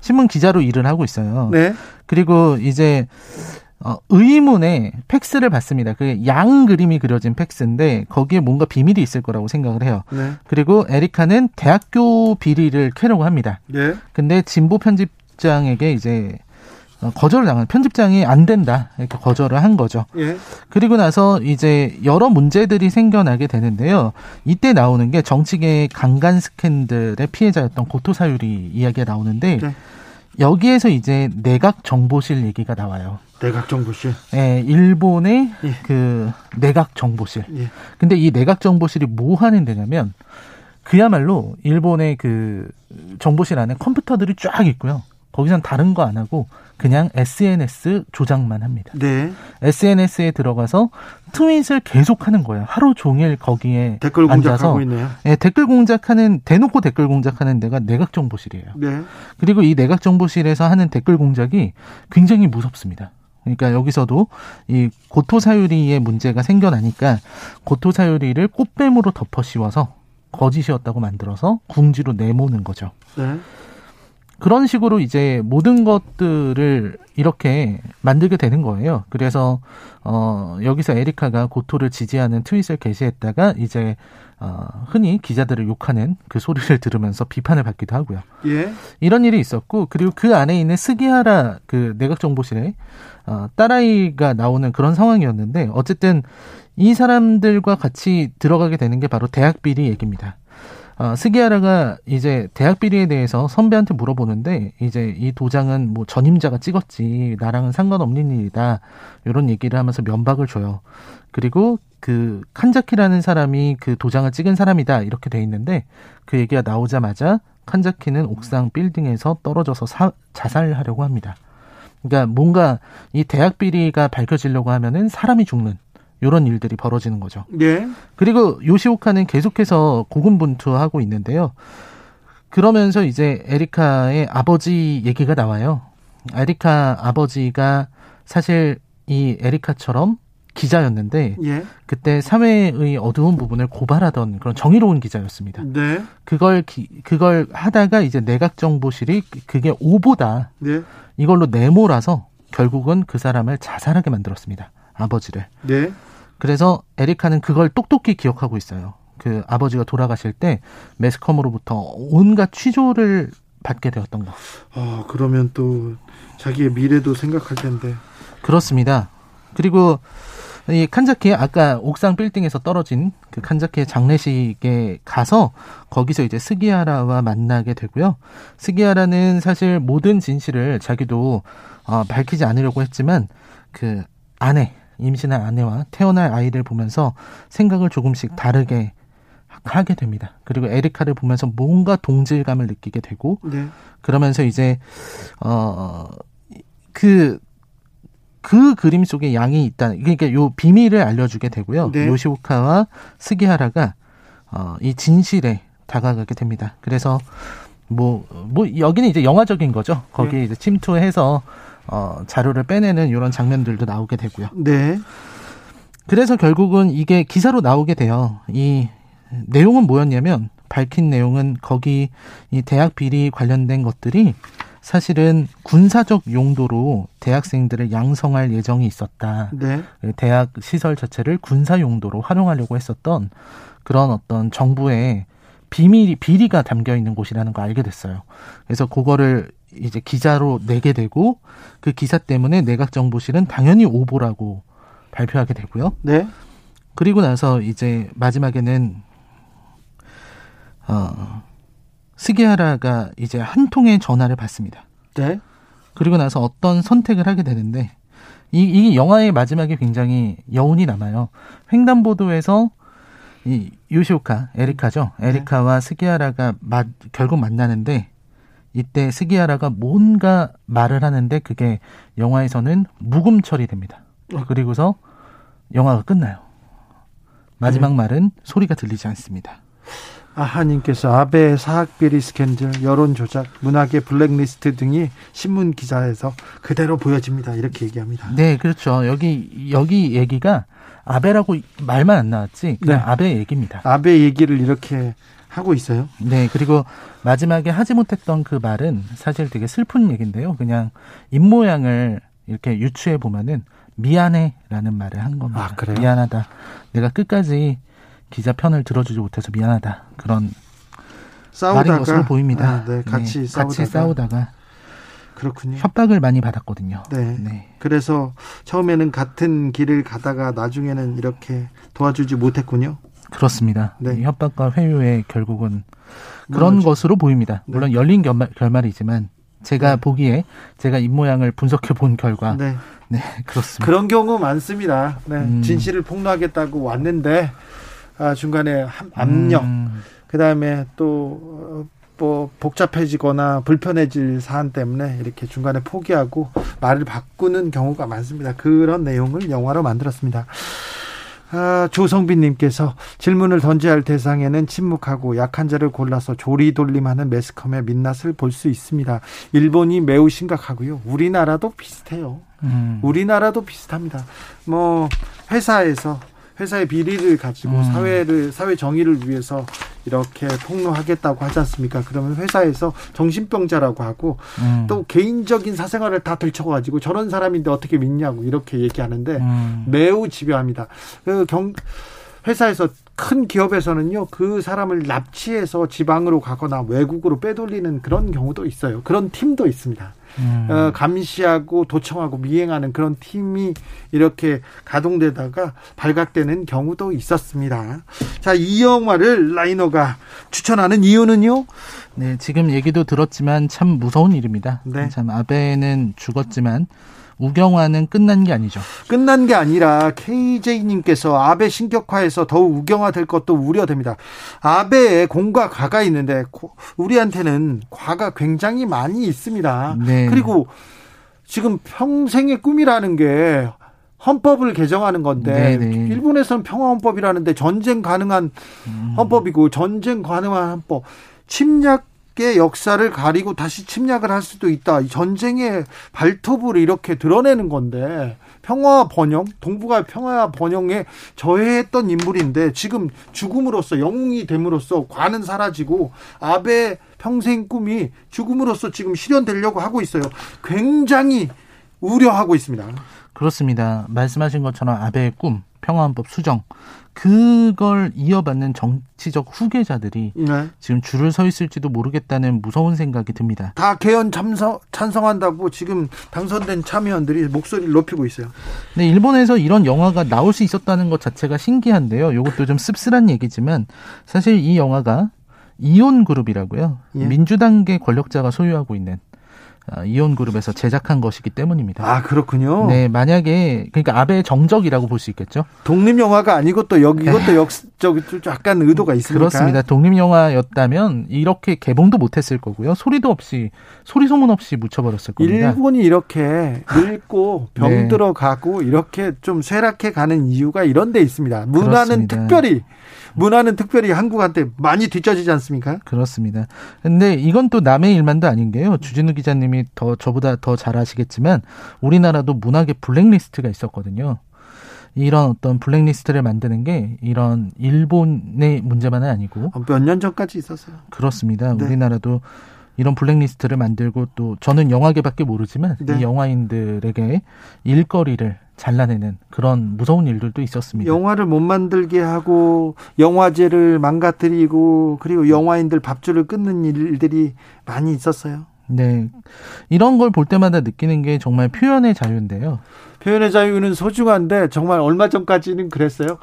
신문 기자로 일을 하고 있어요. 네. 그리고 이제 어, 의문에 팩스를 받습니다. 그게 양 그림이 그려진 팩스인데 거기에 뭔가 비밀이 있을 거라고 생각을 해요. 네. 그리고 에리카는 대학교 비리를 캐려고 합니다. 네. 근데 진보 편집 장에게 이제 어, 거절을 당한 편집장이 안 된다 이렇게 거절을 한 거죠. 예. 그리고 나서 이제 여러 문제들이 생겨나게 되는데요. 이때 나오는 게 정치계 강간 스캔들의 피해자였던 고토 사유리 이야기가 나오는데 네. 여기에서 이제 내각 정보실 얘기가 나와요. 내각 정보실. 네, 일본의 예. 그 내각 정보실. 예. 근데 이 내각 정보실이 뭐 하는 데냐면 그야말로 일본의 그 정보실 안에 컴퓨터들이 쫙 있고요. 거기선 다른 거 안 하고 그냥 SNS 조작만 합니다. 네. SNS에 들어가서 트윗을 계속하는 거예요. 하루 종일 거기에 댓글 공작하고 있네요. 네, 댓글 공작하는 대놓고 댓글 공작하는 데가 내각 정보실이에요. 네. 그리고 이 내각 정보실에서 하는 댓글 공작이 굉장히 무섭습니다. 그러니까 여기서도 이 고토사유리의 문제가 생겨나니까 고토사유리를 꽃뱀으로 덮어 씌워서 거짓이었다고 만들어서 궁지로 내모는 거죠. 네. 그런 식으로 이제 모든 것들을 이렇게 만들게 되는 거예요. 그래서 어 여기서 에리카가 고토를 지지하는 트윗을 게시했다가 이제 어 흔히 기자들을 욕하는 그 소리를 들으면서 비판을 받기도 하고요. 예. 이런 일이 있었고 그리고 그 안에 있는 스기하라 그 내각 정보실에 어 딸아이가 나오는 그런 상황이었는데 어쨌든 이 사람들과 같이 들어가게 되는 게 바로 대학 비리 얘기입니다. 어, 스기하라가 이제 대학 비리에 대해서 선배한테 물어보는데 이제 이 도장은 뭐 전임자가 찍었지 나랑은 상관없는 일이다 이런 얘기를 하면서 면박을 줘요. 그리고 그 칸자키라는 사람이 그 도장을 찍은 사람이다 이렇게 돼 있는데 그 얘기가 나오자마자 칸자키는 옥상 빌딩에서 떨어져서 사, 자살하려고 합니다. 그러니까 뭔가 이 대학 비리가 밝혀지려고 하면은 사람이 죽는 이런 일들이 벌어지는 거죠. 네. 그리고 요시오카는 계속해서 고군분투하고 있는데요. 그러면서 이제 에리카의 아버지 얘기가 나와요. 에리카 아버지가 사실 이 에리카처럼 기자였는데 예. 그때 사회의 어두운 부분을 고발하던 그런 정의로운 기자였습니다. 네. 그걸 기, 그걸 하다가 이제 내각 정보실이 그게 오보다 네. 이걸로 내몰아서 결국은 그 사람을 자살하게 만들었습니다. 아버지를. 네. 그래서 에리카는 그걸 똑똑히 기억하고 있어요. 그 아버지가 돌아가실 때 매스컴으로부터 온갖 취조를 받게 되었던 거. 아, 그러면 또 자기의 미래도 생각할 텐데. 그렇습니다. 그리고 이 칸자키 아까 옥상 빌딩에서 떨어진 그 칸자키의 장례식에 가서 거기서 이제 스기하라와 만나게 되고요. 스기하라는 사실 모든 진실을 자기도 어, 밝히지 않으려고 했지만 그 아내 임신한 아내와 태어날 아이를 보면서 생각을 조금씩 다르게 하게 됩니다. 그리고 에리카를 보면서 뭔가 동질감을 느끼게 되고 네. 그러면서 이제 어그 그 그림 속에 양이 있다. 그러니까 요 비밀을 알려주게 되고요. 네. 요시오카와 스기하라가 어, 이 진실에 다가가게 됩니다. 그래서 뭐, 뭐, 여기는 이제 영화적인 거죠. 거기에 네. 이제 침투해서, 어, 자료를 빼내는 이런 장면들도 나오게 되고요. 네. 그래서 결국은 이게 기사로 나오게 돼요. 이 내용은 뭐였냐면, 밝힌 내용은 거기 이 대학 비리 관련된 것들이 사실은 군사적 용도로 대학생들을 양성할 예정이 있었다. 네. 대학 시설 자체를 군사 용도로 활용하려고 했었던 그런 어떤 정부의 비밀이 비리가 담겨 있는 곳이라는 거 알게 됐어요. 그래서 그거를 이제 기자로 내게 되고 그 기사 때문에 내각 정보실은 당연히 오보라고 발표하게 되고요. 네. 그리고 나서 이제 마지막에는 어 스기하라가 이제 한 통의 전화를 받습니다. 네. 그리고 나서 어떤 선택을 하게 되는데 이, 이 영화의 마지막에 굉장히 여운이 남아요. 횡단보도에서 이 요시오카 에리카죠. 에리카와 스기하라가 마, 결국 만나는데 이때 스기하라가 뭔가 말을 하는데 그게 영화에서는 묵음 처리됩니다. 그리고서 영화가 끝나요. 마지막 네. 말은 소리가 들리지 않습니다. 아하님께서 아베 사학 비리 스캔들, 여론 조작, 문학의 블랙리스트 등이 신문 기사에서 그대로 보여집니다. 이렇게 얘기합니다. 네, 그렇죠. 여기 여기 얘기가 아베라고 말만 안 나왔지 그냥 네. 아베 얘기입니다. 아베 얘기를 이렇게 하고 있어요. 네, 그리고 마지막에 하지 못했던 그 말은 사실 되게 슬픈 얘기인데요. 그냥 입모양을 이렇게 유추해 보면은 미안해라는 말을 한 겁니다. 아, 그래요? 미안하다. 내가 끝까지 기자 편을 들어주지 못해서 미안하다. 그런 싸우다가 말인 것으로 보입니다. 아, 네, 같이 네, 싸우다가 같이 싸우다가 그렇군요. 협박을 많이 받았거든요. 네. 네. 그래서 처음에는 같은 길을 가다가 나중에는 이렇게 도와주지 못했군요. 그렇습니다. 네. 이 협박과 회유에 결국은 그런 무너져. 것으로 보입니다. 물론 열린 결말, 결말 이지만 제가 네. 보기에 제가 입 모양을 분석해 본 결과 네, 네. 그렇습니다. 그런 경우 많습니다. 네. 음. 진실을 폭로하겠다고 왔는데 아, 중간에 함- 압력, 음, 그 다음에 또 어, 뭐 복잡해지거나 불편해질 사안 때문에 이렇게 중간에 포기하고 말을 바꾸는 경우가 많습니다. 그런 내용을 영화로 만들었습니다. 아, 조성빈님께서 질문을 던져야 할 대상에는 침묵하고 약한 자를 골라서 조리돌림하는 매스컴의 민낯을 볼 수 있습니다. 일본이 매우 심각하고요. 우리나라도 비슷해요. 음. 우리나라도 비슷합니다. 뭐 회사에서 회사의 비리를 가지고 음. 사회를 사회 정의를 위해서 이렇게 폭로하겠다고 하지 않습니까? 그러면 회사에서 정신병자라고 하고 음. 또 개인적인 사생활을 다 들춰가지고 저런 사람인데 어떻게 믿냐고 이렇게 얘기하는데 음. 매우 집요합니다. 그 경, 회사에서 큰 기업에서는요 그 사람을 납치해서 지방으로 가거나 외국으로 빼돌리는 그런 경우도 있어요. 그런 팀도 있습니다. 음. 어, 감시하고 도청하고 미행하는 그런 팀이 이렇게 가동되다가 발각되는 경우도 있었습니다. 자, 이 영화를 라이너가 추천하는 이유는요? 네, 지금 얘기도 들었지만 참 무서운 일입니다. 네. 참 아베는 죽었지만 우경화는 끝난 게 아니죠. 끝난 게 아니라 KJ님께서 아베 신격화에서 더욱 우경화될 것도 우려됩니다. 아베의 공과 과가 있는데 우리한테는 과가 굉장히 많이 있습니다. 네. 그리고 지금 평생의 꿈이라는 게 헌법을 개정하는 건데 네네. 네. 일본에서는 평화헌법이라는데 전쟁 가능한 음. 헌법이고 전쟁 가능한 헌법 침략 의 역사를 가리고 다시 침략을 할 수도 있다. 전쟁의 발톱을 이렇게 드러내는 건데 평화 번영, 동북아 평화 번영에 저해했던 인물인데 지금 죽음으로써 영웅이 됨으로써 과는 사라지고 아베 평생 꿈이 죽음으로써 지금 실현되려고 하고 있어요. 굉장히 우려하고 있습니다. 그렇습니다. 말씀하신 것처럼 아베의 꿈, 평화헌법 수정 그걸 이어받는 정치적 후계자들이 네. 지금 줄을 서 있을지도 모르겠다는 무서운 생각이 듭니다. 다 개헌 참석 찬성한다고 지금 당선된 참여원들이 목소리를 높이고 있어요. 네, 일본에서 이런 영화가 나올 수 있었다는 것 자체가 신기한데요. 이것도 좀 씁쓸한 얘기지만 사실 이 영화가 이온 그룹이라고요. 예. 민주당계 권력자가 소유하고 있는 아, 이온그룹에서 제작한 것이기 때문입니다. 아 그렇군요. 네, 만약에 그러니까 아베 정적이라고 볼 수 있겠죠. 독립 영화가 아니고 또 여기 이것도 역적 약간 의도가 있습니까? 그렇습니다. 독립 영화였다면 이렇게 개봉도 못했을 거고요. 소리도 없이 소리 소문 없이 묻혀버렸을 겁니다. 일본이 이렇게 늙고 네. 병들어 가고 이렇게 좀 쇠락해 가는 이유가 이런 데 있습니다. 문화는 그렇습니다. 특별히 문화는 특별히 한국한테 많이 뒤처지지 않습니까? 그렇습니다. 근데 이건 또 남의 일만도 아닌 게요. 주진우 기자님 이 더 저보다 더 잘 아시겠지만 우리나라도 문학의 블랙리스트가 있었거든요. 이런 어떤 블랙리스트를 만드는 게 이런 일본의 문제만은 아니고 어, 몇년 전까지 있었어요. 그렇습니다. 네. 우리나라도 이런 블랙리스트를 만들고 또 저는 영화계밖에 모르지만 네. 이 영화인들에게 일거리를 잘라내는 그런 무서운 일들도 있었습니다. 영화를 못 만들게 하고 영화제를 망가뜨리고 그리고 영화인들 밥줄을 끊는 일들이 많이 있었어요. 네. 이런 걸 볼 때마다 느끼는 게 정말 표현의 자유인데요. 표현의 자유는 소중한데 정말 얼마 전까지는 그랬어요.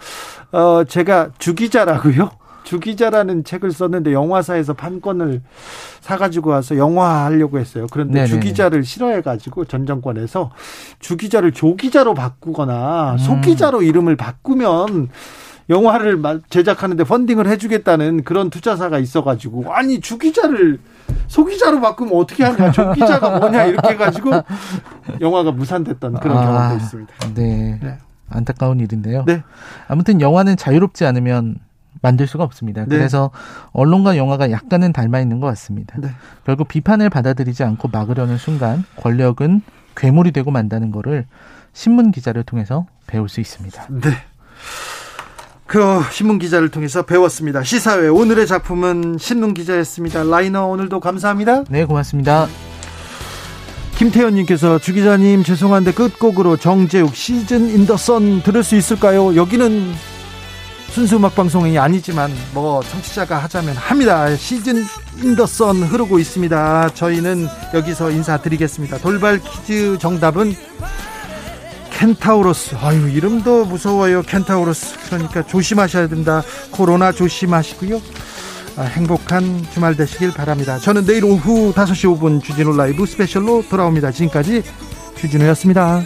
어, 제가 주기자라고요. 주기자라는 책을 썼는데 영화사에서 판권을 사가지고 와서 영화 하려고 했어요. 그런데 네네. 주기자를 싫어해가지고 전 정권에서 주기자를 조기자로 바꾸거나 음. 소기자로 이름을 바꾸면 영화를 제작하는데 펀딩을 해주겠다는 그런 투자사가 있어가지고 아니 주기자를 소기자로 바꾸면 어떻게 하냐 조기자가 뭐냐 이렇게 해가지고 영화가 무산됐던 그런 아, 경험도 있습니다. 네. 네. 안타까운 일인데요. 네. 아무튼 영화는 자유롭지 않으면 만들 수가 없습니다. 네. 그래서 언론과 영화가 약간은 닮아 있는 것 같습니다. 네. 결국 비판을 받아들이지 않고 막으려는 순간 권력은 괴물이 되고 만다는 것을 신문 기자를 통해서 배울 수 있습니다. 네. 그 신문 기자를 통해서 배웠습니다. 시사회 오늘의 작품은 신문 기자였습니다. 라이너 오늘도 감사합니다. 네, 고맙습니다. 김태현님께서 주 기자님 죄송한데 끝곡으로 정재욱 시즌 인 더 선 들을 수 있을까요? 여기는 순수 음악 방송이 아니지만 뭐 청취자가 하자면 합니다. 시즌 In the sun 흐르고 있습니다. 저희는 여기서 인사드리겠습니다. 돌발 퀴즈 정답은 켄타우로스. 아유 이름도 무서워요. 켄타우로스. 그러니까 조심하셔야 된다. 코로나 조심하시고요. 아, 행복한 주말 되시길 바랍니다. 저는 내일 오후 5시 5분 주진우 라이브 스페셜로 돌아옵니다. 지금까지 주진우였습니다.